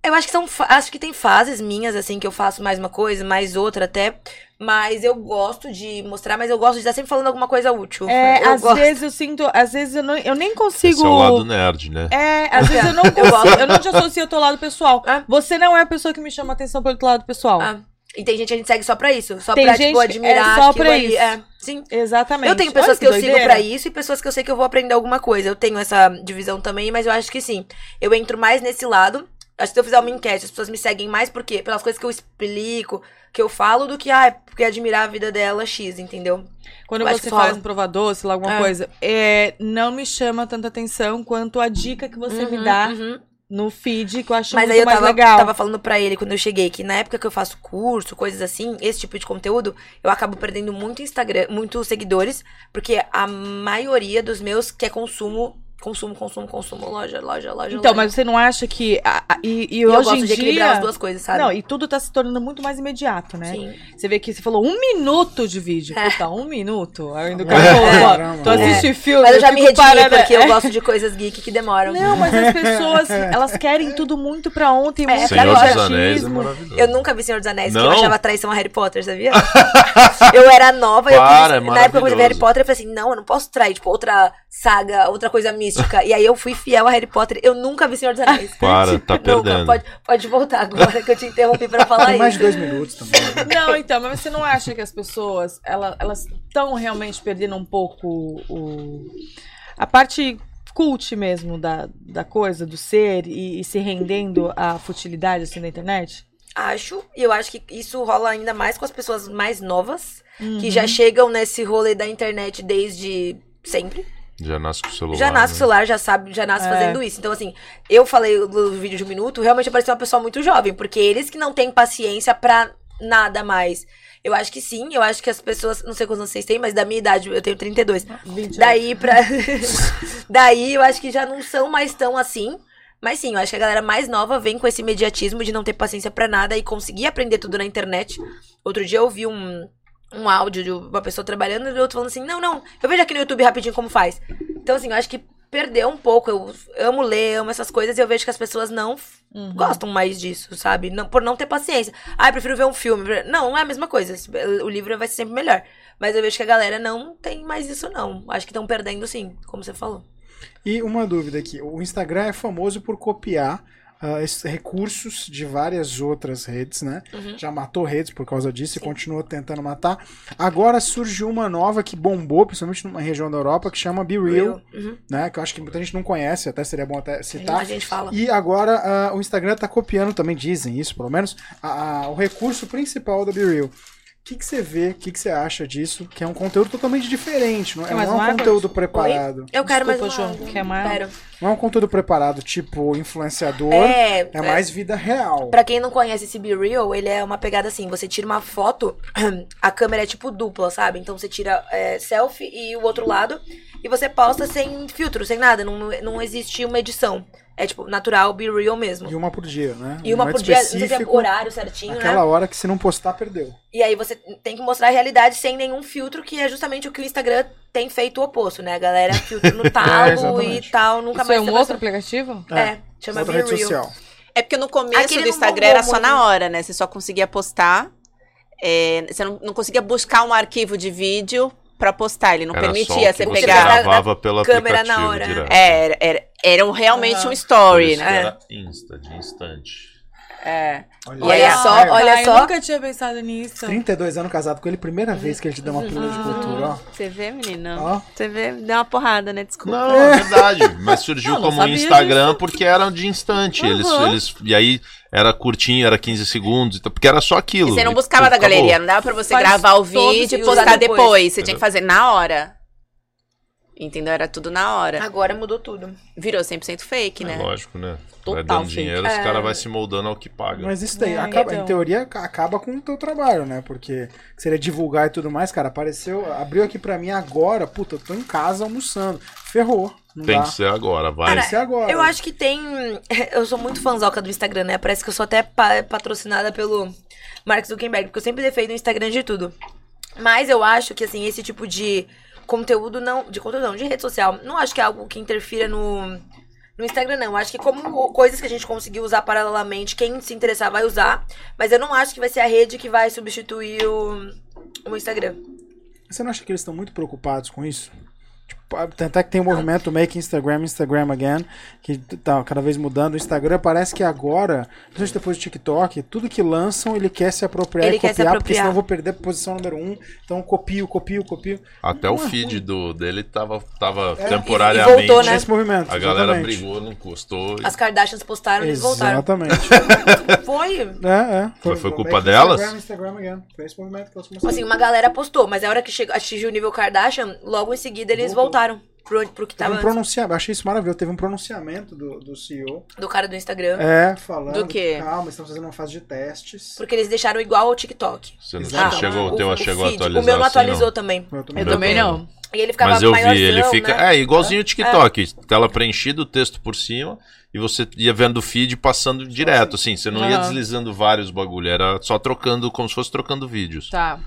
Eu acho que são. Acho que tem fases minhas, assim, que eu faço mais uma coisa, mais outra até. Mas eu gosto de mostrar, mas eu gosto de estar sempre falando alguma coisa útil. É, eu às gosto. vezes eu sinto, às vezes eu, não, eu nem consigo. Esse é o lado nerd, né? É, às vezes eu não Eu consigo, eu não te associo ao teu lado pessoal. Ah. Você não é a pessoa que me chama atenção pelo teu lado pessoal. Ah, e tem gente que a gente segue só pra isso. Só Tem pra, gente tipo, que admirar é só pra isso. É, sim. Exatamente. Eu tenho pessoas Olha que, eu sigo pra isso e pessoas que eu sei que eu vou aprender alguma coisa. Eu tenho essa divisão também, mas eu acho que sim. Eu entro mais nesse lado. Acho que se eu fizer uma enquete, as pessoas me seguem mais porque pelas coisas que eu explico, que eu falo, do que, ah, porque admirar a vida dela X, entendeu? Quando Eu você rola. faz um provador, sei lá, alguma É. coisa, é, não me chama tanta atenção quanto a dica que você me Uhum, dá uhum. no feed, que eu acho Mas muito aí eu mais tava, legal. tava falando pra ele quando eu cheguei que na época que eu faço curso, coisas assim, esse tipo de conteúdo, eu acabo perdendo muito Instagram, muitos seguidores, porque a maioria dos meus quer consumo, consumo, consumo, consumo, loja, loja, loja. Então, loja. mas você não acha que. a- a- e, e E eu hoje gosto em de equilibrar dia. as duas coisas, sabe? Não, e tudo tá se tornando muito mais imediato, né? Sim. Você vê que você falou um minuto de vídeo. É. Puta, um minuto. Aí ainda o É, cara falou, tu assiste filme. Mas eu já me redimi parada- porque eu É. gosto de coisas geek que demoram. Não, mas as pessoas, elas querem tudo muito pra ontem, É, muito pra Senhor dos agora. Anéis é maravilhoso. Eu nunca vi Senhor dos Anéis, porque eu Não? achava traição a Harry Potter, sabia? eu era nova, eu Para, quis, é na época que eu vi Harry. Potter, eu falei assim, não, eu não posso trair, tipo, outra saga, outra coisa mística. E aí eu fui fiel a Harry Potter, eu nunca vi Senhor dos Anéis. Para, tá Nunca, perdendo. pode, pode voltar agora que eu te interrompi pra falar Tem mais isso. dois minutos também. Não, então, mas você não acha que as pessoas, ela- elas estão realmente perdendo um pouco o, a parte cult mesmo da, da coisa, do ser, e, e se rendendo à futilidade, assim, da internet? Acho, e eu acho que isso rola ainda mais com as pessoas mais novas, Uhum. que já chegam nesse rolê da internet desde sempre. Já nasce com o celular. Já nasce com o né? celular, já sabe, já nasce É. fazendo isso. Então, assim, eu falei do vídeo de um minuto, realmente apareceu uma pessoa muito jovem, porque eles que não têm paciência pra nada mais. Eu acho que sim, eu acho que as pessoas, não sei quantos anos vocês têm, mas da minha idade, eu tenho 32. 20 Daí pra. Daí eu acho que já não são mais tão assim. Mas sim, eu acho que a galera mais nova vem com esse imediatismo de não ter paciência pra nada e conseguir aprender tudo na internet. Outro dia eu vi um, um áudio de uma pessoa trabalhando e o outro falando assim: não, não, eu vejo aqui no YouTube rapidinho como faz. Então, assim, eu acho que perdeu um pouco. Eu amo ler, amo essas coisas e eu vejo que as pessoas não Uhum. gostam mais disso, sabe? Não, por não ter paciência. Ah, eu prefiro ver um filme. Não, não é a mesma coisa. O livro vai ser sempre melhor. Mas eu vejo que a galera não tem mais isso, não. Acho que estão perdendo sim, como você falou. E uma dúvida aqui: o Instagram é famoso por copiar ah, esses recursos de várias outras redes, né? Uhum. Já matou redes por causa disso e continua tentando matar. Agora surgiu uma nova que bombou, principalmente numa região da Europa, que chama Be Real, Uhum. né? Que eu acho que muita gente não conhece, até seria bom até A citar. gente fala. E agora ah, o Instagram tá copiando, também dizem isso, pelo menos, a- a- o recurso principal da Be Real. que, que você vê, o que, que você acha disso? Que é um conteúdo totalmente diferente, não é, não é um água? conteúdo preparado. Eu quero Desculpa, mais uma Ju, água. quer mais? Quero. Não é um conteúdo preparado tipo influenciador, É, é mais vida real. Pra quem não conhece esse Be Real, ele é uma pegada assim, você tira uma foto, a câmera é tipo dupla, sabe? Então você tira é, selfie e o outro lado, e você posta sem filtro, sem nada, não, não existe uma edição. É tipo, natural, Be Real mesmo. E uma por dia, né? E uma momento por dia, se é específico, horário certinho, Aquela né? hora que se não postar, perdeu. E aí você tem que mostrar a realidade sem nenhum filtro, que é justamente o que o Instagram tem feito o oposto, né? A galera filtra no talo e exatamente. tal, nunca Isso mais é um você outro aplicativo? É, chama outra Be rede Real. social. É porque no começo Aquele do Instagram era só muito. na hora, né? Você só conseguia postar. é, você não, não conseguia buscar um arquivo de vídeo pra postar. Ele não Era só permitia o que você você pegar. gravava pela câmera na hora. direto. É, era, era, era realmente Aham. um Por story, né? Era Insta, de instante. É. Olha, Olha só, ó. olha Ai, só. Eu nunca tinha pensado nisso. 32 anos casado com ele, primeira vez que ele te dá uma pílula de cultura, ó. Você vê, menina? Ó. Você vê, deu uma porrada, né? Desculpa. Não, é verdade. Mas surgiu Não, não como Instagram porque era de instante. Eles, Uhum. eles, e aí era curtinho, era 15 segundos, então, porque era só aquilo. E você não E, buscava pô, da acabou. galeria, não dava pra você Faz gravar o vídeo e e postar depois. depois. Você tinha Entendeu? que fazer na hora. Entendeu? Era tudo na hora. Agora mudou tudo. Virou 100% fake, É né? lógico, né? Vai Total dando fake. dinheiro, os caras vão se moldando ao que paga. Mas isso daí, É, acaba, em então. teoria, ca- acaba com o teu trabalho, né? Porque seria divulgar e tudo mais, cara, apareceu, abriu aqui pra mim agora, puta, eu tô em casa almoçando. Ferrou. Não Tem dá. que ser agora, vai. Tem que ser agora. Eu acho que tem. Eu sou muito fãzoca do Instagram, né? Parece que eu sou até pa- patrocinada pelo Mark Zuckerberg, porque eu sempre defendo o Instagram de tudo. Mas eu acho que, assim, esse tipo de conteúdo não. De conteúdo não, de rede social, não acho que é algo que interfira no. No Instagram, não. Acho que como coisas que a gente conseguiu usar paralelamente, quem se interessar vai usar. Mas eu não acho que vai ser a rede que vai substituir o, o Instagram. Você não acha que eles estão muito preocupados com isso? Tipo, tanto é que tem o movimento Make Instagram Instagram Again, que tá cada vez mudando. O Instagram parece que agora, principalmente depois do TikTok, tudo que lançam ele quer se apropriar Ele e quer se copiar, porque apropriar. senão eu vou perder a posição número um. Então copio, copio, copio. Até Não o é feed do, dele tava, tava É, temporariamente. e voltou, né? Esse movimento. A galera exatamente. brigou, não gostou. e- As Kardashians postaram e eles voltaram. Exatamente. Foi. é, é. Mas foi culpa Make delas? Instagram, Instagram Again. Foi esse movimento que elas começaram. assim, uma galera postou, mas a hora que chegou, atingiu o nível Kardashian, logo em seguida eles Voltou. Voltaram pro, pro que Teve tava um pronunciamento, achei isso maravilhoso. Teve um pronunciamento do, do CEO. do cara do Instagram. É, falando. Do quê? Calma, estamos fazendo uma fase de testes. Porque eles deixaram igual ao TikTok. Você não Exato. chegou, o teu o, chegou a feed. atualizar O meu não assim, atualizou também. Eu Eu também. também não. E ele ficava Mas eu vi, ele fica. né? É, igualzinho o TikTok. Tela preenchida, o texto por cima. E você ia vendo o feed passando direto, assim. Você não ia deslizando vários bagulho. Era só trocando, como se fosse trocando vídeos. Tá.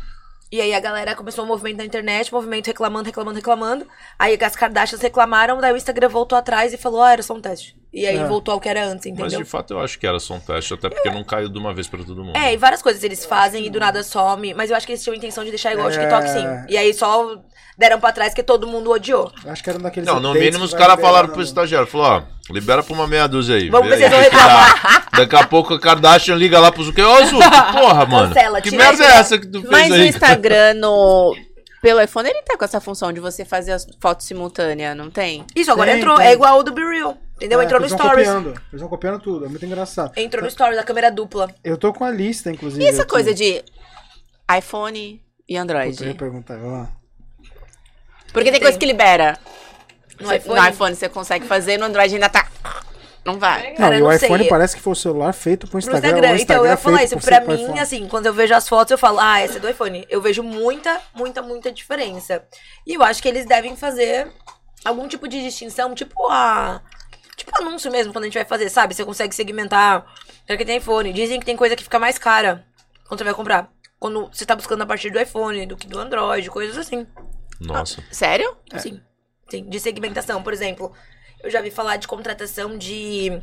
E aí a galera começou um movimento na internet, movimento reclamando, reclamando, reclamando. Aí as Kardashians reclamaram, daí o Instagram voltou atrás e falou, ah, era só um teste. E aí É. voltou ao que era antes, Mas entendeu? de fato eu acho que era só um teste, até porque não caiu de uma vez pra todo mundo. É, e várias coisas eles fazem e do nada some. Mas eu acho que eles tinham a intenção de deixar igual É. TikTok, sim. E aí só deram pra trás que todo mundo odiou. Acho que era um daqueles. Não, no mínimo que os caras falaram pro estagiário, falou, ó, libera pra uma meia dúzia aí. Vamos ver o vão dá. Daqui a pouco a Kardashian liga lá pro Zuckerberg. Ô, Zuc, porra, mano. Cancela, que merda é essa que tu fez Mas o aí? Instagram no. Pelo iPhone ele tá com essa função de você fazer as fotos simultâneas, não tem? Isso, agora Tem, entrou. tem. É igual o do Be Real. Entendeu? É, Entrou no Stories. copiando. Eles vão copiando tudo, é muito engraçado. Entrou no Stories, a câmera dupla. Eu tô com a lista, inclusive. E essa aqui. coisa de iPhone e Android? Puta, eu ia perguntar, vai lá. Porque tem Tem. coisa que libera. No Você- iPhone? no iPhone você consegue fazer, no Android ainda tá. Não vai. Cara, não, e eu o não iPhone sei. parece que foi o celular feito pro Pro Instagram. Instagram. o Então, eu ia é falar isso. Pra mim, iPhone. assim, quando eu vejo as fotos, eu falo, ah, essa é do iPhone. Eu vejo muita, muita, muita diferença. E eu acho que eles devem fazer algum tipo de distinção, tipo a. Tipo anúncio mesmo, quando a gente vai fazer, sabe? Você consegue segmentar. Será que tem iPhone? Dizem que tem coisa que fica mais cara quando você vai comprar. Quando você tá buscando a partir do iPhone, do que do Android, coisas assim. Nossa. Sério? Sim. Sim, de segmentação. Por exemplo, eu já vi falar de contratação de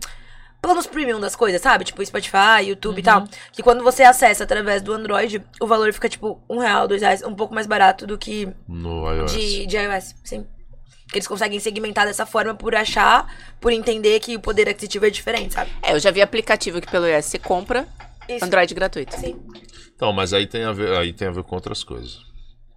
planos premium das coisas, sabe? Tipo Spotify, YouTube e tal. Que quando você acessa através do Android, o valor fica tipo um real, dois reais, um pouco mais barato do que No iOS. de, de iOS. Sim. Que eles conseguem segmentar dessa forma por achar, por entender que o poder aquisitivo é diferente, sabe? É, eu já vi aplicativo que pelo iOS você compra, Isso. Android gratuito. Sim. Então, mas aí tem a ver, aí tem a ver com outras coisas.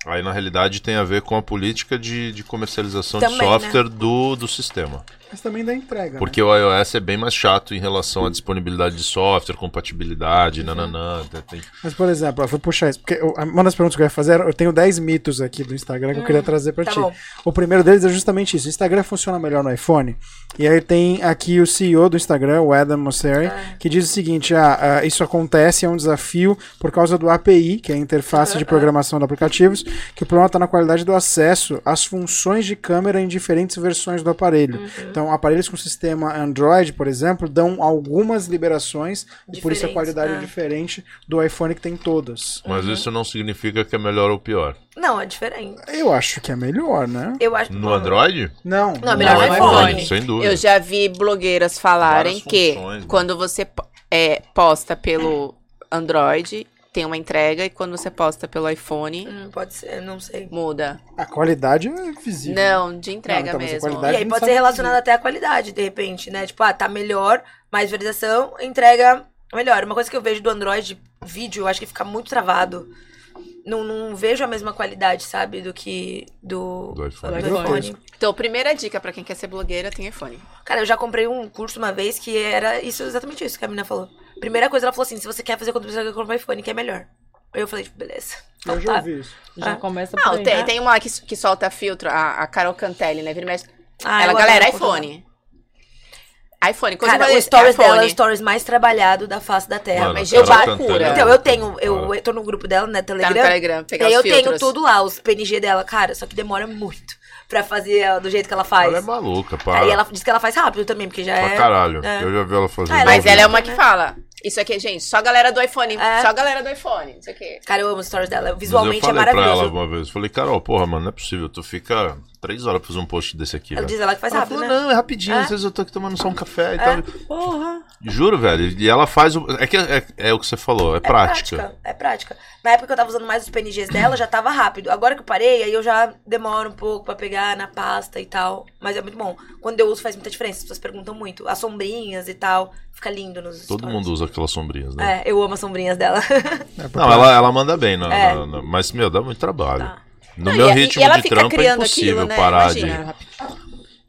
Aí, na realidade, tem a ver com a política de, de comercialização de Também, né? software do, do sistema. Mas também dá entrega. né? Porque o iOS é bem mais chato em relação à disponibilidade de software, compatibilidade, Uhum. nananã. tem- Mas, por exemplo, eu vou puxar isso. Porque uma das perguntas que eu ia fazer, era- eu tenho 10 mitos aqui do Instagram que eu queria trazer pra tá ti. bom. O primeiro deles é justamente isso. O Instagram funciona melhor no iPhone. E aí tem aqui o CEO do Instagram, o Adam Mosseri, Ah. que diz o seguinte: ah, ah, isso acontece, é um desafio por causa do API, que é a interface de programação de aplicativos, que o problema está na qualidade do acesso às funções de câmera em diferentes versões do aparelho. Uhum. Então, aparelhos com sistema Android, por exemplo, dão algumas liberações, e por isso a qualidade é ah. diferente do iPhone que tem todas. Mas Uhum. isso não significa que é melhor ou pior. Não, é diferente. Eu acho que é melhor, né? Eu acho No Android? Não. Não, é melhor no iPhone. iPhone. Sem dúvida. Eu já vi blogueiras falarem Várias que funções, né? quando você é, posta pelo Android, tem uma entrega, e quando você posta pelo iPhone, Hum, pode ser, não sei. muda. A qualidade é visível. Não, de entrega Não, então, mesmo. E aí pode ser relacionado até à qualidade, de repente, né? Tipo, ah, tá melhor, mais visualização, entrega melhor. Uma coisa que eu vejo do Android, vídeo, eu acho que fica muito travado. Não, não vejo a mesma qualidade, sabe, do que do, Do iPhone. do Grotesco. Então, primeira dica pra quem quer ser blogueira, tem iPhone. Cara, eu já comprei um curso uma vez que era isso, exatamente isso que a menina falou. Primeira coisa, ela falou assim: se você quer fazer conteúdo, você compra um iPhone, que é melhor. Aí eu falei, tipo, beleza. Eu Então já tá. ouvi isso. Já Ah. começa por Não, aí. tem, né? tem uma lá que, que solta filtro, a, a Carol Cantelli, né? Vira e mexe. Ah, Ela, eu galera, iPhone. iPhone, coisa Cara, mais- o stories iPhone. dela é o stories mais trabalhado da face da Terra. Mano, mas eu. Cantelli é Então, eu tenho, eu, eu tô no grupo dela, né, Tá Telegram. no Telegram, E pegar aí os eu filtros. tenho tudo lá, os PNG dela, cara, só que demora muito pra fazer do jeito que ela faz. Ela é maluca, para. Aí ela diz que ela faz rápido também, porque já Pra é. caralho. é. Eu já vi ela fazer. Ah, Mas é ela é uma que fala. Isso aqui, gente, só a galera do iPhone. É. Só a galera do iPhone. Isso aqui. Cara, eu amo os stories dela. Mas eu Visualmente é falei pra ela uma vez. Falei, Carol, porra, mano, não é possível. Tu fica três horas pra fazer um post desse aqui. Ela velho. diz ela que faz Ela rápido, falou, né? não, é rapidinho. É. Às vezes eu tô aqui tomando só um café e É. tal. Porra. Juro, velho. E ela faz o. É, que é, é o que você falou, é, É prática. É prática. Na época que eu tava usando mais os PNGs dela, já tava rápido. Agora que eu parei, aí eu já demoro um pouco pra pegar na pasta e tal. Mas é muito bom. Quando eu uso faz muita diferença. As pessoas perguntam muito. As sombrinhas e tal. Fica lindo nos Todo stories. mundo usa aquelas sombrinhas, né? É, eu amo as sombrinhas dela. É, Não, ela, ela manda bem, na, É. na- na- mas, meu, dá muito trabalho. Tá. No Não, meu e- ritmo e ela de fica trampo é impossível aquilo, né? parar Imagina.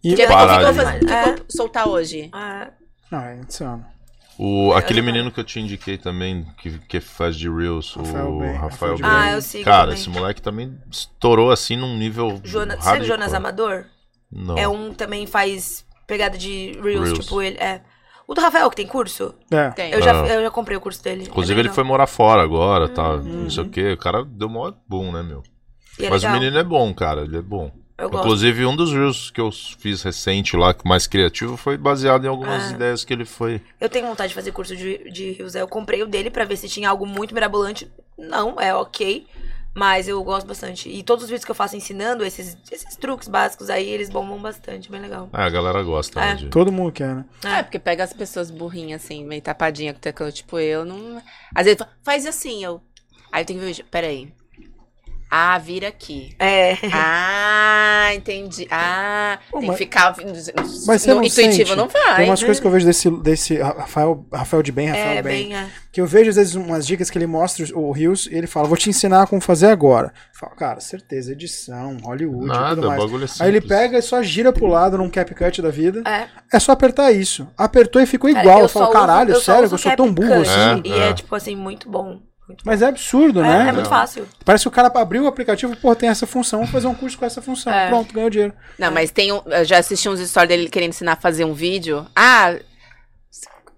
E- Que, Parar de- que É. soltar hoje? Ah, Não, é insano. de. O, aquele menino que eu te indiquei também, que, que faz de Reels, Rafael o Bem, Rafael Bem. Ah, eu sigo Cara, também. esse moleque também estourou assim num nível. Jonas, sabe Jonas Amador? Não. É um também faz pegada de Reels, Reels. tipo ele. É. O do Rafael, que tem curso? É. Tem. Eu já, Ah. eu já comprei o curso dele. Inclusive, é ele foi morar fora agora, tá? Uhum. Não sei o quê. O cara deu maior boom, né, meu? E é Mas legal. o menino é bom, cara. Ele é bom. Eu gosto. Inclusive, um dos reels que eu fiz recente lá, mais criativo, foi baseado em algumas Ah. ideias que ele foi. Eu tenho vontade de fazer curso de, de Rios. Eu comprei o dele pra ver se tinha algo muito mirabolante. Não, é ok. Mas eu gosto bastante. E todos os vídeos que eu faço ensinando esses, esses truques básicos aí, eles bombam bastante. Bem legal. É, a galera gosta, É. né? De... Todo mundo quer, né? É, porque pega as pessoas burrinhas, assim, meio tapadinha com teclado, tipo eu, não... Às vezes, fala, faz assim, eu... Aí eu tenho que ver, peraí. Ah, vira aqui. É. Ah, entendi. Ah, Pô, tem mas- que ficar Mas você no não intuitivo, sente? não vai. Tem umas coisas que eu vejo desse, desse Rafael, Rafael de Bem, Rafael É, Bem, bem. É. que eu vejo às vezes umas dicas que ele mostra o Rios e ele fala, vou te ensinar como fazer agora. Eu falo, cara, certeza, edição, Hollywood Nada, tudo o mais. bagulho é simples. Aí ele pega e só gira pro lado num CapCut da vida. É. É só apertar isso. Apertou e ficou Cara, igual. Eu, só falo, caralho, sério, eu sou tão burro assim. E É. é, tipo assim, muito bom. Muito bom. Mas é absurdo, É, né? é muito fácil. Parece que o cara abriu o aplicativo, pô, tem essa função, vou fazer um curso com essa função. É. Pronto, ganhou dinheiro. Não, mas tem um. Eu já assisti uns stories dele querendo ensinar a fazer um vídeo. Ah,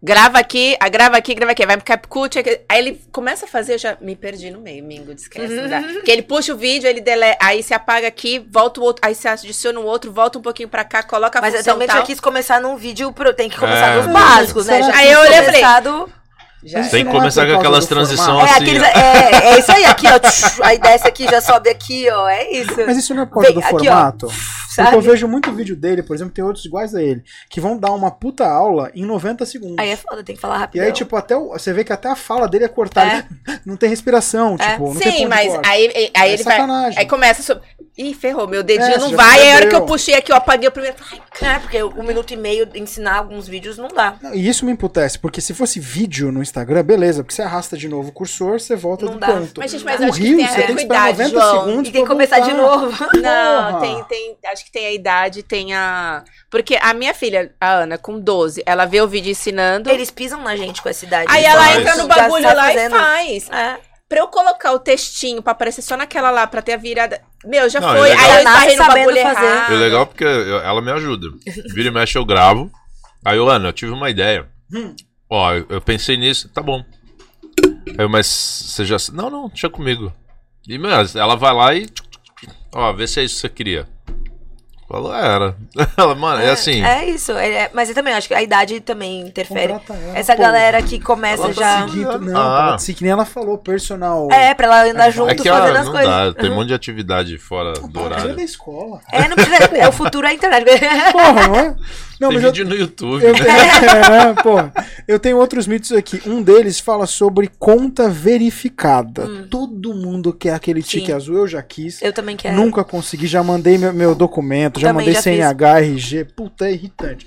grava aqui, ah, grava aqui, grava aqui. Vai pro CapCut. Aí ele começa a fazer, eu já me perdi no meio, Mingo, esquece. não dá. Porque ele puxa o vídeo, ele deleta, aí se apaga aqui, volta o outro, aí você adiciona o outro, volta um pouquinho pra cá, coloca a Mas eu função também tal. já quis começar num vídeo. Pro... Tem que começar É, dos não. básicos, né? Já que- Aí eu olhei e falei, começar do- Já Tem que é começar com aquelas transições É, assim. aqueles, é, é isso aí, aqui, ó. tch, Aí desce aqui, já sobe aqui, ó. É isso. Mas isso não é por causa Vem, do aqui, ó. formato? Sabe? Porque eu vejo muito vídeo dele, por exemplo, tem outros iguais a ele, que vão dar uma puta aula em 90 segundos. Aí é foda, tem que falar E rápido. aí, tipo, até o- você vê que até a fala dele é cortada. É. Não tem respiração, É. tipo, não tem Sim, ponto de mas corte. aí, aí É ele vai. sacanagem. Aí começa. sobre- Ih, ferrou, meu dedinho É, não vai. Aí a hora que perdeu. eu puxei aqui, eu apaguei o primeiro. Ai, É, porque um minuto e meio ensinar alguns vídeos não dá. Não, E isso me emputece, porque se fosse vídeo no Instagram, beleza, porque você arrasta de novo o cursor, você volta Não do dá. canto. Mas, gente, mas o eu acho que Rio, tem a você ver tem que esperar idade, 90 João. segundos E tem que começar de voltar. novo. Não, tem, tem. Acho que tem a idade, tem a. Porque a minha filha, a Ana, com 12, ela vê o vídeo ensinando. Eles pisam na gente com essa idade. Aí ela faz. entra no bagulho lá fazendo. e faz. É. Pra eu colocar o textinho pra aparecer só naquela lá, pra ter a virada. Meu, já Não, foi. é. Aí eu esbarrei no sabendo bagulho errado. É legal porque eu- ela me ajuda. Vira e mexe, eu gravo. Aí eu, Ana, eu tive uma ideia. Ó, eu, eu pensei nisso, tá bom. Aí eu, mas você já. Não, não, deixa comigo. E, meu, ela vai lá e. Ó, vê se é isso que você queria. Falou, "É, era. Ela, mano, é, assim. É isso. é- é- mas eu também acho que a idade também interfere. Ela, Essa pô. galera que começa Ela tá já. Seguir, não, Ah. pode seguir, que nem ela falou, personal. É, pra ela andar junto É que fazendo ela as não coisas. dá, tem um monte de atividade fora do Para, tira horário. da escola. É, não precisa. É o futuro é a internet. Porra, não é? Não, Tem mas eu, vídeo no YouTube, eu, né? é, porra. eu tenho outros mitos aqui. Um deles fala sobre conta verificada. Todo mundo quer aquele tique Sim. azul, eu já quis. Eu também quero. Nunca consegui, já mandei meu, meu documento, já Também mandei já CNH, RG. Puta, é irritante.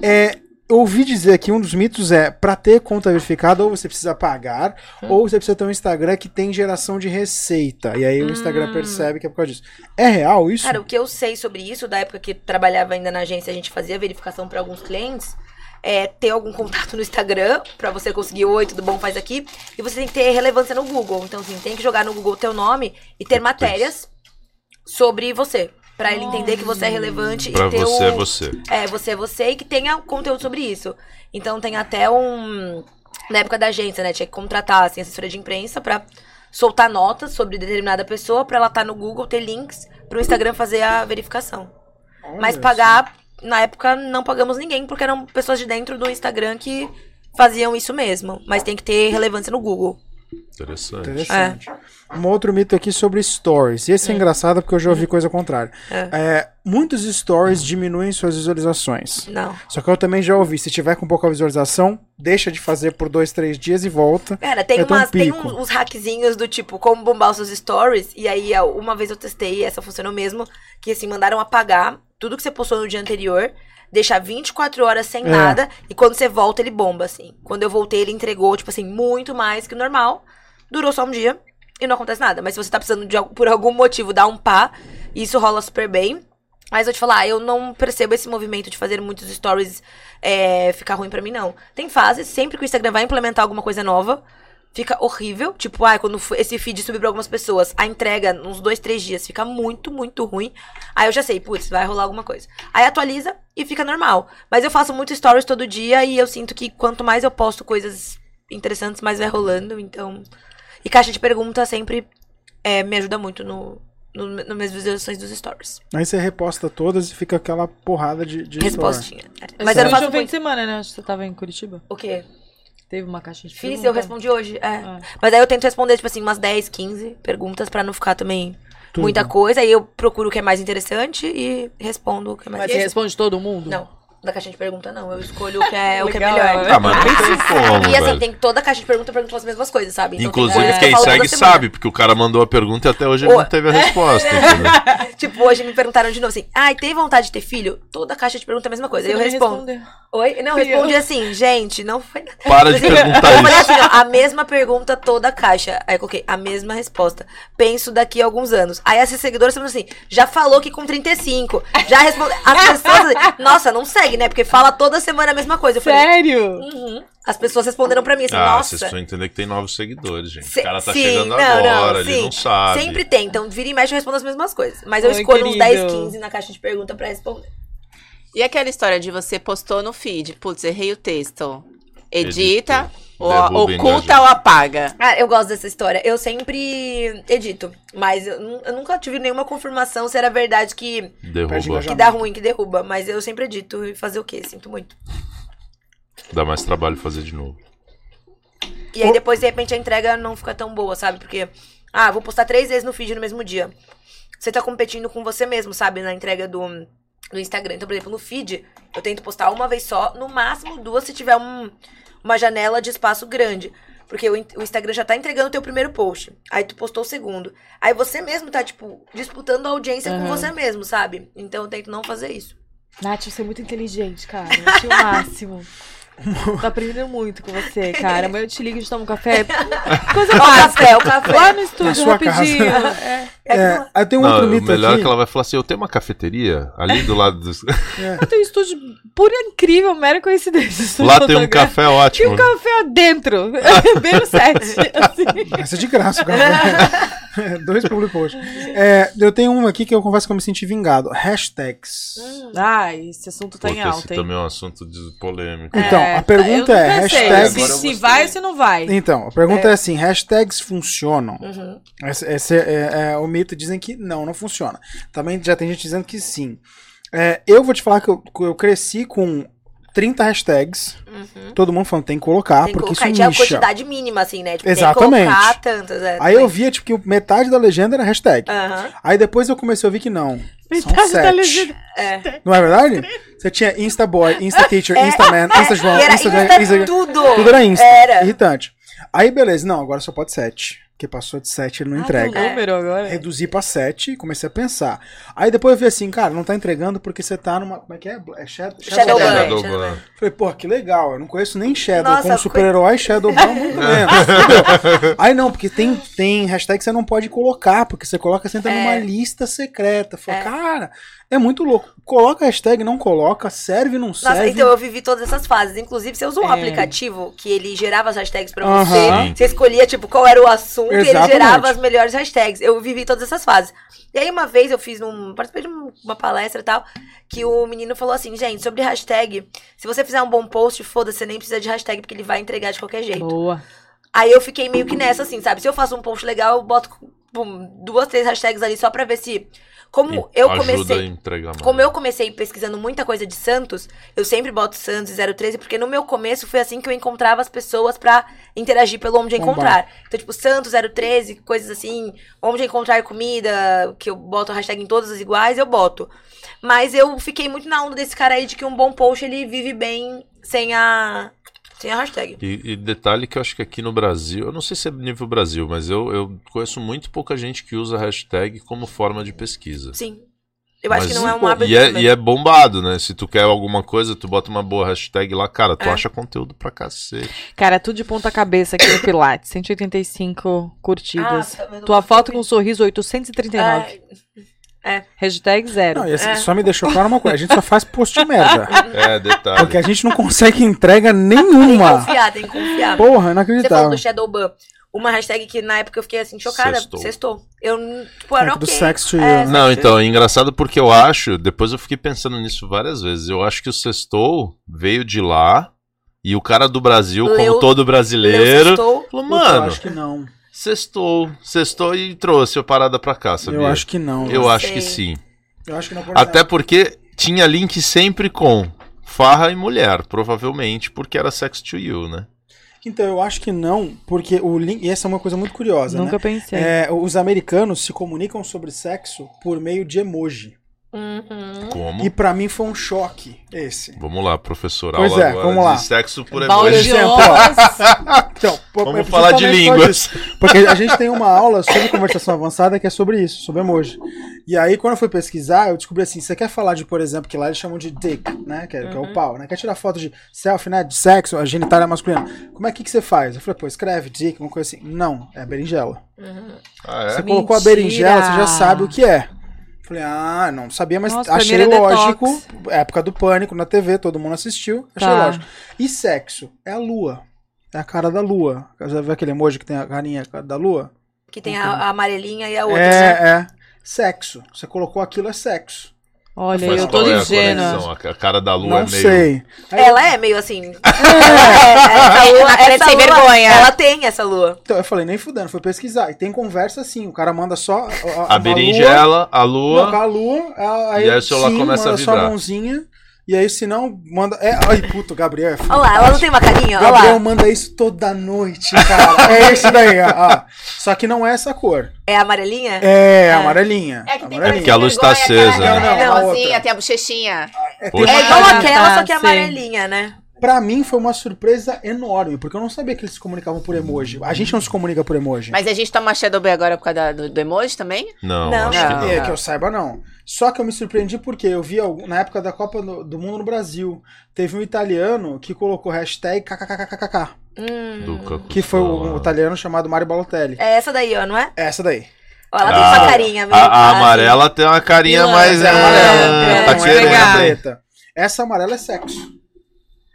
É, eu ouvi dizer que um dos mitos é, pra ter conta verificada, ou você precisa pagar, Hum. ou você precisa ter um Instagram que tem geração de receita. E aí o Hum. Instagram percebe que é por causa disso. É real isso? Cara, o que eu sei sobre isso, da época que trabalhava ainda na agência, a gente fazia verificação pra alguns clientes, é ter algum contato no Instagram, pra você conseguir, oi, tudo bom, faz aqui. E você tem que ter relevância no Google. Então, assim, tem que jogar no Google teu nome e ter matérias sobre você. Pra ele entender que você é relevante Pra e ter você, é o... você. É, você é você e que tenha conteúdo sobre isso. Então tem até um. Na época da agência, né? Tinha que contratar assim, assessoria de imprensa pra soltar notas sobre determinada pessoa pra ela estar no Google, ter links pro Instagram fazer a verificação. Mas pagar, na época, não pagamos ninguém, porque eram pessoas de dentro do Instagram que faziam isso mesmo. Mas tem que ter relevância no Google. Interessante. Interessante. Um outro mito aqui sobre stories. Esse é engraçado porque eu já ouvi coisa contrária. É, muitos stories diminuem suas visualizações. Não. Só que eu também já ouvi, se tiver com pouca visualização, deixa de fazer por dois, três dias e volta. Cara, tem, ter um umas, tem uns, uns hackzinhos do tipo, como bombar os seus stories. E aí, uma vez eu testei, essa funcionou mesmo, que assim, mandaram apagar tudo que você postou no dia anterior, deixar 24 horas sem É. nada, e quando você volta, ele bomba, assim. Quando eu voltei, ele entregou, tipo assim, muito mais que o normal. Durou só um dia e não acontece nada. Mas se você tá precisando de, por algum motivo, dar um pá, isso rola super bem. Mas eu te falar, eu não percebo esse movimento de fazer muitos stories é, ficar ruim pra mim, não. Tem fases, sempre que o Instagram vai implementar alguma coisa nova, fica horrível. Tipo, ah, quando esse feed subir pra algumas pessoas, a entrega, uns dois, três dias, fica muito, muito ruim. Aí eu já sei, putz, vai rolar alguma coisa. Aí atualiza e fica normal. Mas eu faço muito stories todo dia e eu sinto que quanto mais eu posto coisas interessantes, mais vai rolando. Então. E caixa de pergunta sempre é, me ajuda muito no, no, nas minhas visualizações dos stories. Aí você reposta todas e fica aquela porrada de, de. Respostinha. É. Mas Mas eu não faço fim de semana, né? Acho que você tava em Curitiba. O quê? Teve uma caixa de Fiz, pergunta. eu respondi hoje. É. Ah. Mas aí eu tento responder, tipo assim, umas 10, 15 perguntas pra não ficar também Tudo. muita coisa. Aí eu procuro o que é mais interessante e respondo o que é mais Mas você responde todo mundo? Não. Da caixa de pergunta, não. Eu escolho o que é, o que é Legal, melhor. né? Ah, mas não tem como, E assim, velho. tem toda a caixa de pergunta, eu pergunto as mesmas coisas, sabe? Então, tem Inclusive, coisas que eu quem falo toda segue semana. sabe, porque o cara mandou a pergunta e até hoje ele Ô, não teve a resposta. entendeu? Tipo, hoje me perguntaram de novo assim: ai, tem vontade de ter filho? Toda a caixa de pergunta é a mesma coisa. Eu respondo. Oi? Não, eu Fui eu. respondi assim, gente, não foi nada. Para de Assim, perguntar eu falei isso. assim, ó, a mesma pergunta toda a caixa. Aí eu coloquei a mesma resposta. Penso daqui a alguns anos. Aí essas seguidoras falando assim, já falou que com 35. Já respondeu. As pessoas. Nossa, não segue, né? Porque fala toda semana a mesma coisa. Eu falei, Sério? uhum. As pessoas responderam pra mim assim, Ah, nossa. vocês precisam entender que tem novos seguidores, gente. Se- o cara tá sim, chegando não, agora, não, ele sim. não sabe. Sempre tem. Então, vira e mexe, eu respondo as mesmas coisas. Mas eu Ai, escolho uns querido. 10, 15 na caixa de pergunta pra responder. E aquela história de você postou no feed, putz, errei o texto. Edita, Edita. Ou oculta ou apaga. Ah, eu gosto dessa história. Eu sempre edito, mas eu, eu nunca tive nenhuma confirmação se era verdade que, Derruba. que dá ruim, que derruba. Mas eu sempre edito e fazer o quê? Sinto muito. Dá mais trabalho fazer de novo. E aí depois, de repente, a entrega não fica tão boa, sabe? Porque, ah, vou postar três vezes no feed no mesmo dia. Você tá competindo com você mesmo, sabe? Na entrega do, do Instagram. Então, por exemplo, no feed, eu tento postar uma vez só, no máximo duas se tiver um- uma janela de espaço grande. Porque o, in- o Instagram já tá entregando o teu primeiro post. Aí tu postou o segundo. Aí você mesmo tá, tipo, disputando a audiência com Aham. você mesmo, sabe? Então eu tento não fazer isso. Nath, você é muito inteligente, cara. Eu achei o máximo. Tô aprendendo muito com você, cara. Amanhã eu te ligo e a gente toma um café. Coisa café, o café. Lá no estúdio, rapidinho. casa. É. É, aí tem um Não, outro o mito melhor é aqui. que ela vai falar assim: eu tenho uma cafeteria ali do lado dos. Eu tenho um estúdio por incrível, mera coincidência. Lá tem um café Tinha ótimo. um café dentro. Bem no set. Assim. Vai ser de graça café. Dois public posts. É, eu tenho um aqui que eu confesso que eu me senti vingado. Hashtags. Ai, esse assunto tá Puta, em esse alta, hein? também é um assunto de polêmico. Então, a pergunta é, hashtags- Se, se vai ou se não vai. Então, a pergunta é, assim: hashtags funcionam? Uhum. Esse, esse é, é o mito, dizem que não, não funciona. Também já tem gente dizendo que sim. É, eu vou te falar que eu, que eu cresci com 30 hashtags. Uhum. Todo mundo falando tem que colocar, Tem que porque colocar, isso tinha a nicha. quantidade mínima, assim, né? Tipo, Exatamente. Tem que colocar tantas, é. Aí eu via, tipo, que metade da legenda era hashtag. Aham. Aí depois eu comecei a ouvir que não. São Metade da sete. legenda. É. Não é verdade? Você tinha Instaboy, Instateacher, Instaman, É, Instajoão, e era Insta, Insta Insta, tudo. Tudo era Insta. Era. Irritante. Aí beleza, não, agora só pode 7. Porque passou de 7 ele não Ah, entrega. tem um número agora. Reduzi pra 7 e comecei a pensar. Aí depois eu vi assim, cara, não tá entregando porque você tá numa. Como é que é? é Shadow, Shadowban. Shadowban. Shadowban. Falei, pô, que legal. Eu não conheço nem Shadow Nossa, como super-herói, Shadowban muito menos. entendeu? Aí não, porque tem, tem hashtag que você não pode colocar, porque você coloca, você entra É. numa lista secreta. Falei, É. cara, é muito louco. Coloca hashtag, não coloca, serve, não Nossa, serve. então eu vivi todas essas fases. Inclusive, você usa um É. aplicativo que ele gerava as hashtags pra Aham. você. Sim. Você escolhia, tipo, qual era o assunto e ele Exatamente. gerava as melhores hashtags. Eu vivi todas essas fases. E aí, uma vez, eu fiz um. Participei de um- uma palestra e tal. Que o menino falou assim, gente, sobre hashtag. Se você fizer um bom post, foda-se, você nem precisa de hashtag, porque ele vai entregar de qualquer jeito. Boa. Aí eu fiquei meio que nessa, assim, sabe? Se eu faço um post legal, eu boto pum, duas, três hashtags ali só pra ver se. Como eu Ajuda comecei. a. Como eu comecei pesquisando muita coisa de Santos, eu sempre boto Santos e 013, porque no meu começo foi assim que eu encontrava as pessoas pra interagir pelo onde encontrar. Então, tipo, Santos 013, coisas assim, onde encontrar comida, que eu boto hashtag em todas as iguais, eu boto. Mas eu fiquei muito na onda desse cara aí de que um bom post ele vive bem sem a sem a hashtag. E, e detalhe que eu acho que aqui no Brasil, eu não sei se é nível Brasil, mas eu, eu conheço muito pouca gente que usa hashtag como forma de pesquisa. Sim. Eu acho Mas, que não é um hábito. E é, e é bombado, né? Se tu quer alguma coisa, tu bota uma boa hashtag lá, cara, tu É. acha conteúdo pra cacete. Cara, tudo de ponta cabeça aqui no Pilates. 185 curtidas. Ah, mas não Tua foto com um sorriso 839. Ai, Hashtag zero. Não, e assim, É. só me deixou claro uma coisa: a gente só faz post de merda. É, detalhe. Porque a gente não consegue entrega tem que nenhuma. confiar, tem que confiar. Porra, Você falou inacreditável. do Shadowban. Uma hashtag que na época eu fiquei assim, chocada. Sextou. Sextou. Eu, tipo, era É, do ok. sex to you. É, Não, então, é engraçado porque eu acho, depois eu fiquei pensando nisso várias vezes. Eu acho que o Sextou veio de lá e o cara do Brasil, Leu- como todo brasileiro, Sextou. falou, Puta, eu mano, acho que não. Sextou, sextou e trouxe a parada pra cá, sabia? Eu acho que não. Eu Não acho que sim. Eu acho que não por Até porque tinha link sempre com farra e mulher, provavelmente, porque era sex to you, né? Então, eu acho que não, porque o link. E essa é uma coisa muito curiosa, Nunca né? pensei. É, os americanos se comunicam sobre sexo por meio de emoji. Uhum. Como? E pra mim foi um choque esse. Vamos lá, professor. Pois aula é, agora vamos lá. de sexo por emoji. exemplo. Então, pô, é Vamos falar de línguas. Porque a gente tem uma aula sobre conversação avançada que é sobre isso, sobre emoji. E aí, quando eu fui pesquisar, eu descobri assim: você quer falar de, por exemplo, que lá eles chamam de dick, né? Que é, que é o pau, né? Quer tirar foto de selfie, né? De sexo, a genitália masculina. Como é que, que você faz? Eu falei, pô, escreve dick, uma coisa assim. Não, é berinjela. Ah, Você é? colocou a Mentira. berinjela, você já sabe o que é. Falei, ah, não sabia, mas Nossa, achei lógico. detox. Época do pânico na TV, todo mundo assistiu. Achei Tá. lógico. E sexo? É a lua. É a cara da lua. Já viu aquele emoji que tem a carinha da lua? Que tem a, a amarelinha e a outra, né? é, é. Sexo. Você colocou aquilo, é sexo. Olha, Mas eu tô é a ingênua. conexão? A cara da lua não é meio. sei. Aí- Ela é meio assim. lua, Ela quer essa sem lua, vergonha. Ela tem essa lua. Então eu falei, nem fudendo, fui pesquisar. E tem conversa assim, o cara manda só. A, A berinjela, a lua. Não, com a lua, a- aí, E aí o celular sim, começa a manda só a vibrar. mãozinha. E aí, se não, manda. É, ai, puto, Gabriel. É Olha lá, ela não tem uma carinha? Olha Gabriel lá. manda isso toda noite, cara. é esse daí, ó. ó. Só que não é essa cor. É amarelinha? É, amarelinha. É que tem amarelinha. que a luz tá acesa, aquela- né? Tem a Não, não, a rosinha, outra. tem a bochechinha. É. É igual Ah, aquela, só que é sei. amarelinha, né? Pra mim foi uma surpresa enorme, porque eu não sabia que eles se comunicavam por emoji. A gente não se comunica por emoji. Mas a gente toma Shadow Bay agora por causa do, do emoji também? Não, Não. acho Não. que não. É, que eu saiba, não. Só que eu me surpreendi porque eu vi na época da Copa do, do Mundo no Brasil, teve um italiano que colocou hashtag kkkkk, Hum. Que foi um, um italiano chamado Mario Balotelli. É essa daí, ó, não é? Essa daí. Ó, ela tem Ah, uma carinha meio A, a amarela tem uma carinha Vilã, mais. é É, amarela, tá não é querendo. legal. hein? preta. Essa amarela é sexo.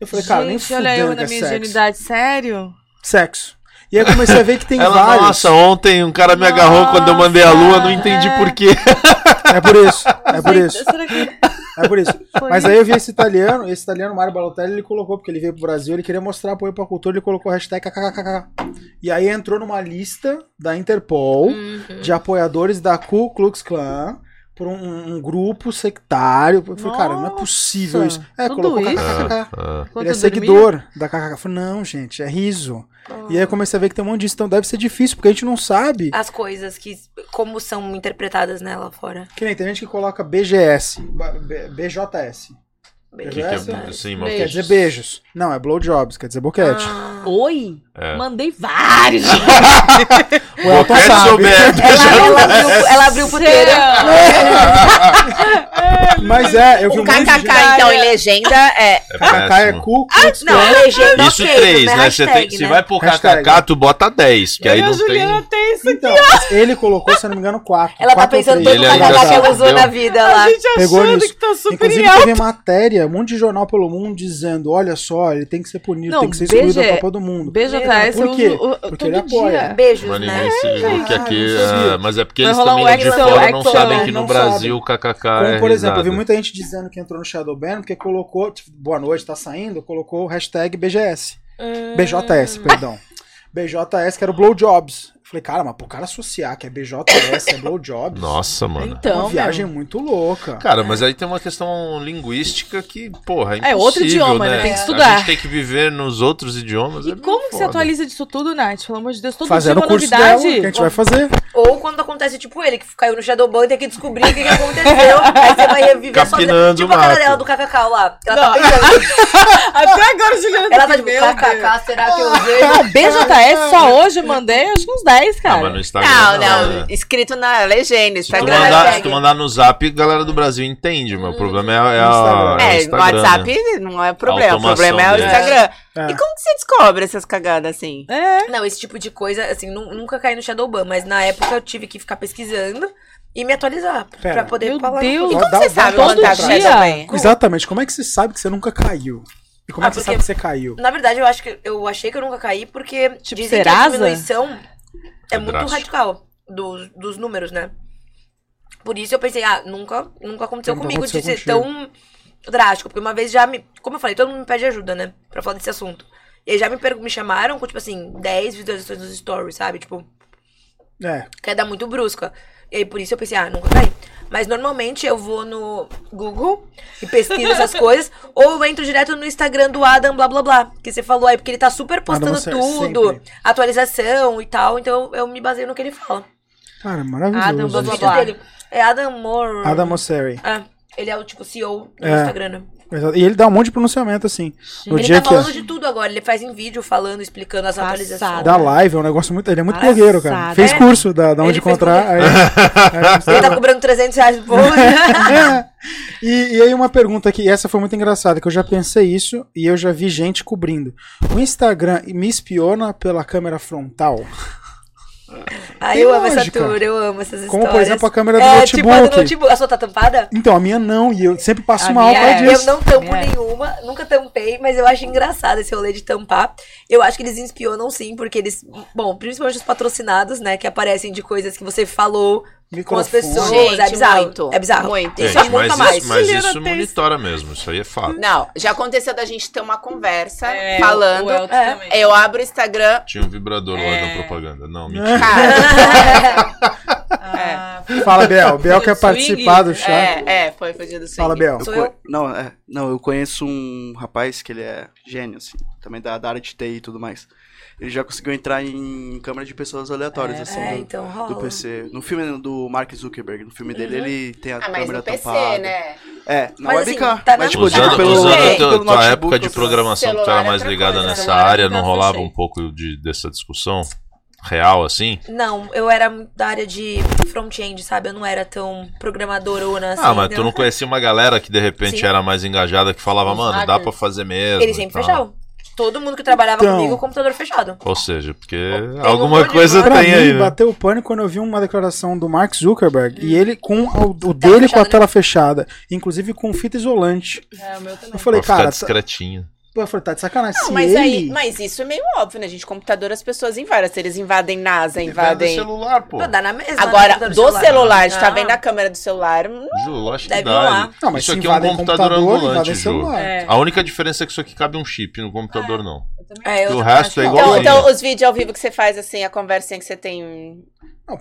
Eu falei, cara, nem Gente, olha eu na é minha sexo. ingenuidade, sério? Sexo. E aí eu comecei a ver que tem Ela, vários. nossa, ontem um cara me agarrou quando eu mandei a lua, não entendi é. por quê. É por isso. É por isso. É por isso. foi Mas aí eu vi esse italiano, esse italiano, Mário Balotelli, ele colocou, porque ele veio pro Brasil, ele queria mostrar apoio pra cultura, ele colocou hashtag kkkk. E aí entrou numa lista da Interpol Uhum. de apoiadores da Ku Klux Klan por um, um grupo sectário. Eu falei, cara, não é possível isso. É, tudo colocou isso? kkkk. Ah, Enquanto Ele é dormia? seguidor da KKK. Eu falei, não, gente, é riso. E aí eu comecei a ver que tem um monte disso, então deve ser difícil, porque a gente não sabe. As coisas que. Como são interpretadas, né, lá fora. Que nem tem gente que coloca BGS, B- BJS. que que é- sim, mas Quer dizer beijos. Não, é blowjobs, quer dizer boquete. Ah. Oi? É. Mandei vários. o Elton Boquete sabe. souber. Ela, ela abriu, ela abriu puteira. Mas é, eu vi O um monte de KKK, gente. então, em legenda, é. É KKK é péssimo. cu, Klux Não, legenda Isso ok, três, é né? Você tem, hashtag, se né? vai pro Hashtag. KKK, tu bota 10, que aí a não Juliana tem. tem isso aqui. Então, ele colocou, se eu não me engano, quatro. Ela tá Quatro ou pensando todo o kkk que ela sabe, usou deu. na vida A lá. gente Pegou achando que tá super Inclusive em alta. teve matéria, um monte de jornal pelo mundo dizendo, olha só, ele tem que ser punido, tem que ser excluído da Copa do Mundo. BJS Por eu quê? Porque ele apoia. dia. Beijos, né? Ninguém se viu que aqui. ah, mas é porque Vai eles também um lá de Exo- fora não sabem que não no Brasil o KKK Como, é por exemplo, eu vi muita gente dizendo que entrou no Shadowban porque colocou, tipo, boa noite, tá saindo, colocou o hashtag BGS. Hum. BJS, perdão. BJS, que era o Blowjobs. Falei, cara, mas pro cara associar que é BJS, é Blowjobs. Nossa, mano. é Então, uma viagem meu. muito louca. Cara, mas aí tem uma questão linguística que, porra, é impossível, É outro idioma, né? né? Tem que A estudar. gente tem que viver nos outros idiomas. E é como que você foda. atualiza disso tudo, Nath? Pelo amor de Deus, todo Fazendo dia o uma curso novidade. dela, que a gente vai fazer. Ou quando acontece tipo ele, que caiu no Shadowban e tem que descobrir o que, que aconteceu. aí você vai reviver só Capinando Tipo o a cara dela do KKK lá. Ela Não. tá pensando. Até agora a Juliana Ela tá tá tipo. KKK, será que eu usei? Não, BJS só hoje eu mandei acho que uns 10, Ah, cara. mas no Instagram. Não, não, né? escrito na legenda, Se tu, Instagram. mandar, se tu mandar no zap, a galera do Brasil entende. Meu problema é, é, a, Instagram. é o É, no Instagram, WhatsApp né? não é problema. O problema é o. Instagram. É. E como que você descobre essas cagadas assim? É. Não, esse tipo de coisa, assim, nu- nunca caí no Shadowban, mas na época eu tive que ficar pesquisando e me atualizar Pera. pra poder Meu falar. Deus. E como dá- você dá sabe tá todo com dia. Exatamente, como é que você sabe que você nunca caiu? E como é Ah, que você sabe que você caiu? Na verdade, eu acho que eu achei que eu nunca caí porque Tipo dizem que a Serasa? diminuição é, É muito drástico. radical dos, dos números, né? Por isso eu pensei, ah, nunca, nunca aconteceu Nunca comigo aconteceu de ser tão drástico. Porque uma vez já me. Como eu falei, todo mundo me pede ajuda, né? Pra falar desse assunto. E aí já me, me chamaram com, tipo assim, 10 visualizações nos stories, sabe? Tipo, É, queda muito brusca. E aí por isso eu pensei, ah, nunca caí. Mas normalmente eu vou no Google e pesquiso essas coisas, ou eu entro direto no Instagram do Adam, blá blá blá. Que você falou aí, porque ele tá super postando Adam, tudo, sempre. atualização e tal, então eu, me baseio no que ele fala. cara, maravilhoso. Adam, blá, blá, blá. dele. É Adam Moore. Adam Mosseri. É, ele é o tipo CEO do É. Instagram. né? Exato. E ele dá um monte de pronunciamento, assim. No ele dia tá que falando de tudo agora, ele faz em vídeo falando, explicando as Passado. atualizações. da live é um negócio muito. Ele é muito Passado. blogueiro, cara. Fez É. curso da, da onde Ele encontrar. aí- Ele tá cobrando 300 reais por post. É. E, e aí uma pergunta aqui, essa foi muito engraçada, que eu já pensei isso e eu já vi gente cobrindo. O Instagram me espiona pela câmera frontal? Tem eu amo essa lógica. tour, eu amo essas Como, histórias. por exemplo, a câmera do é, Tipo, a do notebook. notebook. A sua tá tampada? Então, a minha não, e eu sempre passo A mal por é. disso. Eu não tampo É. nenhuma, nunca tampei, mas eu acho engraçado esse rolê de tampar. Eu acho que eles espionam sim, porque eles. Bom, principalmente os patrocinados, né? Que aparecem de coisas que você falou com as pessoas. Gente, é bizarro. muito, é bizarro. muito. Isso Gente, é muito mas a mais. isso, mas isso monitora mesmo, isso aí é fato. Não, já aconteceu da gente ter uma conversa É, falando. É. Eu abro o Instagram. Tinha um vibrador lá É. na propaganda. Não, mentira. Cara, Ah, Fala. Bel Dia quer participar do chat. é, é, foi, foi dia do swing. Fala, co- eu? Não, é, não, eu conheço um rapaz que ele é gênio, assim, também da, da área de TI e tudo mais. Ele já conseguiu entrar em câmera de pessoas aleatórias, É, assim, É, do, então rola. do PC. No filme do Mark Zuckerberg, no filme dele, ele tem a Ah, mas câmera no PC, tampada. né? É, na Mas, assim, webcam. tá na mas, tipo, Usando- tipo, Usando, pelo, usando é, a tua, pelo notebook, época de assim. programação que tu era é mais ligada coisa, nessa celular área, não rolava um pouco de, dessa discussão real, assim? Não, eu era da área de front-end, sabe? Eu não era tão programadorona assim. ah, mas tu entendeu? não conhecia uma galera que de repente Sim. era mais engajada, que falava, mano, dá pra fazer mesmo. Eles sempre fechavam. Todo mundo que trabalhava Então. comigo, computador fechado. Ou seja, porque um alguma de coisa Pra tem mim, aí, né? bateu o pânico quando eu vi uma declaração do Mark Zuckerberg e ele com o, o dele com a né? tela fechada, inclusive com fita isolante. É, o meu também. Eu falei, Pra ficar cara, tá, eu falei, tá de sacanagem. Não, Se mas ele... aí, mas isso é meio óbvio, né, gente? Computador as pessoas invadem. Se eles invadem NASA, invadem. celular, pô. Pô, dá na mesma. Agora, né, do celular, a gente tá Não. vendo a câmera do celular. hum, Ju, lógico que Deve dá. Não, mas isso aqui é um computador computador, ambulante, Ju. celular. É. A única diferença é que isso aqui cabe um chip, no computador não. É, eu O resto acho é igual. Então, então, os vídeos ao vivo que você faz, assim, a conversinha que você tem.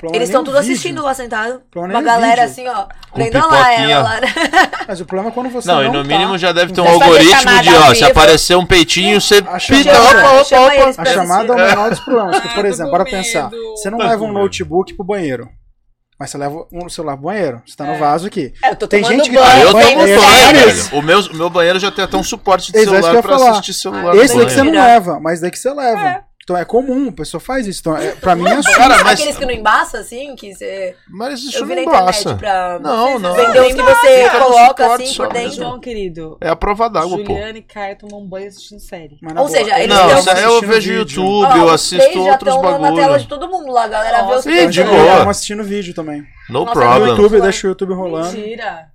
Não, Eles estão tudo vídeo. assistindo lá sentado. Uma galera vídeo. assim, ó. Com Vendo lá ela lá. né? Mas o problema é quando você Não, não e no tá. mínimo já deve ter um algoritmo de, ó, se aparecer um peitinho, você A pita, chamada- opa, opa, opa. A chamada é o menor dos problemas. Porque, por exemplo, bora pensar. Você não Tá leva um notebook pro banheiro. Mas você leva um celular pro banheiro. Você tá no É. vaso aqui. É, eu tô Tem gente que- banho, Ah, eu banheiro, banheiro. velho. O meu, o meu banheiro já tem até um suporte de é celular pra falar. assistir celular Esse daí que você não leva, mas daí que você leva. Então é comum, a pessoa faz isso. Então, é, pra mim é assunto. Cara, mas, Aqueles que não embaça, assim, que você. mas isso Eu vi não na internet embaça. pra Não, não. vender os que você no coloca suporte assim por dentro. João, querido. É a prova d'água, pô. Juliana e Caio tomam um banho assistindo série. Ou seja, eles Não, estão isso aí eu vejo vídeo. YouTube, eu assisto outros tão na tela de todo mundo lá, a galera vê os três de boa. Assistindo vídeo também. No Nossa, No problem. YouTube, deixa o YouTube rolando. Mentira.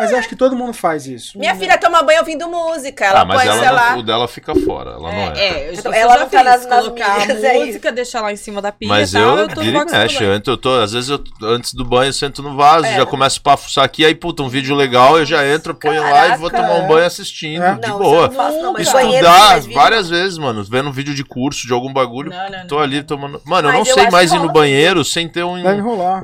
Mas eu acho que todo mundo faz isso. Minha filha toma banho ouvindo música. Ela Ah, mas põe, sei ela lá. não, o dela fica fora, ela não é. É, eu, Então, ela já tá fiz, nas- nas colocar minhas, a é música, deixar lá em cima da pia Mas e tal, eu, eu tô vira e mexe, eu tô, às vezes eu, antes do banho eu sento no vaso, É. já começo a fuçar aqui, aí puta, um vídeo legal, eu já entro, ponho lá e vou Caraca. tomar um banho assistindo, É. de Não, boa. não faço, não, Estudar, várias vezes, mano, vendo um vídeo de curso, de algum bagulho, Não, não, tô não, ali não. tomando... Mano, eu não sei mais ir no banheiro sem ter um... Deve rolar.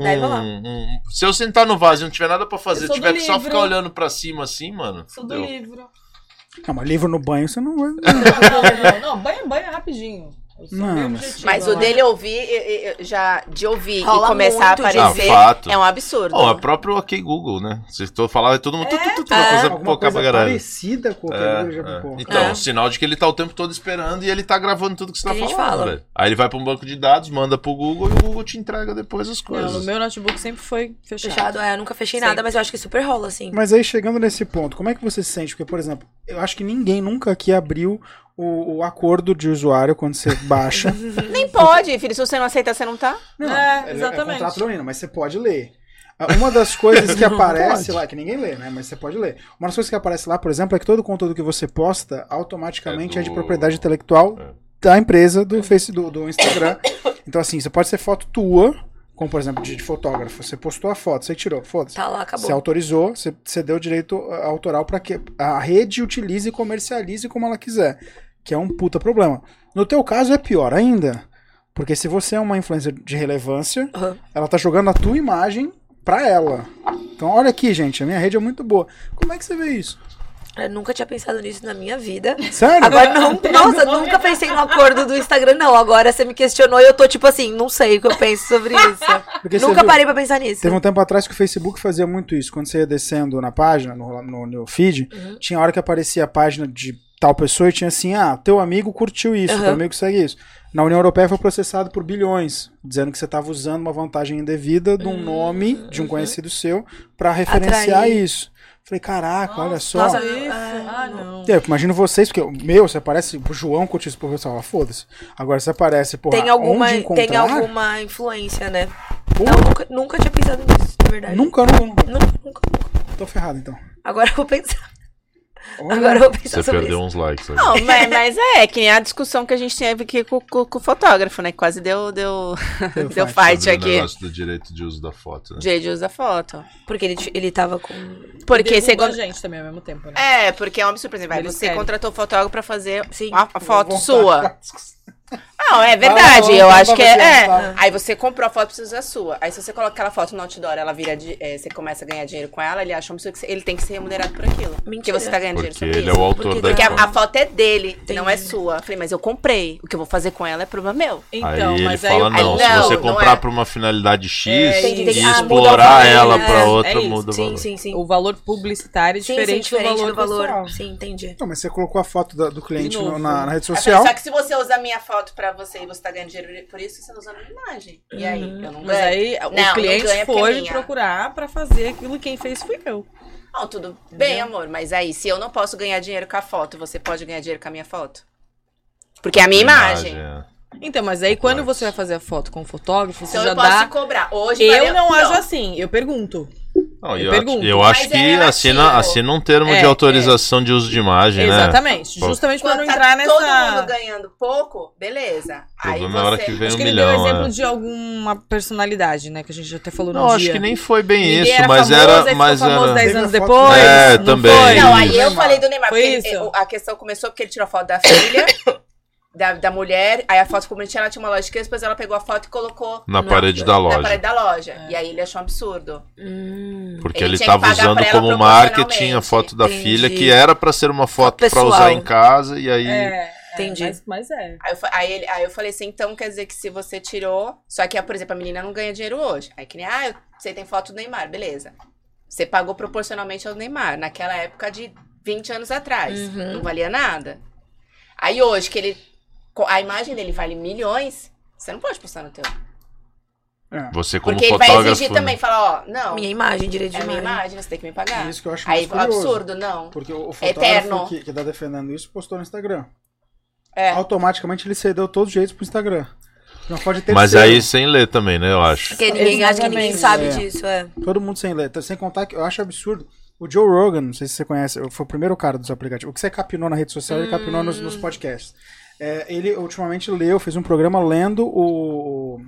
se eu sentar no vaso e não tiver nada pra fazer, tiver que só ficar olhando pra cima assim, mano, Sou do fudeu. livro. Não, mas livro no banho você não vai. Não, não, não, banho, banho é rapidinho. Não, mas- Mas o lá. dele ouvir, já de ouvir Rola e começar a aparecer Ah, é um absurdo. Bom, é próprio OK Google, né? Se eu falar, todo mundo... tu, tu, tu, tu, é. uma coisa Alguma coisa parecida com o que É, ele já é. pipou. Então, É. sinal de que ele tá o tempo todo esperando e ele tá gravando tudo que você tá falando, fala. Aí ele vai pra um banco de dados, manda pro Google e o Google te entrega depois as Não, coisas. no meu notebook sempre foi fechado. Fechado, é, eu nunca fechei Sempre. nada, mas eu acho que super rola, assim. Mas aí, chegando nesse ponto, como é que você se sente? Porque, por exemplo, eu acho que ninguém nunca aqui abriu o, o acordo de usuário quando você baixa. Nem pode, filho. Se você não aceita, você não tá. Não, É, É exatamente. contrato leonino, mas você pode ler. Ah, Uma das coisas que aparece lá, que ninguém lê, né? Mas você pode ler. Uma das coisas que aparece lá, por exemplo, é que todo o conteúdo que você posta automaticamente é, É de do- propriedade intelectual É. da empresa, do Face, do, do Instagram. Então, assim, você pode ser foto tua, como por exemplo, de, de fotógrafo. Você postou a foto, você tirou, foda-se. Tá lá, acabou. Você autorizou, você, você deu direito ah, autoral para que a rede utilize e comercialize como ela quiser, que é um puta problema. No teu caso é pior ainda, porque se você é uma influencer de relevância, Aham. ela tá jogando a tua imagem pra ela. Então olha aqui, gente, a minha rede é muito boa. Como é que você vê isso? Eu nunca tinha pensado nisso na minha vida. Sério? Agora não, nossa, nunca pensei no acordo do Instagram, não. Agora você me questionou e eu tô tipo assim, não sei o que eu penso sobre isso. Porque nunca viu- parei pra pensar nisso. Teve um tempo atrás que o Facebook fazia muito isso. Quando você ia descendo na página, no, no, no feed, Uhum. tinha hora que aparecia a página de tal pessoa e tinha assim: ah, teu amigo curtiu isso, Uhum. teu amigo segue isso. Na União Europeia foi processado por bilhões, dizendo que você estava usando uma vantagem indevida de um nome de um conhecido seu pra referenciar Atrair. isso. Falei, caraca, olha só. nossa, Isso. Ah, Ah, não. Eu imagino vocês, porque o meu, você aparece, o João curtiu isso por você, fala, foda-se. Agora você aparece, porra, tem alguma, onde encontrar? tem alguma influência, né? Porra. Não, nunca, nunca tinha pensado nisso, na verdade. Nunca, nunca, nunca. Nunca, nunca, nunca. Tô ferrado, então. Agora eu vou pensar. Olha. Agora eu vou pensar Você sobre perdeu isso. uns likes. ali. Não, mas, mas é, que nem a discussão que a gente teve aqui com, com- com o fotógrafo, né? Quase deu, deu, Deu deu fight. fight Sobre o aqui. negócio do direito de uso da foto, né? Jade usa foto. Porque ele, ele tava com. Porque Derruba segundo. a gente também ao mesmo tempo, né? É, porque é um absurdo. Por exemplo, Eles você querem. contratou o fotógrafo pra fazer Sim. a, a foto sua. Não, é verdade. Ah, eu tá acho que é. é. tá. Aí você comprou a foto, precisa usar a sua. Aí se você coloca aquela foto no outdoor, ela vira. De, é, você começa a ganhar dinheiro com ela, ele acha um que você- ele tem que ser remunerado por aquilo. Porque Mentira. você tá ganhando dinheiro Porque ele é isso. o autor Porque da Porque a, Então. a foto é dele, não é Entendi. sua. Eu falei, mas eu comprei. O que eu vou fazer com ela é problema meu. Então, aí ele mas fala, eu- não, Aí se não, você não comprar é. pra uma finalidade X É, Entendi, e ah, explorar valor, ela né? pra É outra, isso. muda o Sim, valor. sim, sim. O valor publicitário é Sim, diferente, sim, diferente do valor, pessoal. Sim, entendi. Não, mas você colocou a foto da- do cliente na, né? rede social. Só que se você usa a minha foto pra você e você tá ganhando dinheiro por isso, você não usa a minha imagem. E aí? Uhum. Eu não Mas ganho. aí Não, o não cliente é foi minha. procurar pra fazer aquilo quem fez fui eu. Não, tudo bem, amor, mas aí, se eu não posso ganhar dinheiro com a foto, você pode ganhar dinheiro com a minha foto? Porque é a minha imagem. é. Então, mas aí quando você vai fazer a foto com o fotógrafo, você Então já eu posso dá. te cobrar. Hoje Eu valeu- não ajo assim, eu pergunto. Não, Eu eu, pergunto. eu acho é que relativo. assina, assina um termo É, de autorização de uso de imagem, né? Exatamente. Pô. Justamente pra Quando não tá entrar nessa. todo mundo ganhando pouco, beleza. O Aí é a hora você... que vem Acho um que ele milhão. deu exemplo é. de alguma personalidade, né? Que a gente já até falou no Não, acho dia. que nem foi bem Ninguém isso, era mas famoso, era. ficou Mas famoso era... 10 Teve anos depois. É, não também. foi? Não, aí eu falei do Neymar. Foi porque isso. ele- a questão começou porque ele tirou a foto da filha, da, da mulher, aí a foto ficou bonitinha, ela tinha uma loja de queijo, depois ela pegou a foto e colocou Na Não, parede da na loja. parede da loja. E aí ele achou um absurdo. Hum. Porque Ele ele estava usando como marketing a foto da Entendi. filha, que era pra ser uma foto pra pessoal. usar em casa, e aí. É, Entendi. É, mas, mas é. Aí eu, aí, ele, aí eu falei assim, então quer dizer que se você tirou. Só que, por exemplo, a menina não ganha dinheiro hoje. Aí que nem, ah, você tem foto do Neymar, beleza. Você pagou proporcionalmente ao Neymar, naquela época de 20 anos atrás. Uhum. Não valia nada. Aí hoje, que ele. A imagem dele vale milhões, você não pode postar no teu. É. Você, como Porque ele vai fotógrafo. exigir também, falar, ó, não, Minha imagem, direito de é minha imagem. imagem, você tem que me pagar. É isso que eu acho Aí, curioso. absurdo, não. Porque o Eterno. fotógrafo que, que tá defendendo isso postou no Instagram. É. Automaticamente ele cedeu todos os jeitos pro Instagram. Não pode ter Mas aí sem ler também, né? Eu acho. Porque ninguém, acho que ninguém sabe É. disso, é. Todo mundo sem letra. Sem contar que eu acho absurdo. O Joe Rogan, não sei se você conhece, foi o primeiro cara dos aplicativos. O que você capinou na rede social, ele capinou nos, nos podcasts. É, ele ultimamente leu, fez um programa lendo o,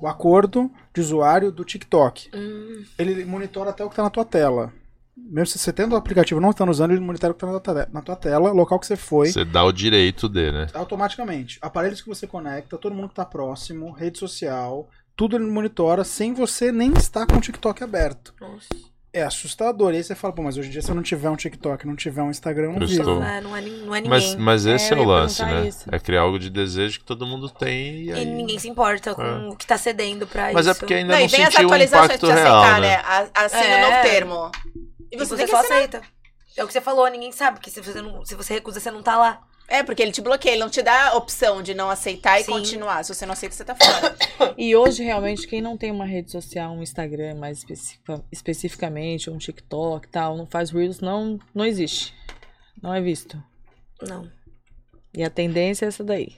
o acordo de usuário do TikTok. Hum. Ele monitora até o que tá na tua tela. Mesmo se você tendo o aplicativo e não estando usando, ele monitora o que tá na tua, na tua tela, local que você foi. Você dá o direito de, né? automaticamente. Aparelhos que você conecta, todo mundo que tá próximo, rede social, tudo ele monitora sem você nem estar com o TikTok aberto. Nossa. É assustador. E aí você fala, pô, mas hoje em dia se eu não tiver um TikTok, não tiver um Instagram, eu não Prestou. vivo. É, não, é, não é ninguém. Mas, mas esse É, é, eu o lance, né? isso. É criar algo de desejo que todo mundo tem e E aí... ninguém se importa com o que tá cedendo pra Mas isso. é porque ainda Não, não, e vem as sentiu o atualizações impacto você real, aceitar, né? né? Assina É. o novo termo. E E você, você, tem que só aceita. É o que você falou, ninguém sabe. Que se você, não, se você recusa, você não tá lá. É, porque ele te bloqueia, ele não te dá a opção de não aceitar e Sim. continuar. Se você não aceita, você tá fora. E hoje, realmente, quem não tem uma rede social, um Instagram mais especifica- especificamente, um TikTok e tal, não faz Reels, não, não existe. Não é visto. Não. E a tendência é essa daí.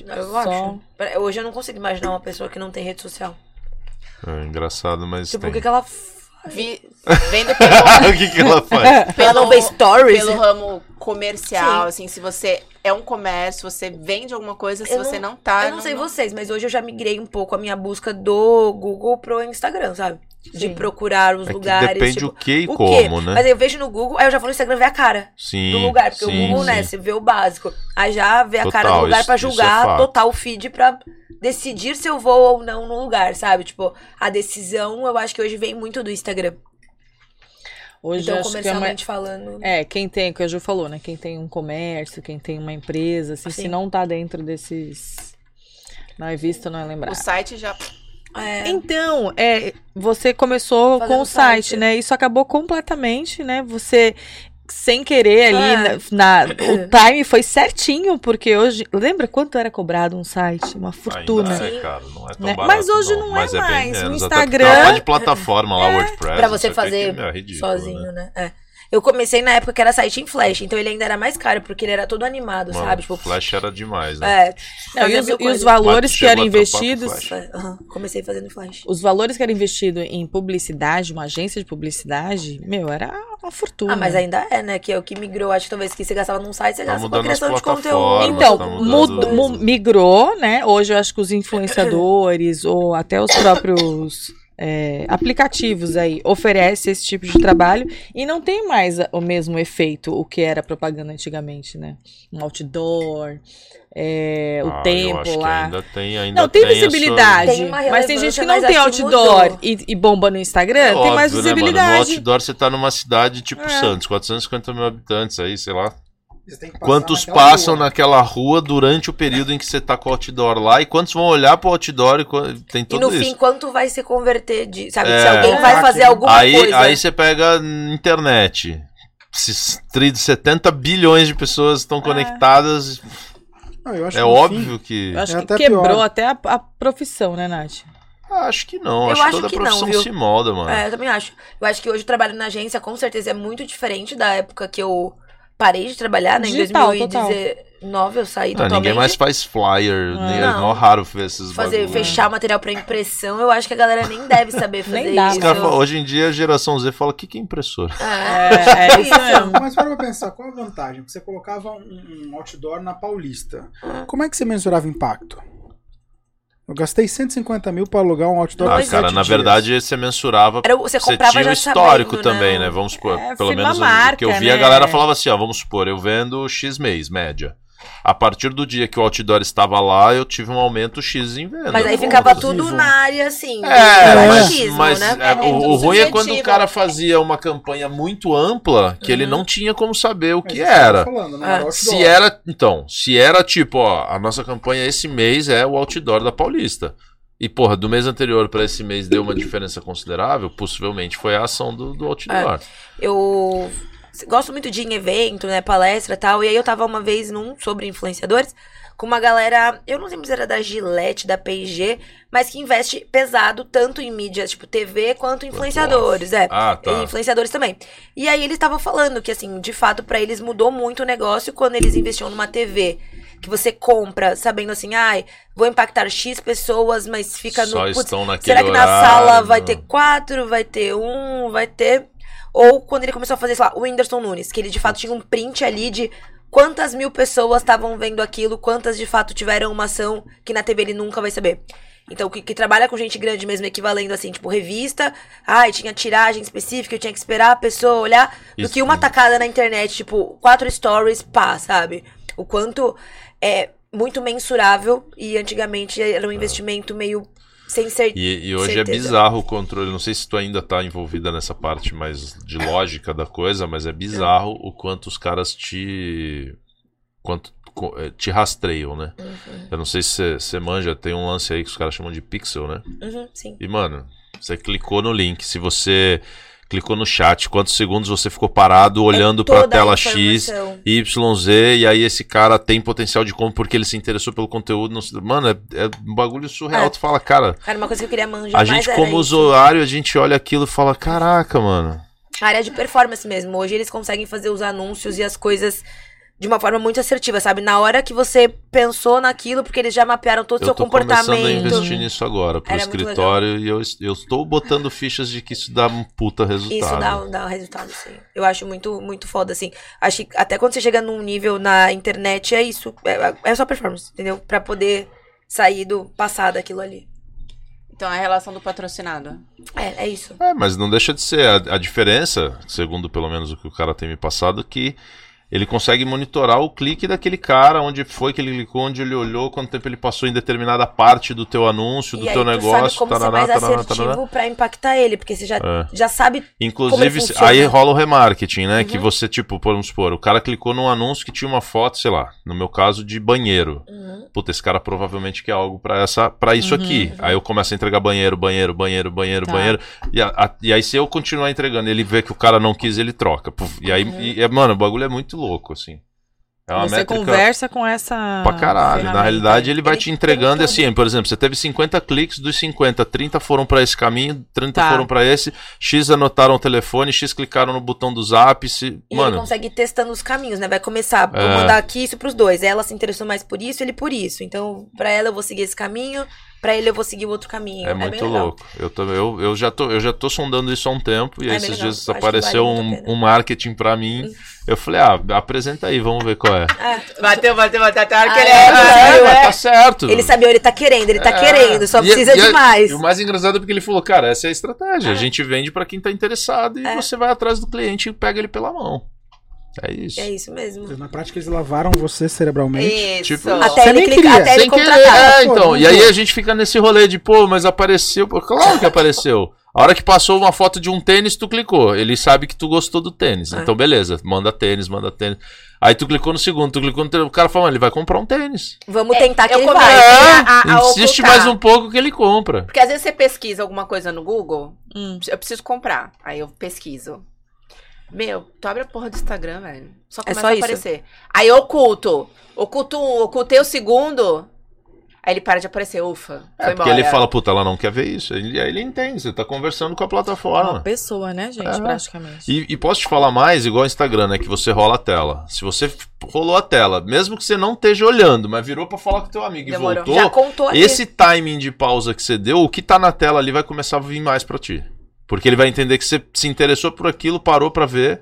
Eu Só- acho. Hoje eu não consigo imaginar uma pessoa que não tem rede social. É engraçado, mas Tipo, tem. o que, que ela. Vi, vendo pelo, o que, que ela faz? Ela não vê stories? pelo ramo comercial, Sim. assim, se você é um comércio, você vende alguma coisa, se Eu você não- não, tá. eu não, sei vocês, mas hoje eu já migrei um pouco a minha busca do Google pro Instagram, sabe? De Sim. procurar os É que lugares. depende tipo, o que e o como, quê? né? Mas aí eu vejo no Google, aí eu já vou no Instagram ver a cara Sim, do lugar. Porque sim, o Google, né, sim. você vê o básico. Aí já vê a cara Total, do lugar isso- pra é julgar fato. total o feed pra decidir se eu vou ou não no lugar, sabe? Tipo, a decisão eu acho que hoje vem muito do Instagram. Hoje então, acho que é uma, comercialmente falando. É, quem tem, o que a Ju falou, né? Quem tem um comércio, quem tem uma empresa, assim, Sim. se não tá dentro desses. Não é visto, não é lembrado. O site já. É, Então, é, você começou Fazendo com o site, site. né? Isso acabou completamente, né? Você sem querer ali É. na, na- o time foi certinho, porque hoje, lembra quanto era cobrado um site? Uma fortuna. É, cara, não é tão Né? barato, Mas hoje não é Mas bem mais. O menos, até Instagram- é uma de plataforma lá, WordPress. pra não você fazer que, meu, é ridículo, sozinho, né? né? Eu comecei na época que era site em Flash, então ele ainda era mais caro, porque ele era todo animado, Mano, sabe? Tipo, Flash era demais, né? é. Não, e, os, e os valores que eram com investidos. Aham, Comecei fazendo Flash. Os valores que eram investidos em publicidade, uma agência de publicidade, meu, era uma fortuna. Ah, mas ainda é, né? Que é o que migrou. Acho que talvez que você gastava num site, você Tá gasta com mudando as criação de conteúdo. Então, tá mud- mudando- mu- migrou, né? Hoje eu acho que os influenciadores ou até os próprios é, aplicativos aí oferece esse tipo de trabalho e não tem mais o mesmo efeito o que era propaganda antigamente, né? Um outdoor, é, o Ah, eu tempo lá. ainda tem, ainda Não, tem, essa- visibilidade. Tem uma mas tem gente que não tem que outdoor e, e bomba no Instagram, É tem mais óbvio, né, mano? No visibilidade. outdoor você tá numa cidade tipo É. Santos, 450 mil habitantes aí, sei lá. Quantos naquela passam rua. naquela rua durante o período em que você tá com o outdoor lá e quantos vão olhar pro outdoor e tem E tudo no isso. fim, quanto vai se converter de. Sabe, É. se alguém vai É, fazer alguma aí, coisa. aí você pega internet. Esses tri- 70 bilhões de pessoas estão conectadas. Não, eu acho É que, no óbvio que. Eu acho É que até quebrou pior. até a, a profissão, né, Nath? Acho que não. Eu acho que acho toda que não, profissão viu? se molda, mano. É, eu também acho. Eu acho que hoje o trabalho na agência, com certeza, é muito diferente da época que eu parei de trabalhar, né? Digital, em 2019 eu saí Ah, totalmente. ninguém mais faz flyer. Ah. nem- É Não. mó raro ver esses Fazer, bagulho. fechar material pra impressão, eu acho que a galera nem deve saber fazer Nem dá. Isso. falam, hoje em dia a geração Z fala: o que, que é impressora? É, É, é isso mesmo. Mas para pra pensar, qual a vantagem? Você colocava um, um outdoor na Paulista. Ah. Como é que você mensurava impacto? Eu gastei 150 mil para alugar um outdoor Ah, por cara, na dias. verdade você mensurava. Era você Você comprava tinha o já histórico sabendo, também, né? né? Vamos supor, É, pelo menos o marca, que eu vi, a né? galera falava assim, ó, vamos supor, eu vendo X mês, média. A partir do dia que o outdoor estava lá, eu tive um aumento X em venda. Mas aí ficava tudo na área, assim, É, mas, machismo, mas né? é, o, muito o ruim é quando o cara fazia uma campanha muito ampla que Uhum. ele não tinha como saber o Mas que tô era. Falando, né? Ah. Se era, então, se era tipo, ó, a nossa campanha esse mês é o outdoor da Paulista. E, porra, do mês anterior pra esse mês deu uma diferença considerável, possivelmente foi a ação do, do outdoor. Eu gosto muito de ir em evento, né, palestra e tal. E aí eu tava uma vez num sobre influenciadores com uma galera, eu não lembro se era da Gillette, da P&G, mas que investe pesado tanto em mídias, tipo TV, quanto influenciadores, é. Ah, tá. E influenciadores também. E aí eles estavam falando que, assim, de fato, pra eles mudou muito o negócio quando eles investiam numa TV. Que você compra, sabendo assim, ai, vou impactar X pessoas, mas fica Só no. putz, estão naquele será que na horário, sala vai ter quatro, vai ter um, vai ter. Ou quando ele começou a fazer, sei lá, o Whindersson Nunes, que ele de fato tinha um print ali de quantas mil pessoas estavam vendo aquilo, quantas de fato tiveram uma ação que na TV ele nunca vai saber. Então, que, que trabalha com gente grande mesmo, equivalendo assim, tipo, revista, ai, tinha tiragem específica, eu tinha que esperar a pessoa olhar, do Isso. que uma tacada na internet, tipo, quatro stories, pá, sabe? O quanto é muito mensurável e antigamente era um investimento meio sem ser. E, e hoje é Certeza. bizarro o controle. Não sei se tu ainda tá envolvida nessa parte mais de lógica da coisa, mas é bizarro o quanto os caras te. quanto eh, te rastreiam, né? Uhum, Eu não sei se você manja, tem um lance aí que os caras chamam de pixel, né? uhum, sim. E, mano, você clicou no link. Se você clicou no chat, quantos segundos você ficou parado olhando É pra toda a tela X, informação. YZ, e aí esse cara tem potencial de compra porque ele se interessou pelo conteúdo. Mano, é, é um bagulho surreal. É. Tu fala, cara, Cara, uma coisa que eu queria manjar a gente como isso. usuário, a gente olha aquilo e fala, caraca, mano. A área de performance mesmo. Hoje eles conseguem fazer os anúncios e as coisas de uma forma muito assertiva, sabe? Na hora que você pensou naquilo, porque eles já mapearam todo o Eu seu tô começando a comportamento. investir nisso agora pro Era escritório e eu, eu estou botando fichas de que isso dá um puta resultado. Isso dá, dá um resultado, sim. Eu acho muito, muito foda, assim. Acho que até quando você chega num nível na internet, é isso. É, é só performance, entendeu? Pra poder sair do passado daquilo ali. Então é a relação do patrocinado. É, é isso. É, mas não deixa de ser a, a diferença, segundo pelo menos o que o cara tem me passado, que ele consegue monitorar o clique daquele cara, onde foi que ele clicou, onde ele olhou, quanto tempo ele passou em determinada parte do teu anúncio, do e teu negócio, sabe como tarará, ser mais tarará, assertivo pra impactar ele, porque você já, É. já sabe Inclusive, aí rola o remarketing, né? Uhum. Que você, tipo, vamos supor, o cara clicou num anúncio que tinha uma foto, sei lá, no meu caso, de banheiro. Uhum. Puta, esse cara provavelmente quer algo pra essa, para isso Uhum. aqui. Aí eu começo a entregar banheiro, banheiro, banheiro, banheiro, Tá. banheiro. E, a- a- e aí, se eu continuar entregando, ele vê que o cara não quis, ele troca. Puf, e aí, Uhum. e- é, mano, o bagulho é muito louco, assim. É uma Você conversa com essa. pra caralho. Na realidade, ele vai Ele te entregando e tudo. assim, por exemplo, você teve 50 cliques, dos 50, 30 foram pra esse caminho, 30 Tá. foram pra esse, X anotaram o telefone, X clicaram no botão do zap, se... E ele mano, consegue ir testando os caminhos, né? Vai começar, vou É. mandar aqui isso pros dois. Ela se interessou mais por isso, ele por isso. Então, pra ela eu vou seguir esse caminho, pra ele eu vou seguir o outro caminho. É bem muito louco. Eu, tô, eu, eu, já tô, eu já tô sondando isso há um tempo e É bem esses legal. dias apareceu vale um, um marketing pra mim. Eu falei, ah, apresenta aí, vamos ver qual é. Bateu, bateu, bateu. Até a hora que Ah, ele é, é. é, É, mas é. tá certo. Ele sabia, ele tá querendo, ele tá É. querendo, só E- precisa e de a- mais. E o mais engraçado é porque ele falou, cara, essa é a estratégia. A gente vende pra quem tá interessado e É. você vai atrás do cliente e pega ele pela mão. É isso. É isso mesmo. Na prática, eles lavaram você cerebralmente. Isso. Tipo, Até Você ele nem clicar, queria. até ele Sem querer, contratar. é, Pô, então. não E aí a gente fica nesse rolê de, pô, mas apareceu. Pô, Claro que apareceu. A hora que passou uma foto de um tênis, tu clicou. Ele sabe que tu gostou do tênis. É. Então, beleza, manda tênis, manda tênis. Aí tu clicou no segundo, tu clicou no terceiro. O cara falou, ele vai comprar um tênis. Vamos tentar que ele vai. a, a, a Insiste ocultar. mais um pouco que ele compra. Porque às vezes você pesquisa alguma coisa no Google, Hum. eu preciso comprar. Aí eu pesquiso. Meu, tu abre a porra do Instagram, velho. Só É começa só a isso. aparecer. Aí eu oculto. Oculto um, ocultei o segundo. Aí ele para de aparecer. Ufa, foi É, porque embora. ele fala, puta, ela não quer ver isso. Ele- Aí ele entende, você tá conversando com a Uma plataforma. pessoa, né, gente? É. Praticamente. E, e posso te falar mais, igual o Instagram, né? Que você rola a tela. Se você rolou a tela, mesmo que você não esteja olhando, mas virou pra falar com teu amigo Demorou. e voltou, Já contou ali. esse timing de pausa que você deu, o que tá na tela ali vai começar a vir mais pra ti. Porque ele vai entender que você se interessou por aquilo, parou pra ver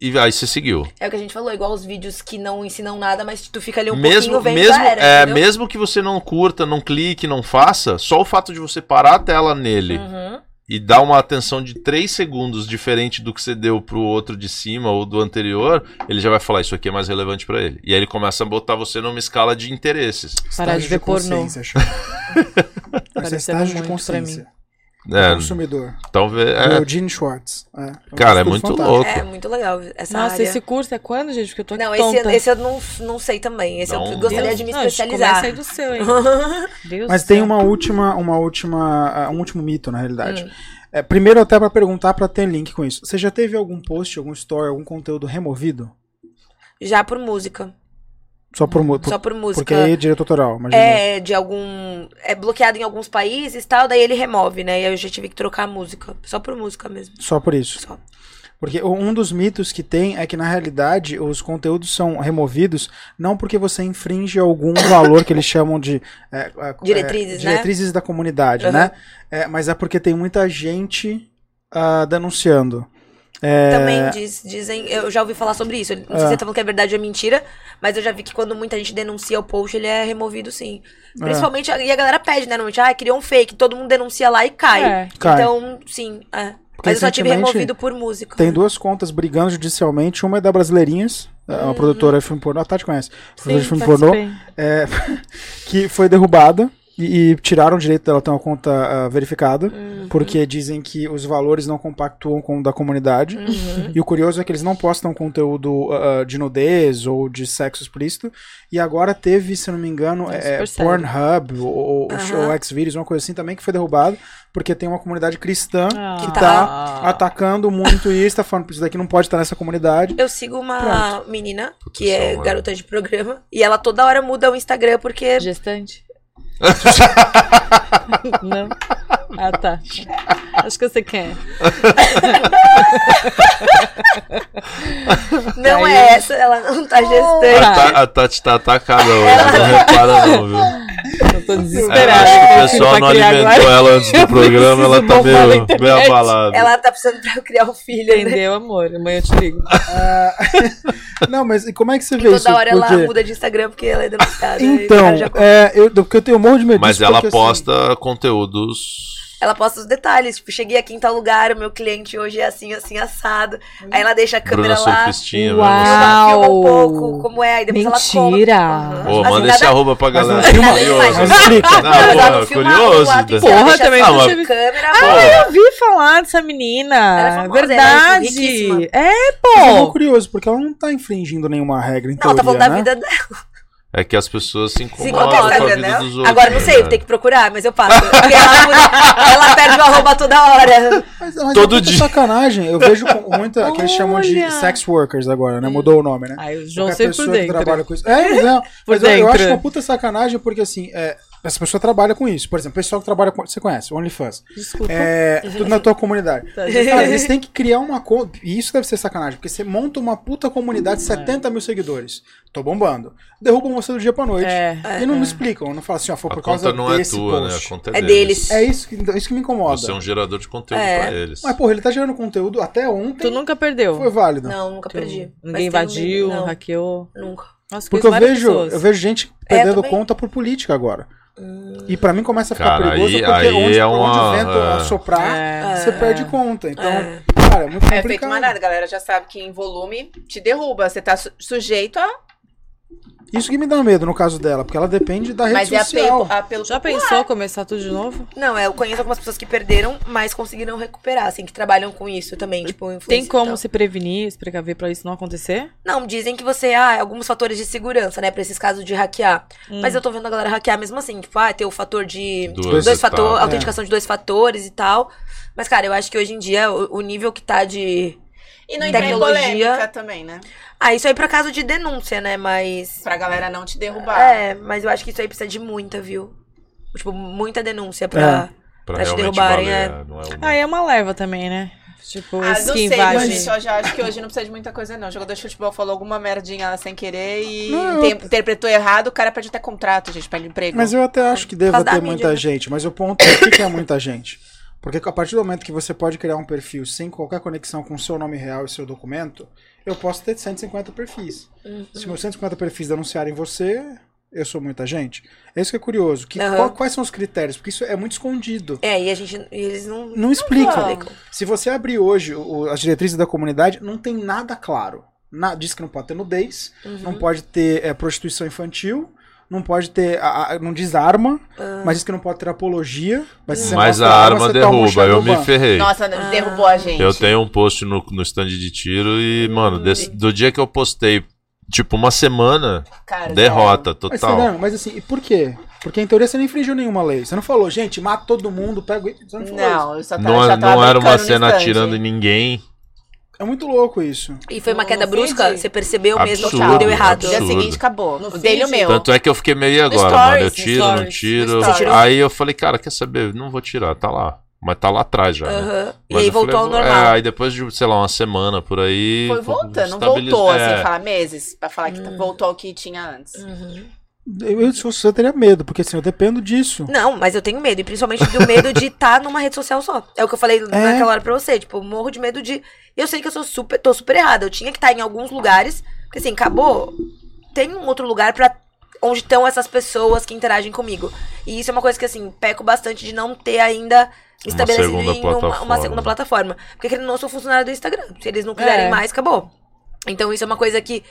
e aí você seguiu. É o que a gente falou, igual os vídeos que não ensinam nada, mas tu fica ali um mesmo, pouquinho vendo mesmo, era, é, entendeu? mesmo que você não curta, não clique, não faça, só o fato de você parar a tela nele Uhum. e dar uma atenção de 3 segundos diferente do que você deu pro outro de cima ou do anterior, ele já vai falar isso aqui é mais relevante pra ele. E aí ele começa a botar você numa escala de interesses. Parar de ver pornô. é Parecendo estágio de consciência. É, Consumidor. talvez. É. É, O Gene Schwartz. É. É um Cara, é muito fantástico. louco. É muito legal essa Nossa, área. esse curso é quando, gente? Porque eu tô aqui Não, tonta. esse, esse eu não, não sei também. Esse eu Não. gostaria de me Não, especializar. Começa aí do seu, hein? Deus Mas tem céu. uma última, uma última, ah, um último mito, na realidade. Hum. É, primeiro, até pra perguntar, pra ter link com isso. Você já teve algum post, algum story, algum conteúdo removido? Já por música. Só por, mu- Só por música. Porque aí é direito autoral, imagina. É, de algum. É bloqueado em alguns países e tal, daí ele remove, né? E aí eu já tive que trocar a música. Só por música mesmo. Só por isso. Só. Porque um dos mitos que tem é que, na realidade, os conteúdos são removidos não porque você infringe algum valor que eles chamam de. é, é, Diretrizes, é, né? diretrizes da comunidade, Uhum. né? É, mas é porque tem muita gente ah, denunciando. É, Também diz- dizem. Eu já ouvi falar sobre isso. Não sei se É. você tá falando que é verdade ou é mentira, mas eu já vi que quando muita gente denuncia o post, ele é removido sim. É. Principalmente. E a galera pede, né? Normalmente, ah, criou um fake, todo mundo denuncia lá e cai. É. Cai. Então, sim, é. Porque Mas eu só tive removido por música. Tem duas contas brigando judicialmente. Uma é da Brasileirinhas, é uma produtora de filme pornô. A Tati conhece. Produtora de filme pornô. é, que foi derrubada e, e tiraram o direito dela ter uma conta ah, verificada, Uhum. porque dizem que os valores não compactuam com o da comunidade. Uhum. E o curioso é que eles não postam conteúdo ah, de nudez ou de sexo explícito. E agora teve, se eu não me engano, É é. Pornhub ou, Aham. ou Xvideos, uma coisa assim também, que foi derrubado, porque tem uma comunidade cristã Ah. que Que tá tá. atacando muito isso, tá falando, isso daqui não pode estar nessa comunidade. Eu sigo uma menina que Puta, é só, garota de programa e ela toda hora muda o Instagram porque Gestante? Não? Ah, tá. Acho que você quer. não Aí- é essa, ela não tá A, gestante. Ta- a Tati tá atacada hoje, não repara não, viu? Eu tô É, desesperada. acho que o pessoal vai não alimentou agora. ela antes do Eu programa, ela tá meio, meio abalada. Ela tá precisando pra eu criar um filho, né? Entendeu, amor? Amanhã eu te ligo. Ah, não, mas e como é que você vê Toda isso? hora ela Porque- muda de Instagram porque ela é denunciada. e o Então, é, eu, porque eu tenho um de medo Mas disso, ela porque, assim, posta conteúdos. Ela posta os detalhes, tipo, cheguei aqui em tal lugar, o meu cliente hoje é assim, assim, assado. Aí ela deixa a câmera Bruna lá, Surfistinha Uau. mesmo. filma, um pouco como é, aí depois Mentira. ela conta. Pô, Assim, manda nada- esse arroba pra Mas não galera. filma- curioso. mas explica. Não, Mas pô, filma curioso. si, Porra, também assim, não a tive- câmera, Pô, Eu ouvi falar dessa menina. Ela é famosa, ela é Verdade. é, Mas eu tô pô. curioso, porque ela não tá infringindo nenhuma regra, em Não, tá teoria, falando da né? vida dela. É que as pessoas se Se incomodam com a vida né? dos outros. Agora não sei, né? vou ter que procurar, mas eu passo. Porque ela, ela perde o arroba toda hora. Mas, mas Todo é dia. sacanagem. Eu vejo com muita, que eles chamam de sex workers agora, né? Mudou o nome, né? Ai, o João sempre por que dentro. trabalha com isso. É, mas, é, mas eu, eu acho uma puta sacanagem, porque assim, é, Essa pessoa trabalha com isso. Por exemplo, o pessoal que trabalha com. Você conhece, OnlyFans. Desculpa. É, tudo na tua comunidade. Tá, Cara, eles têm que criar uma conta. E isso deve ser sacanagem, porque você monta uma puta comunidade de 70 mil seguidores. Tô bombando. Derrubam você do dia pra noite. É, e não me explicam. Não falam assim, ó, foi A por causa conta não é desse tua, né? post. A conta É deles. É isso que, isso que me incomoda. Você é um gerador de conteúdo É. pra eles. Mas, porra, ele tá gerando conteúdo até ontem. Tu nunca perdeu? Foi válido. Não, nunca perdi. Mas Ninguém invadiu, não, hackeou. Nunca. Nossa, Porque eu vejo, pessoas. eu vejo gente perdendo também. conta por política agora. E pra mim começa a ficar Cara, perigoso aí- porque aí onde, é por onde uma- o vento é. assoprar, É. você perde conta. Então, É. cara, é muito É feito complicado. manada, a galera já sabe que em volume te derruba. Você tá su- sujeito a. Isso que me dá medo no caso dela, porque ela depende da rede Mas é social. apelo, apelo Já pensou começar tudo de novo? Não, é, eu conheço algumas pessoas que perderam, mas conseguiram recuperar, assim, que trabalham com isso também, tipo, Tem como se prevenir, se precaver pra isso não acontecer? Não, dizem que você, ah, alguns fatores de segurança, né, pra esses casos de hackear. Hum. Mas eu tô vendo a galera hackear mesmo assim, tipo, ah, ter o fator de Duas dois fatores, autenticação de dois fatores e tal. Mas, cara, eu acho que hoje em dia o, o nível que tá de. E não entrar em Tecnologia. polêmica também, né? Ah, isso aí pra caso de denúncia, né? Mas. Pra galera não te derrubar. É, mas eu acho que isso aí precisa de muita, viu? Tipo, muita denúncia pra. Pra, pra te derrubarem, valer, é. é o- Ah, é uma leva também, né? Tipo, Ah, não sei, mas eu já acho que hoje não precisa de muita coisa, não. O jogador de futebol falou alguma merdinha lá sem querer e Não, eu- inter- interpretou errado, o cara perde até contrato, gente, perde emprego. Mas eu até acho que deva ter mídia, muita né? gente, mas o ponto é o que que é muita gente. Porque a partir do momento que você pode criar um perfil sem qualquer conexão com o seu nome real e seu documento, eu posso ter 150 perfis. Uhum. Se meus 150 perfis denunciarem você, eu sou muita gente. É isso que é curioso. Que, Aham. qual- quais são os critérios? Porque isso é muito escondido. É, e a gente. Eles não. Não explicam. explicam. Se você abrir hoje o- as diretrizes da comunidade, não tem nada claro. Na, diz que não pode ter nudez, não pode ter é, prostituição infantil, não pode ter. a- a- não diz arma, mas diz que não pode ter apologia. Mas, se você Mas a arma um derruba, eu me ferrei. Nossa, derrubou a gente. Eu tenho um post no, no stand de tiro e, mano, desse- do dia que eu postei, tipo, uma semana, Cara, derrota Mas, total. Fernando, mas assim, e por quê? Porque em teoria você não infringiu nenhuma lei. Você não falou, gente, mata todo mundo, pega. o- Você não falou isso. Não, eu só tava, Não, já é- tava não era uma cena atirando em ninguém. É muito louco isso. E foi uma No- queda no brusca? feed? Você percebeu mesmo que Absurdo, deu errado? No dia Absurdo. seguinte acabou. No o dele e o meu. Tanto é que eu fiquei meio agora, stories, mano. Eu tiro, não stories, tiro. no stories. Aí eu falei, cara, quer saber? Não vou tirar, tá lá. Mas tá lá atrás já. né? Aham. E aí voltou ao falei, normal. É, aí depois de, sei lá, uma semana por aí. Foi voltando, não voltou, é, assim, falar meses, pra falar que voltou ao que tinha antes. Eu, eu, se fosse eu teria medo, porque assim, eu dependo disso. Não, mas eu tenho medo. E principalmente do medo de estar numa rede social só. É o que eu falei naquela hora pra você. Tipo, eu morro de medo de. Eu sei que eu sou super, tô super errada. Eu tinha que estar em alguns lugares. Porque assim, acabou. Tem um outro lugar pra. Onde estão essas pessoas que interagem comigo. E isso é uma coisa que, assim, peco bastante de não ter ainda Uma estabelecido segunda em uma, uma segunda plataforma. Porque ou não, eu sou funcionário do Instagram. Se eles não quiserem É. mais, acabou. Então isso é uma coisa que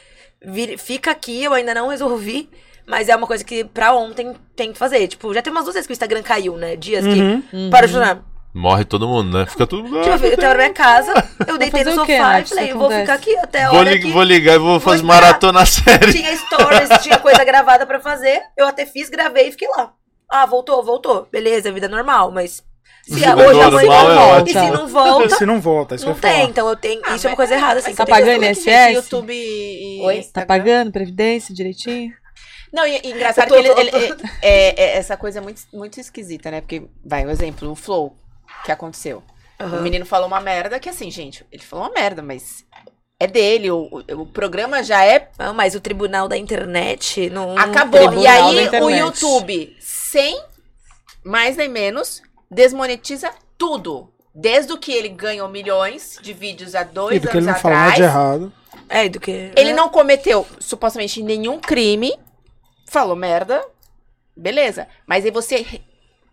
vir- fica aqui, eu ainda não resolvi. Mas é uma coisa que pra ontem tem que fazer. Tipo, já tem umas duas vezes que o Instagram caiu, né? Dias Uhum. que para de funcionar. Morre todo mundo, né? Fica todo mundo. Tipo, eu tava na minha casa, eu deitei no sofá e falei, eu vou acontece? ficar aqui até a Vou, hora li- que vou ligar e vou fazer esperar. maratona série. tinha stories, tinha coisa gravada pra fazer. Eu até fiz, gravei e fiquei lá. Ah, voltou, voltou. Beleza, vida normal, mas... Se Vida hoje, normal amanhã, é volta. E se não volta, Se não volta, isso não que tem. falar. Então eu tenho... Ah, isso é uma coisa errada, assim. que Tá pagando que- é que INSS? YouTube e, Oi? Tá pagando previdência direitinho? Não, e, e engraçado Eu que tô- ele, ele- é, é- essa coisa é muito, muito esquisita, né? Porque, vai, um exemplo, o Flow, que aconteceu. O Aham. menino falou uma merda que, assim, gente, ele falou uma merda, mas é dele, o, o, o programa já é. Não, mas o tribunal da internet não... Acabou. Tribunal E aí, o. YouTube, sem mais nem menos, desmonetiza tudo. Desde o que ele ganhou milhões de vídeos há dois E do que anos ele não nada de atrás. errado. É, do que... Ele não cometeu, supostamente, nenhum crime. Falou merda. Beleza. Mas aí você,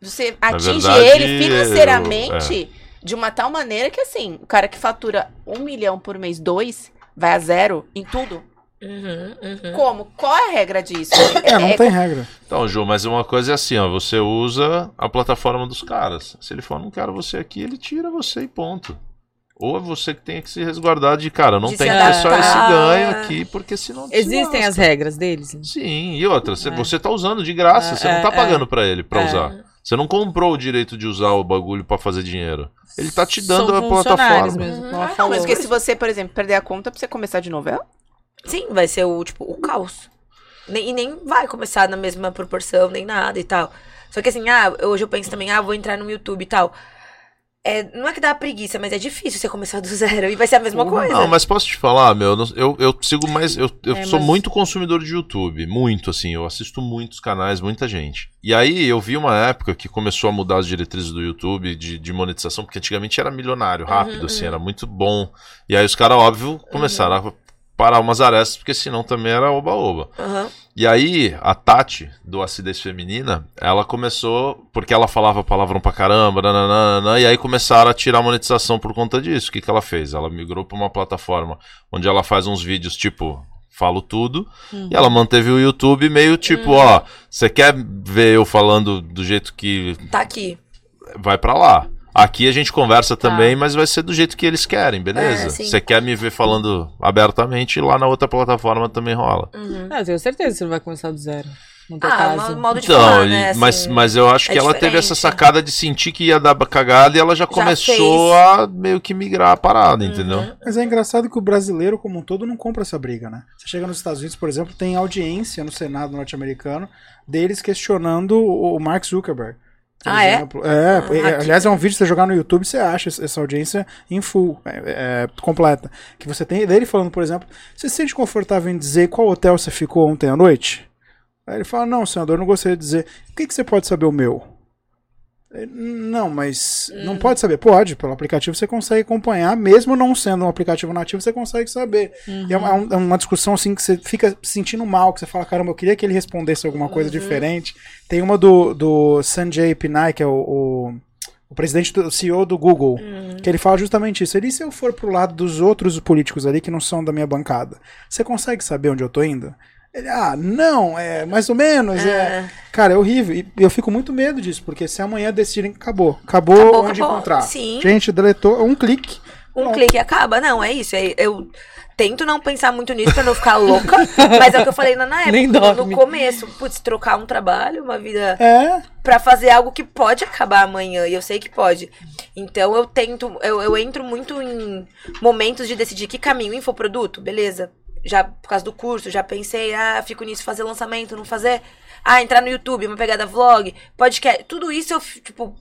você atinge verdade, ele financeiramente de uma tal maneira que, assim, o cara que fatura um milhão por mês, dois, vai a zero em tudo. Uhum, uhum. Como? Qual é a regra disso? É, não tem regra. Então, Ju, mas uma coisa é assim, ó. Você usa a plataforma dos caras. Se ele falar, não quero você aqui, ele tira você e ponto. Ou é você que tem que se resguardar de, cara, não De tem se que ter só esse ganho aqui, porque senão. se Existem lasca. as regras deles? né? Sim, e outra, você, É. você tá usando de graça, É, você não tá é, pagando pra ele pra É. usar. Você não comprou o direito de usar o bagulho pra fazer dinheiro. Ele tá te dando São a plataforma. mesmo, Ah, não, falou. mas porque se você, por exemplo, perder a conta pra você começar de novo, é? Sim, vai ser o, tipo, o caos. Nem, e nem vai começar na mesma proporção, nem nada e tal. Só que assim, ah, hoje eu penso também, ah, vou entrar no YouTube e tal. É, não é que dá preguiça, mas é difícil você começar do zero e vai ser a mesma coisa. Não, mas posso te falar, meu, eu, eu sigo mais. Eu, eu É, sou mas- muito consumidor de YouTube. Muito, assim. Eu assisto muitos canais, muita gente. E aí eu vi uma época que começou a mudar as diretrizes do YouTube de, de monetização, porque antigamente era milionário, rápido, assim, era muito bom. E aí os caras, óbvio, começaram a parar umas arestas, porque senão também era oba-oba. Aham. E aí, a Tati, do Acidez Feminina, ela começou, porque ela falava palavrão pra caramba, nananana, e aí começaram a tirar monetização por conta disso. O que, que ela fez? Ela migrou pra uma plataforma onde ela faz uns vídeos tipo. Falo tudo. E ela manteve o YouTube meio tipo, ó, você quer ver eu falando do jeito que Tá aqui. vai pra lá. Aqui a gente conversa também, mas vai ser do jeito que eles querem, beleza? É. Você quer me ver falando abertamente, lá na outra plataforma também rola. Uhum. Não, eu tenho certeza que você não vai começar do zero. No teu Ah, caso. mo- modo de Então, falar, né? mas, assim. mas eu acho é que ela teve essa sacada de sentir que ia dar cagada e ela já começou fez. a meio que migrar a parada, entendeu? Uhum. Mas é engraçado que o brasileiro, como um todo, não compra essa briga, né? Você chega nos Estados Unidos, por exemplo, tem audiência no Senado norte-americano deles questionando o Mark Zuckerberg. Ah, é? exemplo. É, Ah, e- aqui. aliás, é um vídeo que você jogar no YouTube, você acha essa audiência em full, é, é, completa. Que você tem dele falando, por exemplo, você se sente confortável em dizer qual hotel você ficou ontem à noite? Aí ele fala, não, senador, eu não gostaria de dizer. O que, que você pode saber o meu? Não, mas Hum. não pode saber. Pode, pelo aplicativo você consegue acompanhar, mesmo não sendo um aplicativo nativo, você consegue saber. E é, uma, é um- é uma discussão assim que você fica se sentindo mal, que você fala, caramba, eu queria que ele respondesse alguma coisa diferente. Tem uma do, do Sanjay Pinai, que é o, o, o presidente do o CEO do Google, que ele fala justamente isso. Ele, se eu for pro lado dos outros políticos ali que não são da minha bancada, você consegue saber onde eu tô indo? Ele, ah, não, é mais ou menos, é. Cara, é horrível. E eu fico muito medo disso, porque se amanhã decidirem que acabou, acabou, Acabou, onde acabou. encontrar. Sim. Gente, deletou um clique. Um Pronto. clique acaba. Não, é isso. é- Eu tento não pensar muito nisso pra não ficar louca. mas é o que eu falei na na época. No começo. Putz, trocar um trabalho, uma vida. É, Pra fazer algo que pode acabar amanhã, e eu sei que pode. Então eu tento, eu, eu entro muito em momentos de decidir que caminho, infoproduto, beleza. Já por causa do curso, já pensei, ah, fico nisso, fazer lançamento, não fazer. Ah, entrar no YouTube, uma pegada vlog, podcast. Tudo isso eu, tipo,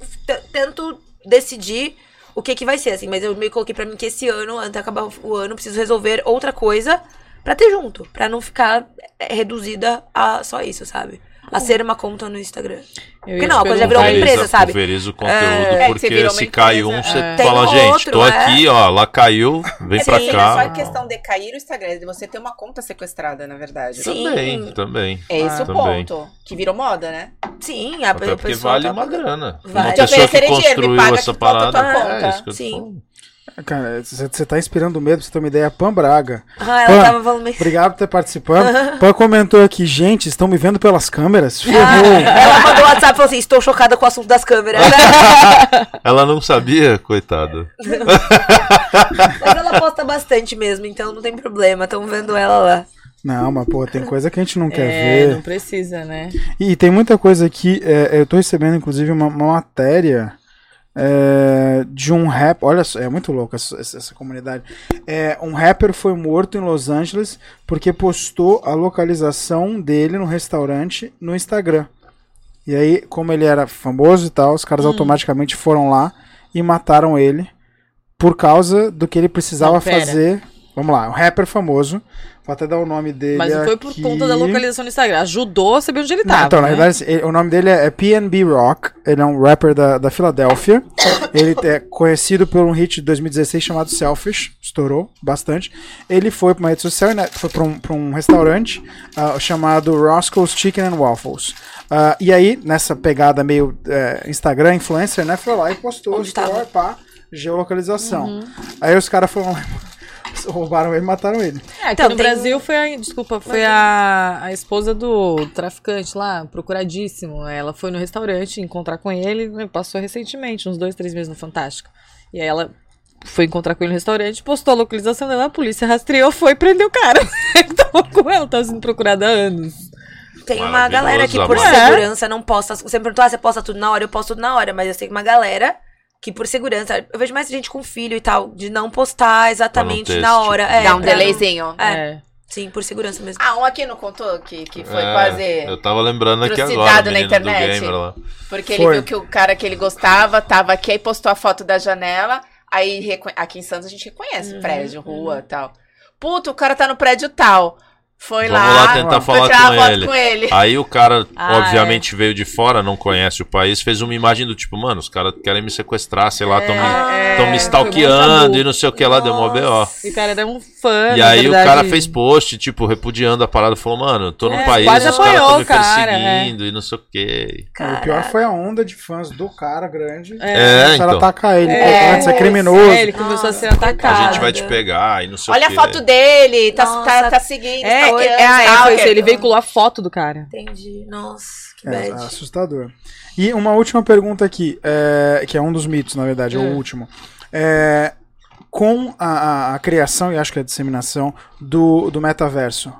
tento decidir o que que vai ser, assim. Mas eu me coloquei pra mim que esse ano, antes de acabar o ano, preciso resolver outra coisa pra ter junto. Pra não ficar é, reduzida a só isso, sabe? A ser uma conta no Instagram. Eu Porque não, te quando já virou uma empresa, sabe? Pulveriza o conteúdo, É, que você porque se cai um, você é. Fala, gente, outro, tô é. aqui, ó, lá caiu, vem É pra cá. não é só questão de cair o Instagram, é de você ter uma conta sequestrada, na verdade. Sim. Também, também. É esse o Também. ponto. Que virou moda, né? Sim, a, Até o porque vale tá uma grana. Vai. Uma Te pessoa que dinheiro, construiu paga essa a parada. É isso que eu tô Sim. Falando. cara, você tá inspirando medo, pra você ter uma ideia. Pan Braga. Ah, ela Pan, tava falando meio... Obrigado por ter participado. Pan comentou aqui, gente, estão me vendo pelas câmeras? Ah, Ferrou. ela mandou o WhatsApp e falou assim: estou chocada com o assunto das câmeras. Ela não sabia, coitada. Mas ela posta bastante mesmo, então não tem problema. Estão vendo ela lá. Não, mas pô, tem coisa que a gente não quer É, ver. não precisa, né? E tem muita coisa aqui. é, eu tô recebendo, inclusive, uma, uma matéria é, de um rap. Olha só, é muito louco essa, essa- comunidade. É, um rapper foi morto em Los Angeles porque postou a localização dele no restaurante no Instagram. E aí, como ele era famoso e tal, os caras automaticamente foram lá e mataram ele por causa do que ele precisava Não, fazer. Vamos lá, um rapper famoso. Vou até dar o nome dele. Mas não foi por aqui. conta da localização no Instagram. Ajudou a saber onde ele Não, tava. então, na né? verdade, ele- o nome dele é, é PNB Rock. Ele é um rapper da, da Filadélfia. ele é conhecido por um hit de 2016 chamado Selfish. Estourou bastante. Ele foi pra uma rede social, né, foi pra um, pra um restaurante ah, chamado Roscoe's Chicken and Waffles. Ah, e aí, nessa pegada meio eh, Instagram, influencer, né, foi lá e postou Onde story, tava? pá, geolocalização. Uhum. Aí os caras foram lá, roubaram ele e mataram ele. É, aqui Então, no tem- Brasil foi a, desculpa, foi a, a esposa do traficante lá, procuradíssimo. Ela foi no restaurante encontrar com ele, né, passou recentemente, uns dois, três meses no Fantástico. E aí ela foi encontrar com ele no restaurante, postou a localização dela, a polícia rastreou, foi e prendeu o cara. ele tava com ela, tava sendo procurada há anos. Tem uma galera que, por amor. segurança, não posta. Você me perguntou, ah, você posta tudo na hora? Eu posto tudo na hora, mas eu sei que uma galera que, por segurança, eu vejo mais gente com filho e tal, de não postar exatamente ter na esse hora. tipo É, Dá um pra não- delayzinho. É. É. Sim, por segurança mesmo. Ah, um aqui não contou que, que foi É, quase. Eu tava lembrando aqui agora, na internet. do gamer lá. Porque ele Foi. viu que o cara que ele gostava tava aqui e postou a foto da janela. Aí aqui em Santos a gente reconhece Uhum, prédio, rua e tal. Puta, o cara tá no prédio tal. Foi Vamos lá, lá tentar falar com foto ele. com ele. Aí o cara, Ah, obviamente, veio de fora, não conhece o país, fez uma imagem do tipo, mano, os caras querem me sequestrar, sei lá, tão me, É, me mó stalkeando e não sei o que lá, deu mó B.O. E o cara era um fã, E na aí verdade. o cara fez post, tipo, repudiando a parada, falou, mano, tô no É, país, quase os caras apoiou tão me cara, perseguindo e não sei o que. O pior foi a onda de fãs do cara grande. É, a então. atacar ele. É, antes é criminoso. É, ele começou a ser atacado. A gente vai te pegar e não sei Olha o a quê. foto dele, tá, Nossa. tá, tá seguindo, É, stalkeando, é, ah, é, foi isso, stalker. ele veiculou a foto do cara. Entendi. Nossa, que É, assustador. E uma última pergunta aqui, é, que é um dos mitos, na verdade, é o Hum. último. É, com a, a- a criação e acho que a disseminação do, do metaverso,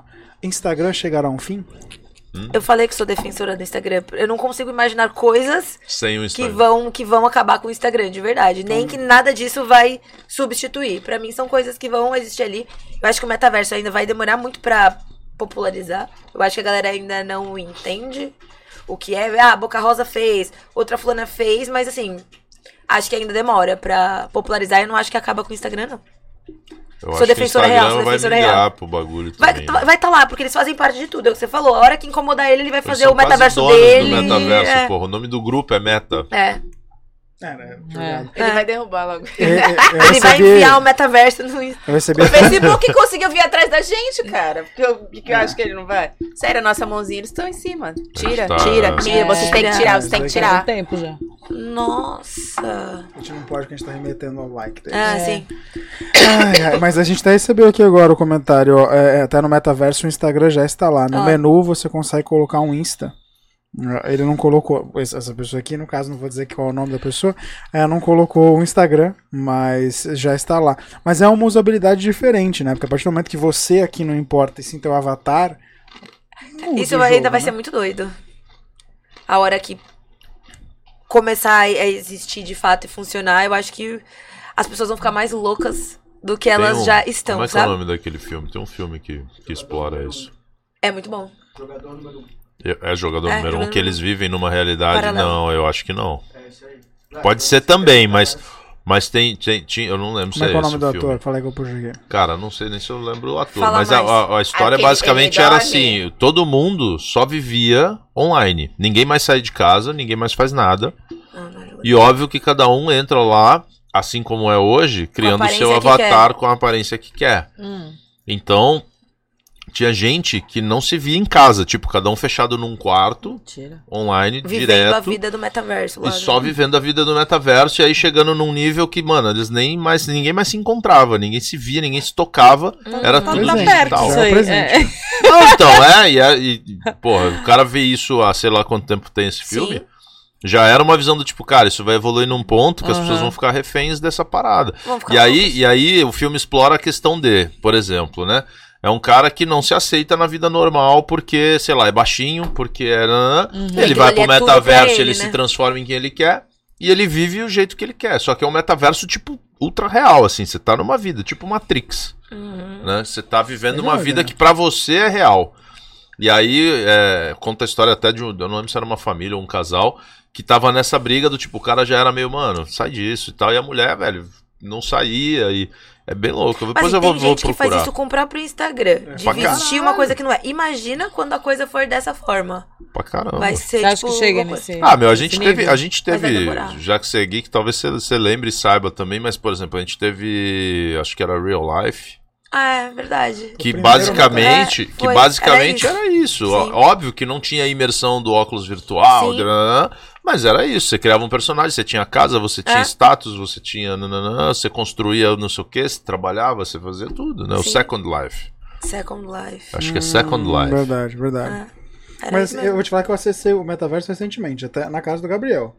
Instagram chegará a um fim? Eu falei que sou defensora do Instagram. Eu não consigo imaginar coisas Sem o que Instagram. vão, que vão acabar com o Instagram, de verdade. Nem que nada disso vai substituir. Pra mim, são coisas que vão existir ali. Eu acho que o metaverso ainda vai demorar muito pra popularizar. Eu acho que a galera ainda não entende o que é. Ah, Boca Rosa fez, outra fulana fez, mas assim, acho que ainda demora pra popularizar. Eu não acho que acaba com o Instagram, não. Eu Sou defensora real, sou vai defensora migrar real. pro bagulho Vai estar vai tá lá, porque eles fazem parte de tudo. É o que você falou. A hora que incomodar ele, ele vai fazer o metaverso dele. do metaverso, é. porra. O nome do grupo é Meta. É. É, né? É. Ele É. vai derrubar logo. Eu, eu- eu Ele vai enfiar o metaverso no recebi O Facebook conseguiu vir atrás da gente, cara. Porque eu, que eu acho que ele não vai. Sério, a nossa mãozinha, eles estão em cima. Tira, Tá. tira, tira. Vocês têm que tirar, vocês têm que tirar. tempo já. Nossa. A gente não pode, porque a gente tá remetendo ao like dele. Ah, É. sim. Ai, ai, mas a gente até recebeu aqui agora o comentário. ó, É, até no metaverso o Instagram já está lá. No Ah. menu você consegue colocar um Insta. Ele não colocou. Essa pessoa aqui, no caso, não vou dizer qual é o nome da pessoa. é, não colocou o Instagram, mas já está lá. Mas é uma usabilidade diferente, né? Porque a partir do momento que você aqui não importa e sim teu avatar. Isso o vai- ainda jogo, vai né? ser muito doido. A hora que começar a existir de fato e funcionar, eu acho que as pessoas vão ficar mais loucas do que elas um- já estão, Como é que é o nome daquele filme? Tem um filme que, que explora isso. É muito bom. É é jogador É, número um que eles vivem numa realidade. Paralelo. Não, eu acho que não. Pode ser também, mas. Mas tem, tem, tinha- eu não lembro se Como é é que é o nome do filme. ator? Falei que eu puxei. Cara, não sei nem se eu lembro o ator, Fala mas a, a- a história Aquele- basicamente era assim: todo mundo só vivia online. Ninguém mais sai de casa, ninguém mais faz nada. Ah. E óbvio que cada um entra lá, assim como é hoje, criando o seu avatar com a aparência que quer. Hum. Então, tinha gente que não se via em casa, tipo, cada um fechado num quarto, Mentira. online, Vivendo direto. a vida do metaverso. lá, E né? só vivendo a vida do metaverso, e aí chegando num nível que, mano, eles nem mais, ninguém mais se encontrava, ninguém se via, ninguém se tocava, era Tá, tudo tá presente, perto digital. isso é aí. presente. é. Não, então, é, e, é, e, porra, o cara vê isso há sei lá quanto tempo tem esse filme. Sim. Já era uma visão do tipo, cara, isso vai evoluir num ponto que as Aham. pessoas vão ficar reféns dessa parada. E aí, e aí o filme explora a questão de, por exemplo, né? É um cara que não se aceita na vida normal porque, sei lá, é baixinho, porque é. nanã. Ele vai pro é tudo metaverso, ele, ele, se né? transforma em quem ele quer e ele vive o jeito que ele quer. Só que é um metaverso, tipo, ultra real, assim. Você tá numa vida, tipo Matrix. Uhum. Né? Você tá vivendo Legal, uma vida que pra você é real. E aí, é, conta a história até de um. Eu não lembro se era uma família ou um casal que tava nessa briga do tipo, o cara já era meio, mano, sai disso e tal. E a mulher, velho, não saía e. É bem louco. Mas Depois e eu vou, tem vou gente que procurar. faz isso com o próprio Instagram. de Pra vestir uma coisa que não é. Imagina quando a coisa for dessa forma. Pra caramba. Vai ser, Você acha tipo... que chega nesse. Ah, meu, a gente nível? teve, a gente Mas teve, já que você é geek, talvez você, você lembre e saiba também, mas, por exemplo, a gente teve, acho que era Real Life, Ah, é verdade. que basicamente, É, que basicamente Era era isso. Ó, Sim. Óbvio que não tinha a imersão do óculos virtual, mas era isso. Você criava um personagem, você tinha casa, você tinha É. status, você tinha, nananã, você construía não sei o que, você trabalhava, você fazia tudo, né? O Sim. Second Life. Second Life. Acho que é Second Hum, Life. Verdade, verdade. É. Mas eu vou te falar que eu acessei o metaverso recentemente, até na casa do Gabriel.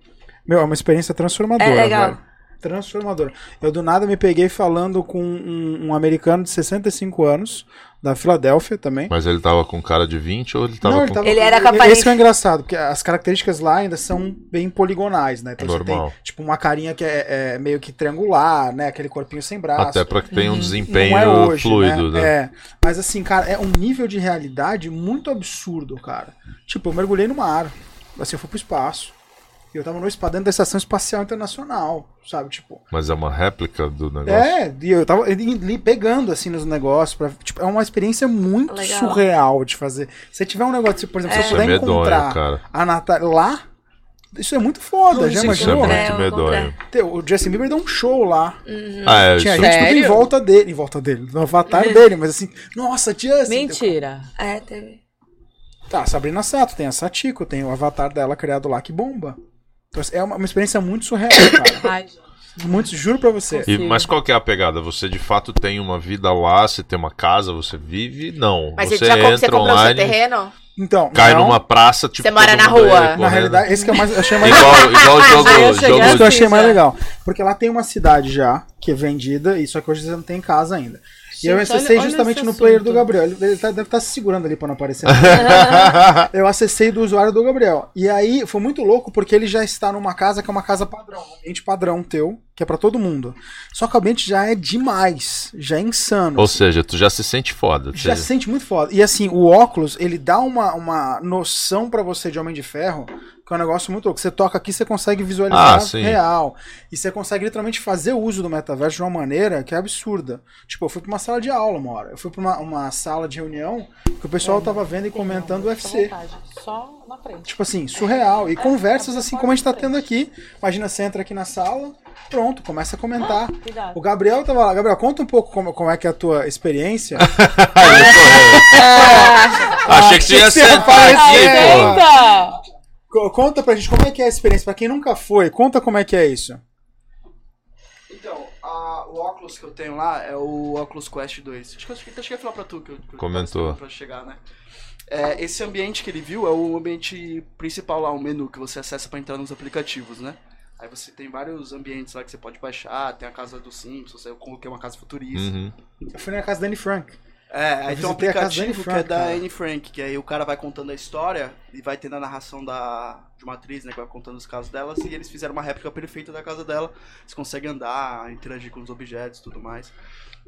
Meu, é uma experiência transformadora. É legal. velho. transformadora. Eu do nada me peguei falando com um, um americano de 65 anos, da Filadélfia também. Mas ele tava com cara de 20 ou ele tava Não, com. ele, tava, Ele era com a Esse que é o engraçado, porque as características lá ainda são bem poligonais, né? Então Normal. você tem, tipo, uma carinha que é, é meio que triangular, né? Aquele corpinho sem braço. Até pra que tenha um Não desempenho é hoje, fluido, né? É. Mas assim, cara, é um nível de realidade muito absurdo, cara. Tipo, eu mergulhei no mar. Assim, eu fui pro espaço. E eu tava no espaço dentro da Estação Espacial Internacional, sabe? Tipo. Mas é uma réplica do negócio. É, e eu tava ali- ali pegando assim nos negócios. Pra, tipo, é uma experiência muito Legal. surreal de fazer. Se tiver um negócio, por exemplo, se Isso eu é puder medonho, encontrar cara. a Natália lá, isso é muito foda, já Isso é imaginou? muito É, vou medonho. O Justin Bieber deu um show lá. Ah, é, Tinha isso- gente tudo em volta dele, em volta dele, no avatar dele, mas assim, nossa, Justin. Mentira. É, teve. Tá, Sabrina Sato, tem a Satiko, tem o avatar dela criado lá que bomba. Então, é uma, uma experiência muito surreal, cara. Ai, gente. muito, juro pra você. E- mas qual que é a pegada? Você de fato tem uma vida lá, você tem uma casa, você vive? Não. Mas você já comp- você entra comprou seu online, terreno? Então, cai não, numa praça, tipo. Você mora na aí rua. Na realidade, esse que é mais, eu achei mais Igual, igual o jogo. Eu cheguei jogo Isso que eu achei mais legal. Porque lá tem uma cidade já, que é vendida, e só que hoje você não tem casa ainda. E eu Gente, acessei olha- olha justamente esse no player do assunto. Gabriel. Ele ele tá- deve estar se segurando ali pra não aparecer. eu acessei do usuário do Gabriel. E aí foi muito louco porque ele já está numa casa que é uma casa padrão, um ambiente padrão teu, que é pra todo mundo. Só que o ambiente já é demais, já é insano. Ou seja, tu já se sente foda. Já se sente muito foda. E assim, o óculos, ele dá uma, uma noção pra você de Homem de Ferro, que é um negócio muito louco. Você toca aqui, você consegue visualizar Ah, real. E você consegue literalmente fazer uso do metaverso de uma maneira que é absurda. Tipo, eu fui pra uma sala de aula uma hora. Eu fui pra uma, uma sala de reunião que o pessoal tava vendo e comentando o UFC. Só na frente. Tipo assim, surreal. E conversas assim como a gente tá tendo aqui. Imagina, você entra aqui na sala, pronto, começa a comentar. Cuidado. O Gabriel tava lá. Gabriel, conta um pouco como, como é que é a tua experiência. Achei que você ia Achei que você ia sentar aqui, pô. Conta pra gente como é que é a experiência, pra quem nunca foi, conta como é que é isso. Então, a- o óculos que eu tenho lá é o Oculus Quest 2. Acho que eu até cheguei a falar pra tu que eu, que Comentou. Pra chegar, né? É, esse ambiente que ele viu é o ambiente principal lá, o menu que você acessa pra entrar nos aplicativos, né? Aí você tem vários ambientes lá que você pode baixar, tem a casa do Simpsons, eu coloquei uma casa futurista. Uhum. Eu fui na casa da Anne Frank. É, aí tem um aplicativo que Frank, é da cara. Anne Frank, que aí o cara vai contando a história e vai tendo a narração da, de uma atriz, né, que vai contando os casos delas, e eles fizeram uma réplica perfeita da casa dela. Você consegue andar, interagir com os objetos e tudo mais.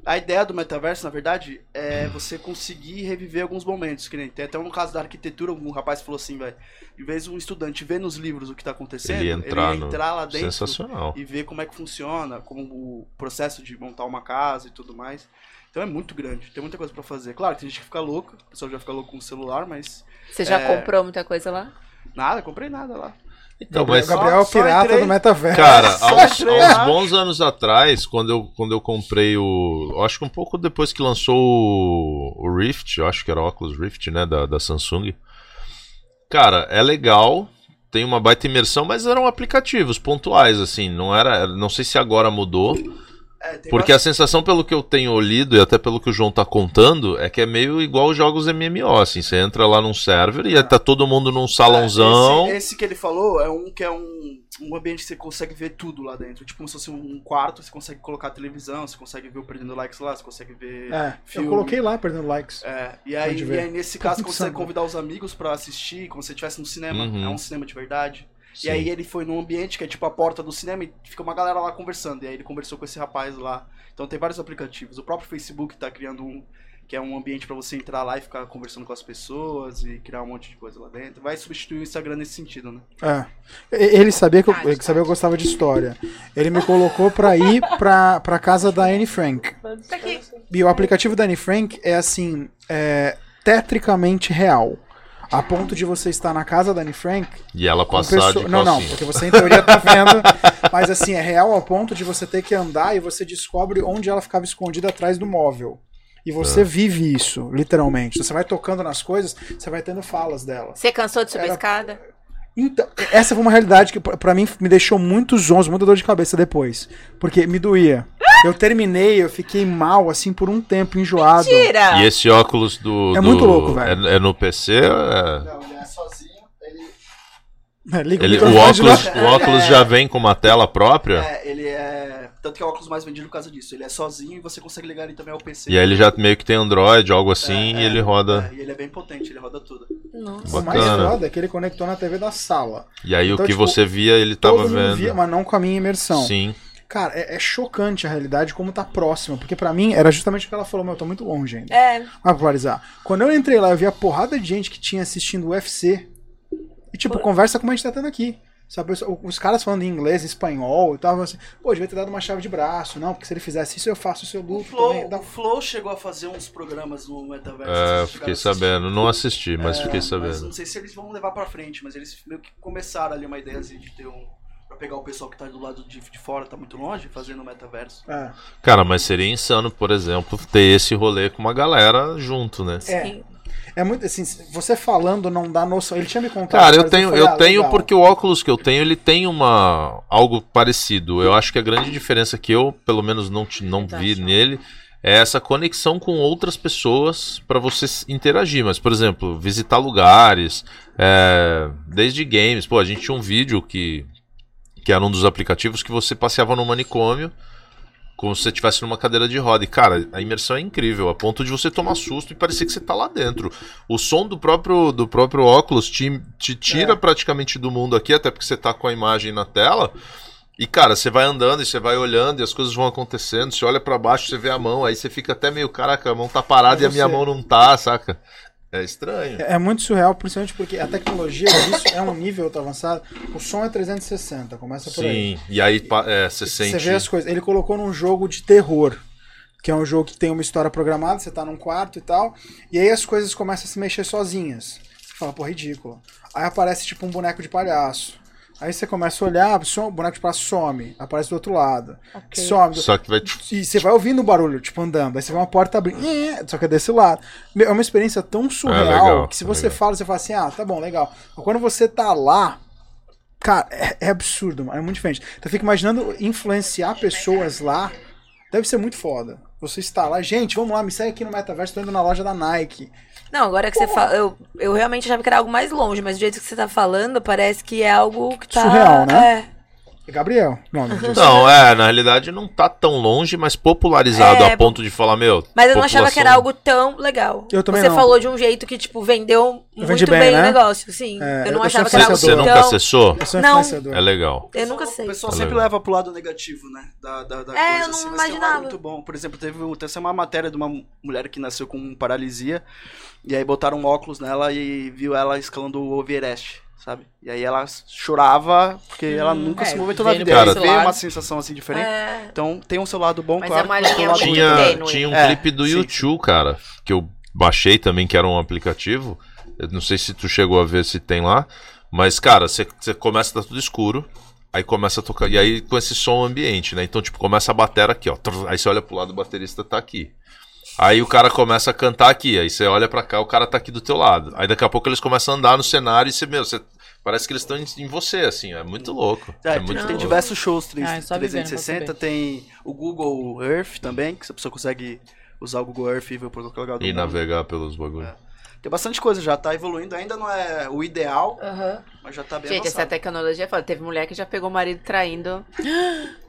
A ideia do metaverso, na verdade, é você conseguir reviver alguns momentos. Que nem tem até um caso da arquitetura, um rapaz falou assim, velho, em vez de um estudante ver nos livros o que tá acontecendo, Ele ele, entrar ia no- entrar lá dentro Sensacional. e ver como é que funciona, como o processo de montar uma casa e tudo mais. Então é muito grande, tem muita coisa pra fazer. Claro, tem gente que fica louca, o pessoal já fica louco com o celular, mas Você já É. comprou muita coisa lá? nada, comprei nada lá. Então, o mas, Gabriel é o pirata entrei. do metaverso. cara, há uns, há bons anos atrás, quando eu, quando eu comprei o. Acho que um pouco depois que lançou o, o Rift, eu acho que era o Oculus Rift, né? Da, da Samsung. Cara, é legal. Tem uma baita imersão, mas eram aplicativos pontuais, assim. Não era. Não sei se agora mudou. É, Porque a sensação, pelo que eu tenho lido e até pelo que o João tá contando, é que é meio igual os jogos MMO, assim. Você entra lá num server e tá todo mundo num salãozão. Esse, esse que ele falou é um que é um, um ambiente que você consegue ver tudo lá dentro. Tipo como se fosse um quarto, você consegue colocar televisão, você consegue ver o Perdendo Likes lá, você consegue ver É, eu filme. coloquei lá perdendo likes. É, e aí, e aí nesse caso você consegue convidar os amigos pra assistir, como se você estivesse no cinema. Uhum. É um cinema de verdade. Sim. E aí ele foi num ambiente que é tipo a porta do cinema e fica uma galera lá conversando. E aí ele conversou com esse rapaz lá. Então tem vários aplicativos. O próprio Facebook tá criando um que é um ambiente pra você entrar lá e ficar conversando com as pessoas e criar um monte de coisa lá dentro. Vai substituir o Instagram nesse sentido, né? É. Ele sabia que eu, ele sabia que eu gostava de história. Ele me colocou pra ir pra, pra casa da Anne Frank. E o aplicativo da Anne Frank é assim, é tetricamente real. A ponto de você estar na casa da Anne Frank E ela passar pessoa- de Não, não, calcinha. porque você em teoria tá vendo. mas assim, é real ao ponto de você ter que andar e você descobre onde ela ficava escondida atrás do móvel. E É. você vive isso, literalmente. Você vai tocando nas coisas, você vai tendo falas dela. Você cansou de subir Era- a escada? Então, essa foi uma realidade que pra pra mim me deixou muito zonzo, muita dor de cabeça depois. Porque me doía. Eu terminei, eu fiquei mal, assim, por um tempo, enjoado. Tira! E esse óculos do. É do- muito louco, velho. É, é no PC? É... Não, ele é sozinho, ele. É, liga Ele, o óculos, o óculos já vem com uma tela própria. É, ele é. Tanto que é o óculos mais vendido por causa disso. Ele é sozinho e você consegue ligar ele também ao PC. E aí ele já meio que tem Android, algo assim, É, e ele é, roda. é, e ele é bem potente, ele roda tudo. Nossa. O mais foda é que ele conectou na TV da sala. E aí Então, o que tipo, você via, ele tava Todo mundo vendo. via, mas não com a minha imersão. Sim. Cara, é, é chocante a realidade como tá próxima. Porque pra mim era justamente o que ela falou, meu, eu tô muito longe ainda. É, Vai popularizar. Quando eu entrei lá, eu vi a porrada de gente que tinha assistindo o UFC. E, tipo, conversa como a gente tá tendo aqui. Sabe, os- caras falando em inglês, espanhol e tal, assim, pô, devia ter dado uma chave de braço, não, porque se ele fizesse isso eu faço o seu O luto Flow, também. Dá- o Flow chegou a fazer uns programas no Metaverso. É, fiquei sabendo. Não assisti, mas É, fiquei Mas sabendo. não sei se eles vão levar pra frente, mas eles meio que começaram ali uma ideia assim, de ter um. Pegar o pessoal que tá do lado de, de fora, tá muito longe, fazendo o metaverso. É, Cara, mas seria insano, por exemplo, ter esse rolê com uma galera junto, né? é, é muito assim, você falando não dá noção. Ele tinha me contado. Cara, eu tenho, falei, eu ah, tenho legal. porque o óculos que eu tenho, ele tem uma algo parecido. Eu acho que a grande diferença que eu, pelo menos não te- não vi nele, é essa conexão com outras pessoas pra você interagir. Mas, por exemplo, visitar lugares, é, desde games. Pô, a gente tinha um vídeo que que era um dos aplicativos que você passeava no manicômio como se você estivesse numa cadeira de roda. E, cara, a imersão é incrível, a ponto de você tomar susto e parecer que você tá lá dentro. O som do próprio, do próprio óculos te, te tira É. praticamente do mundo aqui, até porque você tá com a imagem na tela. E, cara, você vai andando e você vai olhando e as coisas vão acontecendo. Você olha pra baixo, você vê a mão, aí você fica até meio, caraca, a mão tá parada É e a minha mão não tá, saca? É estranho. É é muito surreal, principalmente porque a tecnologia disso é um nível avançado. O som é 360, começa por aí. Sim, e aí é, você Você sente. vê as coisas. Ele colocou num jogo de terror. Que é um jogo que tem uma história programada, você tá num quarto e tal. E aí as coisas começam a se mexer sozinhas. Você fala, pô, ridículo. Aí aparece tipo um boneco de palhaço. Aí você começa a olhar, o boneco de palhaço some, aparece do outro lado. Ok. Some. do- Só que vai. E você vai ouvindo o barulho, tipo, andando. Aí você vê uma porta abrindo. Só que é desse lado. É uma experiência tão surreal legal, que se é você legal. fala, você fala assim, ah, tá bom, legal. Mas quando você tá lá, cara, é, é absurdo, mano. É muito diferente. Então eu fico imaginando influenciar pessoas lá. Deve ser muito foda. Você está lá, gente, vamos lá, me segue aqui no Metaverso, tô indo na loja da Nike. Não, agora que você fala. Eu, eu realmente achava que era algo mais longe, mas do jeito que você tá falando, parece que é algo que tá. Surreal, né? É. É Gabriel, nome disso. Não, é, na realidade não tá tão longe, mas popularizado É, a ponto de falar, meu. Mas eu não achava que era população- algo tão legal. Eu também Você não. falou de um jeito que, tipo, vendeu muito bem, bem, né? o negócio, sim. É, eu eu não sou achava que era algo Você nunca acessou? Eu sou Não. influenciador. É legal. Eu nunca O sei. pessoal Tá sempre legal. leva pro lado negativo, né? Da, da, da É, coisa, eu não assim, tem um imaginava. muito bom. Por exemplo, teve teve uma matéria de uma mulher que nasceu com paralisia. E aí botaram um óculos nela e viu ela escalando o Everest, sabe? E aí ela chorava porque ela nunca é, se moveu toda a vida. vê lado. uma sensação assim diferente. É. Então tem um seu lado bom, Mas claro. é uma um linha lado. Tinha, tênue. tinha um É, clipe do sim. YouTube, cara, que eu baixei também, que era um aplicativo. Eu não sei se tu chegou a ver se tem lá. Mas, cara, você começa a tá tudo escuro. Aí começa a tocar. E aí com esse som ambiente, né? Então, tipo, começa a bater aqui, ó. Aí você olha pro lado, o baterista tá aqui. Aí o cara começa a cantar aqui. Aí você olha pra cá, o cara tá aqui do teu lado. Aí daqui a pouco eles começam a andar no cenário e você, meu, você. Parece que eles estão em, em você, assim. É muito louco. É, É, tem, muito tem louco. diversos shows Ah, é só vivendo pra 360, saber. tem o Google Earth também, que a pessoa consegue usar o Google Earth e ver qualquer lugar do E mundo. navegar pelos bagulhos. Tem bastante coisa já, tá evoluindo, ainda não é o ideal, Aham. mas já tá bem Gente, essa avançado. tecnologia é foda. Teve mulher que já pegou o marido traindo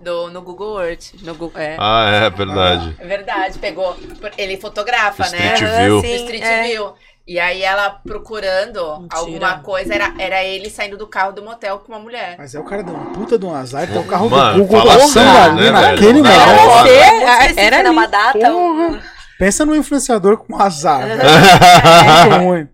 do, no Google Earth. No Google, é. Ah, é verdade. É verdade, pegou. Ele fotografa, né? Street Aham, View. sim, Street é. View. E aí ela procurando Mentira. alguma coisa, era, era ele saindo do carro do motel com uma mulher. Mas é o cara deu um puta de um azar, tem o carro Mano, do Google fala passando sério, ali né, naquele momento. Ah, específico, era era ali. uma data. um- Porra. Pensa no influenciador com azar. Muito ruim.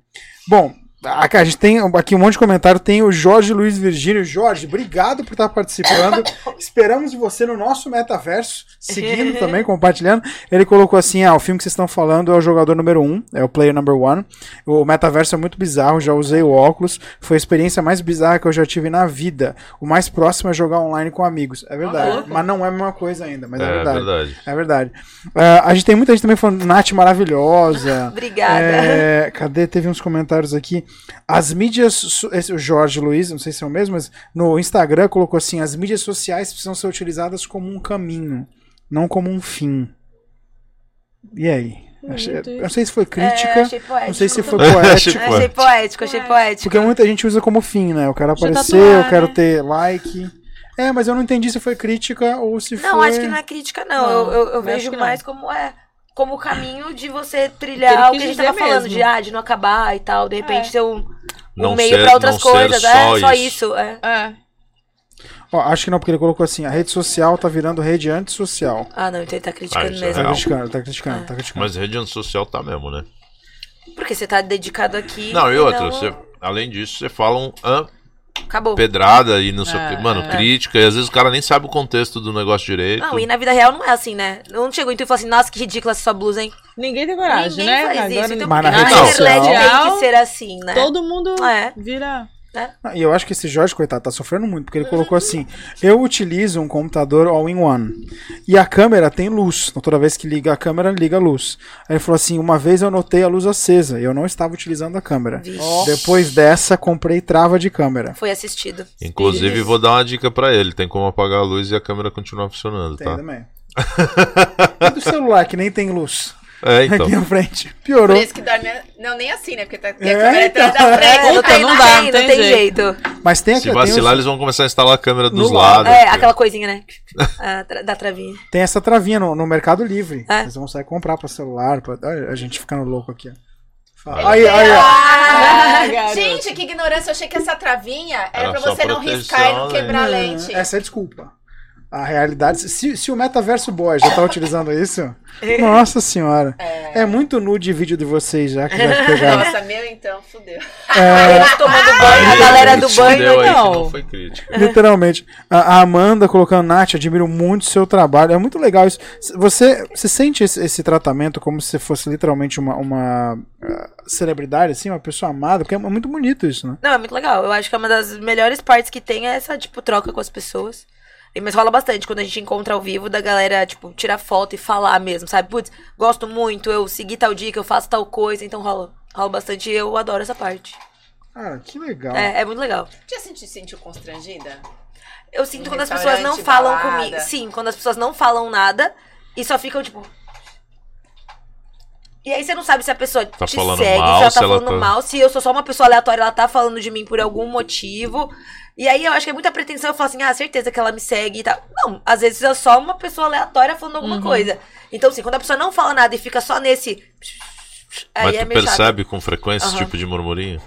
Bom, aqui a gente tem aqui um monte de comentário. Tem o Jorge Luiz Virgínio. Jorge, obrigado por estar participando. Esperamos você no nosso metaverso, seguindo também, compartilhando. Ele colocou assim: ah, o filme que vocês estão falando é o jogador número um, é o player number one. O metaverso é muito bizarro, já usei o óculos. Foi a experiência mais bizarra que eu já tive na vida. O mais próximo é jogar online com amigos. É verdade. mas não é a mesma coisa ainda, mas é, É verdade. verdade. É verdade. Ah, a gente tem muita gente também falando Nath maravilhosa. Obrigada. É, cadê? Teve uns comentários aqui. As mídias. Esse, o Jorge Luiz, não sei se é o mesmo, mas no Instagram colocou assim: as mídias sociais precisam ser utilizadas como um caminho, não como um fim. E aí? Achei- eu isso. não sei se foi É, crítica, achei poético. não sei se foi É, poético. achei É, achei poético, achei poético. Porque muita gente usa como fim, né? Eu quero eu aparecer, tatuar, eu quero né? ter like. É, mas eu não entendi se foi crítica ou se Não, foi. acho que não é crítica, não. Não, eu eu, eu vejo não. mais como é. Como o caminho de você trilhar o que a gente tava falando, mesmo. de, ah, de não acabar e tal. De repente É. ser um, um meio ser- pra outras não ser coisas. só é, só isso. isso. É. É. Ó, acho que não, porque ele colocou assim: a rede social tá virando rede antissocial. Ah, não, então ele tá criticando Ah, isso é Tá mesmo. criticando, tá criticando, tá criticando. Mas rede social tá mesmo, né? Porque você tá dedicado aqui. Não, e outra, não- você- além disso, você fala um ah, Acabou. pedrada e não sei o É, que. Mano, é. crítica, e às vezes o cara nem sabe o contexto do negócio direito. Não, e na vida real não é assim, né? Não chegou em tu e falou assim, nossa, que ridícula essa sua blusa, hein? Ninguém tem coragem, Ninguém né? faz isso. Então, Mas na internet social- tem que ser assim, né? Todo mundo É. vira. Ah, E eu acho que esse Jorge, coitado, tá sofrendo muito, porque ele colocou assim: eu utilizo um computador all-in-one. E a câmera tem luz. Então, toda vez que liga a câmera, liga a luz. Aí ele falou assim: uma vez eu notei a luz acesa e eu não estava utilizando a câmera. Vixe. Depois dessa, comprei trava de câmera. Foi assistido. Inclusive, vou dar uma dica pra ele: tem como apagar a luz e a câmera continuar funcionando, Tem tá? também. e do celular, que nem tem luz. É, então. Aqui na frente. Por Piorou. isso que dorme. Não, nem assim, né? Porque tá, tem É, a câmera então. da frente. É, não tem, não não, dá, tem, não tem jeito. jeito. Mas tem, Se aqui, tem, vacilar, os- eles vão começar a instalar a câmera dos No lado. lados. É, aquela coisinha, né? A tra- da travinha. tem essa travinha no, no Mercado Livre. É. Vocês vão sair comprar pra celular. Pra... A gente ficando louco aqui. Aí, aí, ó. Ah. Gente, que ignorância. Eu achei que essa travinha era Era pra você não riscar e não né? quebrar a lente. Essa é desculpa. A realidade. Se, se o Metaverso Boy já tá utilizando isso, nossa senhora. É. muito nude vídeo de vocês já que já pegaram. Nossa, meu então, fudeu. É, tomando banho, a galera do banho. não. não foi crítica. literalmente. A, a Amanda colocando, Nath, admiro muito o seu trabalho. É muito legal isso. Você, você sente esse, esse tratamento como se fosse literalmente uma, uma ah, celebridade, assim, uma pessoa amada? Porque é muito bonito isso, né? Não, é muito legal. Eu acho que é uma das melhores partes que tem é essa, tipo, troca com as pessoas. Mas rola bastante quando a gente encontra ao vivo da galera, tipo, tirar foto e falar mesmo, sabe? Putz, gosto muito, eu segui tal dia que eu faço tal coisa, então rola. Rola bastante e eu adoro essa parte. Cara, que legal. É, é muito legal. Já se sentiu constrangida? Eu sinto Em quando as pessoas não falam balada. comigo. Sim, quando as pessoas não falam nada e só ficam, tipo. E aí você não sabe se a pessoa Tá te falando segue, mal, se ela se tá ela falando tá- mal, se eu sou só uma pessoa aleatória, ela tá falando de mim por algum motivo. E aí eu acho que é muita pretensão eu falar assim, ah, certeza que ela me segue e tal. Não, às vezes é só uma pessoa aleatória falando alguma Uhum. coisa. Então, assim, quando a pessoa não fala nada e fica só nesse. Aí Mas é tu meio chato. percebe com frequência esse Aham. tipo de murmurinho?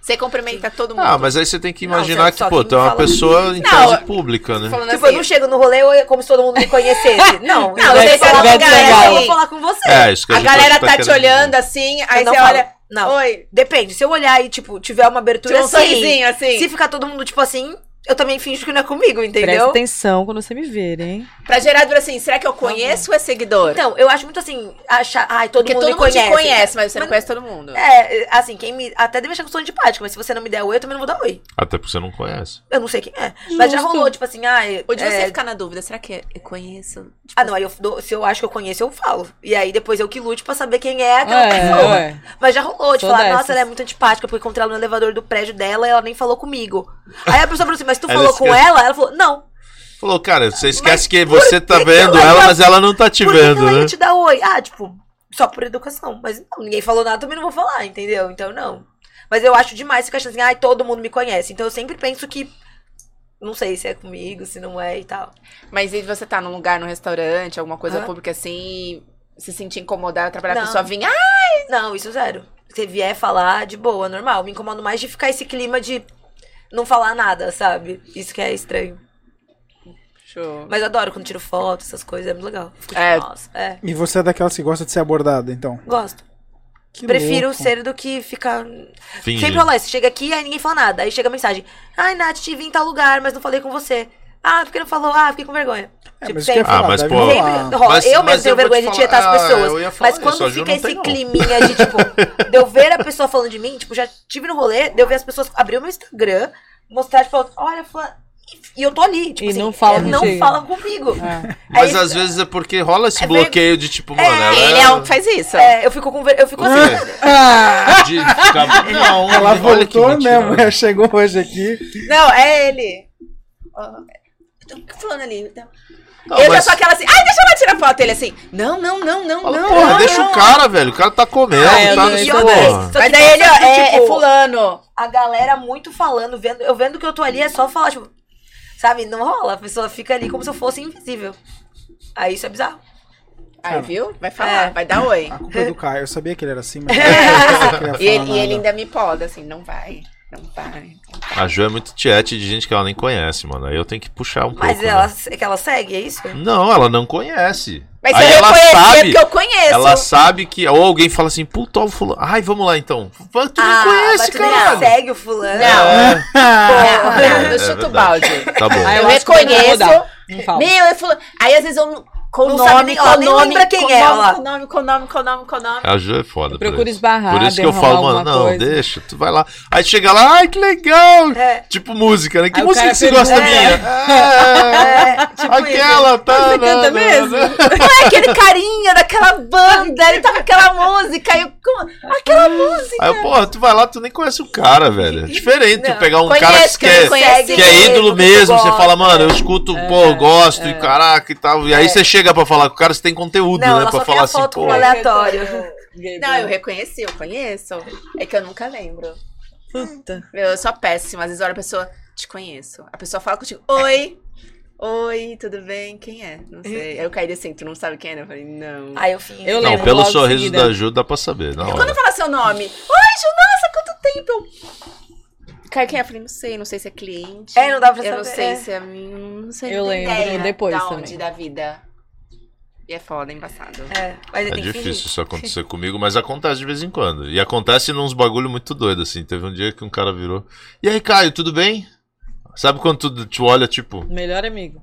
Você cumprimenta todo mundo. Ah, mas aí você tem que Não, imaginar só- que, só pô, quem tu é uma pessoa em Não, eu- pública, né? Tipo, assim, eu não chego no rolê eu- como se todo mundo me conhecesse. Não, Não, eu você vou falar vai com a galera, eu vou falar com você. É, isso que a, a galera que tá te olhando assim, aí Eu não você olha. Não. Oi. Depende, se eu olhar e, tipo, tiver uma abertura Tira um assim, sorrisinho assim. se ficar todo mundo, tipo assim, eu também finjo que não é comigo, Presta entendeu? atenção quando você me ver, hein? Pra gerar dúvida assim, será que eu conheço ou é seguidor? Então, eu acho muito assim, achar, ai, todo Porque mundo todo me mundo conhece. te conhece, mas você não Mas- conhece todo mundo. É, assim, quem me. Até deve achar que eu sou antipática, mas se você não me der oi, eu também não vou dar oi. Até porque você não conhece. Eu não sei quem é. Mas já Justo. rolou, tipo assim, ai. Ou de você é, ficar na dúvida, será que eu conheço? Tipo, Ah, não, aí eu, se eu acho que eu conheço, eu falo. E aí depois eu que lute pra saber quem é aquela É, pessoa. ué. Mas já rolou de falar, nossa, ela é muito antipática, porque encontrei ela no elevador do prédio dela e ela nem falou comigo. Aí a pessoa falou assim, mas tu Ela falou com esquece. ela? Ela falou, não. Falou, cara, você esquece Mas que você tá vendo ela ela, ia- mas ela não tá te Por que que vendo, ela né? ia te dar oi? Ah, tipo, só por educação. Mas não, ninguém falou nada, também não vou falar, entendeu? Então não. Mas eu acho demais ficar achando assim, ai, todo mundo me conhece. Então eu sempre penso que. Não sei se é comigo, se não é e tal. Mas e você tá num lugar, num restaurante, alguma coisa Hã? pública assim, se sentir incomodada, trabalhar, a Não. pessoa vir, ah, Não, isso zero. Se vier falar, de boa, normal. Me incomodo mais de ficar esse clima de não falar nada, sabe? Isso que é estranho. show. Mas adoro quando tiro foto, essas coisas, é muito legal. Fico tipo, É. nossa, é. E você é daquelas que gosta de ser abordada, então? Gosto. Que Prefiro louco. ser do que ficar. Finge. Sempre rola isso. Chega aqui, aí ninguém fala nada. Aí chega a mensagem. Ai, Nath, te vi em tal lugar, mas não falei com você. Ah, porque não falou? Ah, fiquei com vergonha. É, tipo, mas sempre. Ah, mas, pô, Sempre. Mas- eu mesmo tenho eu vou te vergonha de tietar as Ah, pessoas. eu ia falar mas quando isso, fica esse climinha de, tipo, de eu ver a pessoa falando de mim, tipo, já tive no rolê, de eu ver as pessoas abrir o meu Instagram, mostrar, tipo, olha, fulano. E eu tô ali, tipo E assim, não falam é, não contigo. falam comigo. É. Mas às vezes é porque rola esse É bloqueio de tipo, mano, ela Ele é um que faz isso. É, eu fico com eu fico assim. Ah, De ficar... Não, ela voltou mesmo, ela chegou hoje aqui. Não, é ele. Eu falando ali. então. Não, eu já mas- sou aquela assim, ai, deixa eu lá tirar foto. Ele assim, não, não, não, não, Fala, não. porra, não, deixa não. o cara, velho. O cara tá comendo, É, tá não, é vez. Só Mas que daí ele, ó, é, tipo, é fulano. A galera muito falando, vendo, eu vendo que eu tô ali, é só falar, tipo, sabe? Não rola, a pessoa fica ali como se eu fosse invisível. Aí isso é bizarro. Aí, viu? Vai falar, É. vai dar oi. A culpa é do Caio. Eu sabia que ele era assim, mas eu não E ele, e ele ainda me poda, assim, não vai, não. A Jo é muito tiete de gente que ela nem conhece, mano. Aí eu tenho que puxar um Mas pouco. ela, né? é que ela segue, é isso? Não, ela não conhece. Mas Aí se eu ela reconhecer, é sabe. porque eu conheço. Ela sabe que. Ou alguém fala assim, puta, ó, o fulano. Ai, vamos lá então. Vai, Tu ah, não conhece, mas cara. segue o fulano. Não. É, Não, não, É eu chuto o balde. tá bom. Ah, Eu, que eu reconheço. Não. Meu, eu falo. Aí às vezes eu não. Com Não nome, sabe nem- ela nem nome, lembra quem com é, ela. Com nome, com nome, com nome, com nome. A Jo é foda. Eu isso. esbarrar, Por isso que eu falo, mano, não, coisa. deixa, tu vai lá. Aí chega lá, ai, que legal. É. Tipo música, né? Que Aí música que você gosta pergunta, minha? É, É, tipo aquela, tá. Você né, canta né, mesmo? Não é aquele carinha daquela banda, ele tá com aquela música, eu, como- aquela música. Aí, porra, tu vai lá, tu nem conhece o cara, velho. É diferente tu Não, pegar um conheço, cara que, que eu é, que é ídolo tu mesmo, você fala, mano, eu escuto, pô, eu gosto, e caraca e tal. E aí É. você chega pra falar com o cara, você tem conteúdo, Não, né? ela Pra só falar assim, foto pô. com aleatório. Não, eu reconheci, eu conheço. É que eu nunca lembro. Puta. Meu, eu sou péssima. Às vezes olha a pessoa, te conheço. A pessoa fala contigo, oi. Oi, tudo bem? Quem é? Não sei. Aí eu caí assim, tu não sabe quem é? né? Eu falei, não. Aí eu fingi. Eu Não, pelo sorriso seguida. da Ju dá pra saber. Não, Quando fala seu nome, oi, Ju, nossa, quanto tempo! Eu... Caio, quem é? Eu falei, não sei, não sei se é cliente. É, não dá pra Eu não saber, sei é. se é mim, não sei. Eu não lembro ideia depois da também. onde da vida. E é foda, é embaçado. É, mas É difícil isso acontecer comigo, mas acontece de vez em quando. E acontece nos bagulho muito doido, assim. Teve um dia que um cara virou. E aí, Caio, tudo bem? Sabe quando tu, tu olha, tipo, Melhor amigo.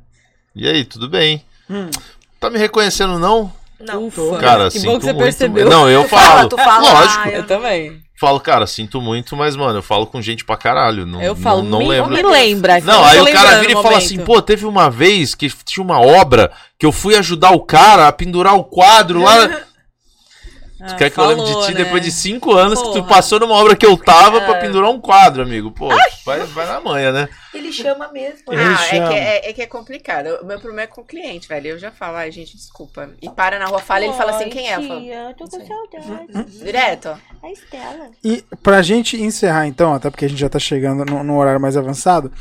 e aí, tudo bem? Hum. Tá me reconhecendo, não? Não. Ufa. Cara, que bom que você muito. percebeu. Não, eu Tu fala, falo. tu fala, Lógico. ah, Eu também. Falo, cara, sinto muito, mas, mano, eu falo com gente pra caralho. Não, Eu falo, não, não me, lembro. me lembra. Não, aí o cara vira e fala momento. assim, pô, teve uma vez que tinha uma obra que eu fui ajudar o cara a pendurar o quadro lá. Ah, Tu quer que eu lembre de falou, ti né? depois de cinco anos que tu Porra. passou numa obra que eu tava pra É. pendurar um quadro, amigo? Pô, vai, vai na manha, né? Ele chama mesmo. Ele Ah, é chama. que é, é que é complicado. O meu problema é com o cliente, velho. Eu já falo, ai, gente, desculpa. E para na rua, fala, ele fala assim, quem é? Eu falo, Eu tô com saudade. direto. A Estela. E pra gente encerrar, então, até porque a gente já tá chegando no, no horário mais avançado,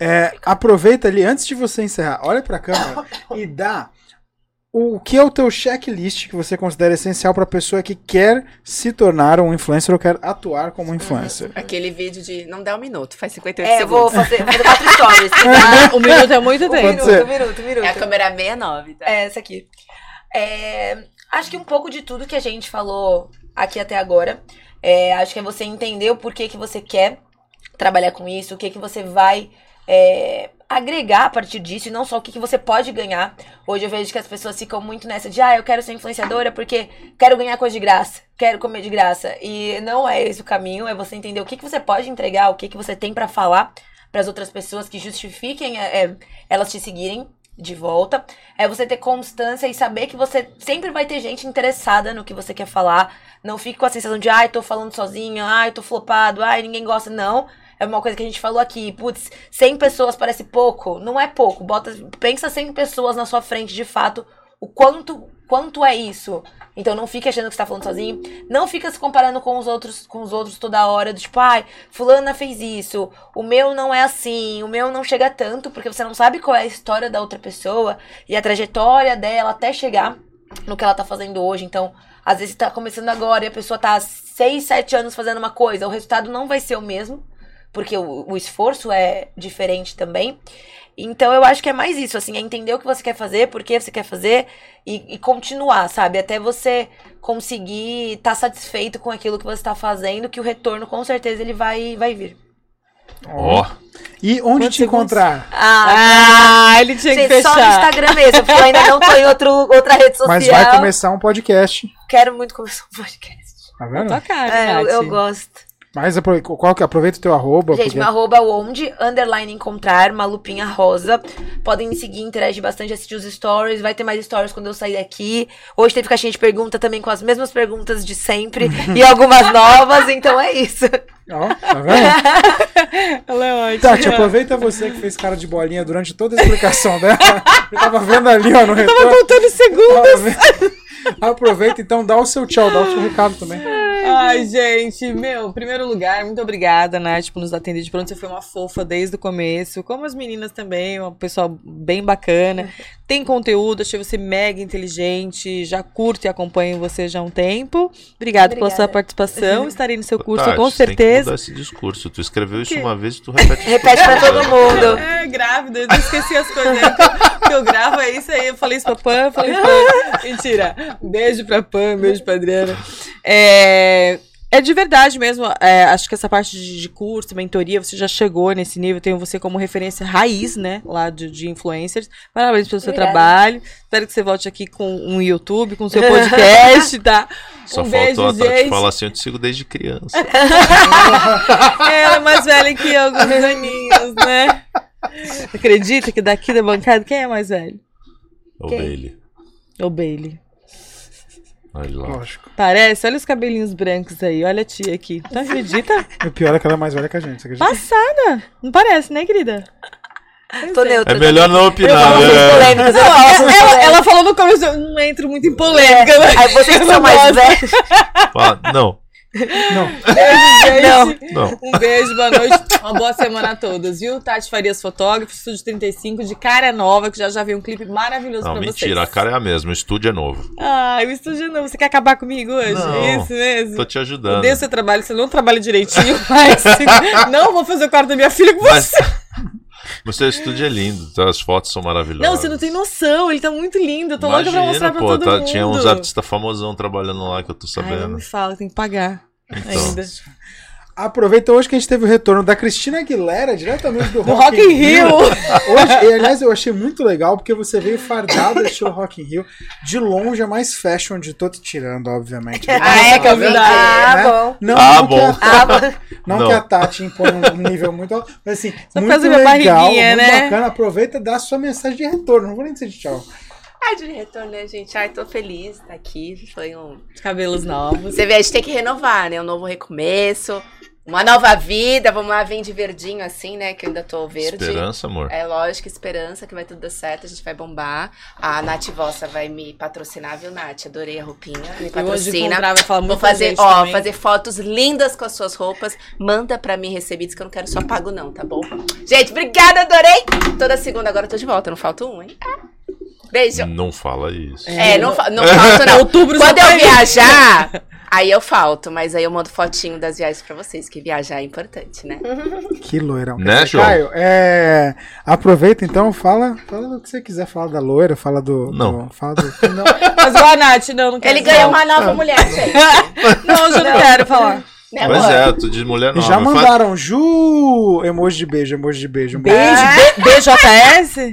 é, aproveita ali, antes de você encerrar, olha pra câmera e dá o que é o teu checklist que você considera essencial pra pessoa que quer se tornar um influencer ou quer atuar como influencer. Aquele vídeo de não dá um minuto, faz 58 É, eu vou segundos. fazer, vou fazer quatro stories. Ah, um minuto é muito tempo. ser. minuto, minuto, minuto. É a câmera 69, tá? É, essa aqui. É, acho que um pouco de tudo que a gente falou aqui até agora. É, acho que é você entender o porquê que você quer trabalhar com isso, o que, que você vai é, agregar a partir disso, e não só o que, que você pode ganhar. Hoje eu vejo que as pessoas ficam muito nessa de, ah, eu quero ser influenciadora porque quero ganhar coisa de graça, quero comer de graça. E não é esse o caminho, é você entender o que, que você pode entregar, o que, que você tem pra falar para as outras pessoas que justifiquem é, é, elas te seguirem de volta. É você ter constância e saber que você sempre vai ter gente interessada no que você quer falar. Não fique com a sensação de, ai, tô falando sozinha, ai, tô flopado, ai, ninguém gosta. Não. É uma coisa que a gente falou aqui. Putz, 100 pessoas parece pouco. Não é pouco. Bota, pensa 100 pessoas na sua frente, de fato, o quanto, quanto é isso. Então não fique achando que você tá falando sozinho. Não fica se comparando com os outros, com os outros toda hora, do tipo, ai, fulana fez isso, o meu não é assim, o meu não chega tanto, porque você não sabe qual é a história da outra pessoa e a trajetória dela até chegar no que ela tá fazendo hoje. Então, às vezes tá começando agora e a pessoa tá há 6, 7 anos fazendo uma coisa, o resultado não vai ser o mesmo, porque o, o esforço é diferente também. Então eu acho que é mais isso, assim, é entender o que você quer fazer, por que você quer fazer e, e continuar, sabe? Até você conseguir estar satisfeito com aquilo que você está fazendo, que o retorno com certeza ele vai, vai vir. Ó, E onde Quantos te encontrar? Ah, ele tinha que Gente, só no fechar. Instagram mesmo, porque eu ainda não tô em outro, outra rede social. Mas vai começar um podcast. Quero muito começar um podcast. Tá vendo? tua cara, É, eu, eu gosto. Mas qual que aproveita o teu arroba. Gente, porque- meu arroba é onde, underline encontrar, malupinha rosa. Podem me seguir, interagir bastante, assistir os stories. Vai ter mais stories quando eu sair daqui. Hoje teve caixinha de pergunta também com as mesmas perguntas de sempre e algumas novas, então é isso. Ó, tá vendo? Ela é ótima. Tati, aproveita você que fez cara de bolinha durante toda a explicação dela. Eu tava vendo ali, ó, no retorno. Tava contando segundos. Tava vendo. Aproveita então, dá o seu tchau, dá o seu recado também. Ai, gente, meu, em primeiro lugar, muito obrigada, Nath, por nos atender de pronto. Você foi uma fofa desde o começo, como as meninas também, uma pessoa bem bacana. Tem conteúdo, achei você mega inteligente, já curto e acompanho você já há um tempo. Obrigada pela sua participação, estarei no seu curso Tati, com você Tem que certeza. mudar esse discurso. Tu escreveu isso uma vez e tu repete. Repete pra todo mundo. É, grávida, eu esqueci as coisas. né? Que eu, que eu gravo é isso aí. Eu falei isso pra Pam, eu falei isso pra. Mentira. Beijo pra Pam, beijo pra Adriana. É. É de verdade mesmo, é, acho que essa parte de, de curso, mentoria, você já chegou nesse nível, tenho você como referência raiz, né, lá de, de influencers. Parabéns pelo seu Obrigada. trabalho. Espero que você volte aqui com um YouTube, com seu podcast, tá? Só um faltou a beijo, gente. falar assim, eu te sigo desde criança. Ela é mais velha que eu, alguns aninhos, né? Acredita que daqui da bancada, quem é mais velho? Ô, Quem? Bailey. O Bailey. Olha lá. Lógico. Parece, olha os cabelinhos brancos aí, olha a tia aqui. Tu acredita? O pior é que ela é mais velha que a gente, você? Passada! Não parece, né, querida? Tô neutra. É melhor não Eu opinar, né? eu falo assuntos Ela, polêmicos. ela falou no começo, eu não entro muito em polêmica, né? Aí vocês que são não mais velhos. Fala, não, Não. Beijo, gente. não. Um beijo, boa noite. Uma boa semana a todos, viu? Tati Farias, fotógrafo, Estúdio 35, de cara nova, que já já veio um clipe maravilhoso Não, pra mentira, a vocês. cara é a mesma, o estúdio é novo. Ai, o estúdio não. Você quer acabar comigo hoje? Não. Isso mesmo? Tô te ajudando. Odeio seu trabalho, você não trabalha direitinho, mas não vou fazer o quarto da minha filha com Mas- você. O seu estúdio é lindo, tá? as fotos são maravilhosas. Não, você não tem noção, ele tá muito lindo. Eu tô louca pra Imagina, mostrar pra pô, todo tá- mundo. tinha uns artistas famosão trabalhando lá que eu tô Ai, não sabendo. me fala, tem que pagar Então, ainda. Aproveita hoje que a gente teve o retorno da Cristina Aguilera, diretamente do, Do Rock in Rio. Hoje, e, aliás, eu achei muito legal porque você veio fardado estilo Rock in Rio. De longe, a mais fashion de todos, tirando, obviamente. Ah, é, convidada. Ah, né? bom. Não, Ah, não, bom. Que a, Ah, não, Não. que a Tati impõe um nível muito alto, mas assim, Só muito legal, muito né? bacana. Aproveita e dá a sua mensagem de retorno. Não vou nem dizer de tchau. Ai, de retorno, né, gente? Ai, tô feliz de estar aqui. Foi um. Cabelos novos. Você vê, a gente tem que renovar, né? Um novo recomeço, uma nova vida. Vamos lá, vem de verdinho assim, né? Que eu ainda tô verde. esperança, amor. É lógico, esperança que vai tudo dar certo, a gente vai bombar. A Nath Vossa vai me patrocinar, viu, Nath? Adorei a roupinha. Me patrocina. encontrar, vai falar Vou fazer, ó, também. fazer fotos lindas com as suas roupas. Manda pra mim recebidos, que eu não quero só pago, não, tá bom? Gente, obrigada, adorei! Toda segunda agora eu tô de volta, não falta um, hein? Beijo. Não fala isso. É, não, fa- não falto, não. Outubro Quando eu tá viajar, aí eu falto, mas aí eu mando fotinho das viagens pra vocês, que viajar é importante, né? Que loirão. Né, João? Caio, é, aproveita então, fala, fala o que você quiser. Fala da loira, fala do. Não. do- fala do. Não. Mas a Nath, não, não quero. Ele ganhou uma nova mulher, gente. Não, eu não quero falar. Né, Pois é, tô de mulher E nova. já Faz- mandaram Ju, emoji de beijo, emoji de beijo. Beijo, B- BJS?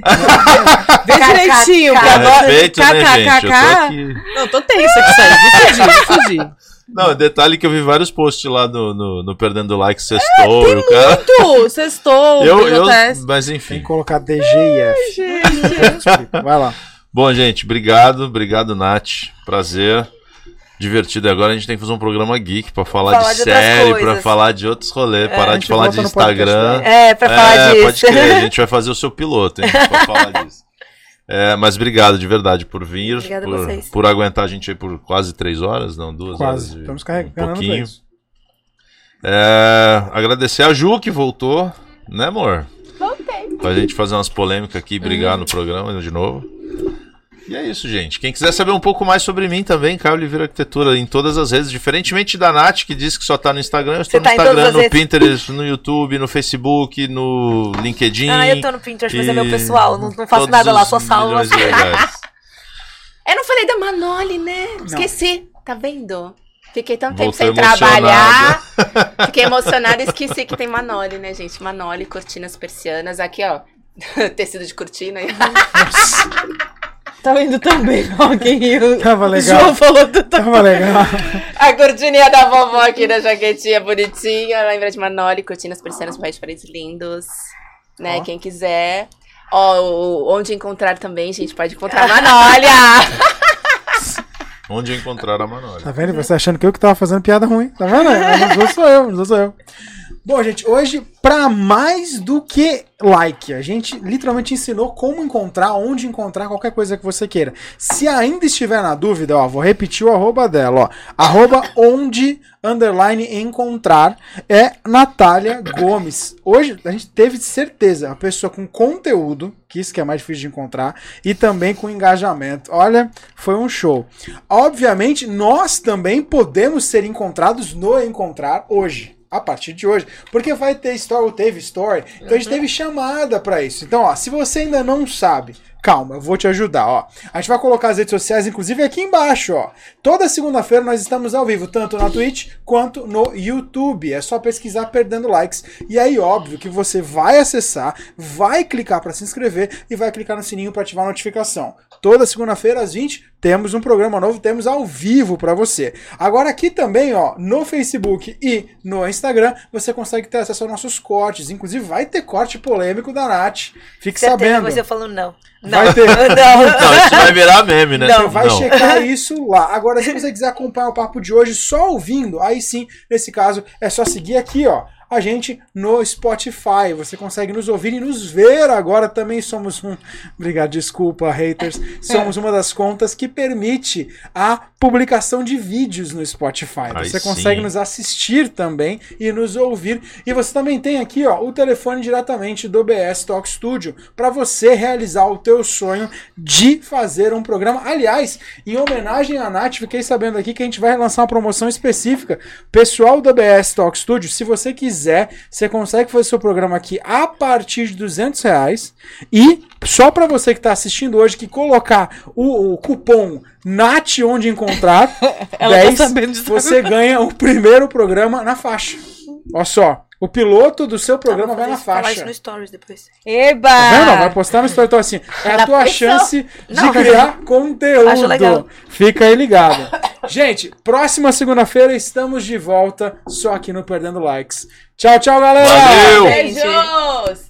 Vê direitinho, porque É, agora. respeito, né, gente? Eu tô aqui. Não, tô tensa com isso aí. Vou fugir, vou fugir. Não, detalhe que eu vi vários posts lá no, no, no Perdendo Like Sextou. e o cara... Tu, sextou, Eu, eu, mas Tem enfim. que colocar DGIF. Vai lá. Bom, gente, obrigado. Obrigado, Nath. Prazer. Divertido. E agora a gente tem que fazer um programa geek pra falar, Falar de, de série, coisas. pra falar de outros rolês, a parar de falar de no podcast, Instagram. né? É, pra falar É, disso. Pode crer, a gente vai fazer o seu piloto, hein, pra falar disso. É, mas obrigado de verdade por vir, Obrigada a por, vocês. por aguentar a gente aí por quase três horas, não, duas Quase. horas. e Estamos um carregando pra pouquinho. É, agradecer a Ju que voltou, né, amor? Voltei. Pra gente fazer umas polêmicas aqui e brigar no programa de novo. E é isso, gente. Quem quiser saber um pouco mais sobre mim também, Caio Oliveira Arquitetura, em todas as redes, diferentemente da Nath, que diz que só tá no Instagram, eu estou Você tá no todas Instagram, no redes. Pinterest, no YouTube, no Facebook, no LinkedIn. Ah, eu tô no Pinterest, mas é meu pessoal. Não, não faço nada lá, só salvo milhões as de coisas. lugares. Eu não falei da Manoli, né? Esqueci. Tá vendo? Fiquei tanto tempo sem trabalhar. Fiquei emocionada e esqueci que tem Manoli, né, gente? Manoli, cortinas persianas. Aqui, ó. Tecido de cortina. Tá indo tão bem, quem riu. Tava O legal. João falou do Tava legal. A cortininha da vovó aqui da jaquetinha bonitinha. Lembra de Manoli, cortinas persianas com paredes lindos. Né? Ó. Quem quiser. Ó, o- onde encontrar também, gente, pode encontrar a Manolha. Onde encontrar a Manolha? Tá vendo? Você achando que eu que tava fazendo piada ruim. Tá vendo? Não sou eu, não sou eu. Bom, gente, hoje, pra mais do que like, a gente literalmente ensinou como encontrar, onde encontrar qualquer coisa que você queira. Se ainda estiver na dúvida, ó, vou repetir o arroba dela, ó. Arroba onde, underline, encontrar, é Natália Gomes. Hoje, a gente teve certeza, uma pessoa com conteúdo, que isso que é mais difícil de encontrar, e também com engajamento. Olha, foi um show. Obviamente, nós também podemos ser encontrados no Encontrar hoje. A partir de hoje. Porque vai ter story, ou teve story. Então a gente teve chamada pra isso. Então, ó, se você ainda não sabe, calma, eu vou te ajudar, ó. A gente vai colocar as redes sociais, inclusive aqui embaixo, ó. Toda segunda-feira nós estamos ao vivo, tanto na Twitch quanto no YouTube. É só pesquisar Perdendo Likes. E aí, óbvio que você vai acessar, vai clicar pra se inscrever e vai clicar no sininho pra ativar a notificação. Toda segunda-feira às 20 temos um programa novo, temos ao vivo pra você. Agora aqui também, ó, no Facebook e no Instagram, você consegue ter acesso aos nossos cortes. Inclusive vai ter corte polêmico da Nath. Fique Certeza sabendo. você falando não. Não. Vai ter. não. Não, isso vai virar meme, né? Não, Você vai checar isso lá. Agora, se você quiser acompanhar o papo de hoje só ouvindo, aí sim, nesse caso, é só seguir aqui, ó. A gente no Spotify. Você consegue nos ouvir e nos ver agora. Também somos um. Obrigado, desculpa, haters. Somos uma das contas que permite a publicação de vídeos no Spotify. Aí Você sim. consegue nos assistir também e nos ouvir. E você também tem aqui, ó, o telefone diretamente do BS Talk Studio para você realizar o teu sonho de fazer um programa. Aliás, em homenagem à Nath, fiquei sabendo aqui que a gente vai lançar uma promoção específica. Pessoal do BS Talk Studio, se você quiser, você consegue fazer seu programa aqui a partir de 200 reais. E só para você que está assistindo hoje, que colocar o, o cupom NAT onde encontrar, Ela tá 10, sabendo disso você ganha o primeiro programa na faixa. Olha só, o piloto do seu programa vai na Falar faixa. isso no Stories depois. Eba! Tá vendo? Vai postar no story. Então, assim, é a tua pressão. chance de Não. criar conteúdo. Acho legal. Fica aí ligado. Gente, próxima segunda-feira estamos de volta, só aqui no Perdendo Likes. Tchau, tchau, galera! Valeu! Beijos!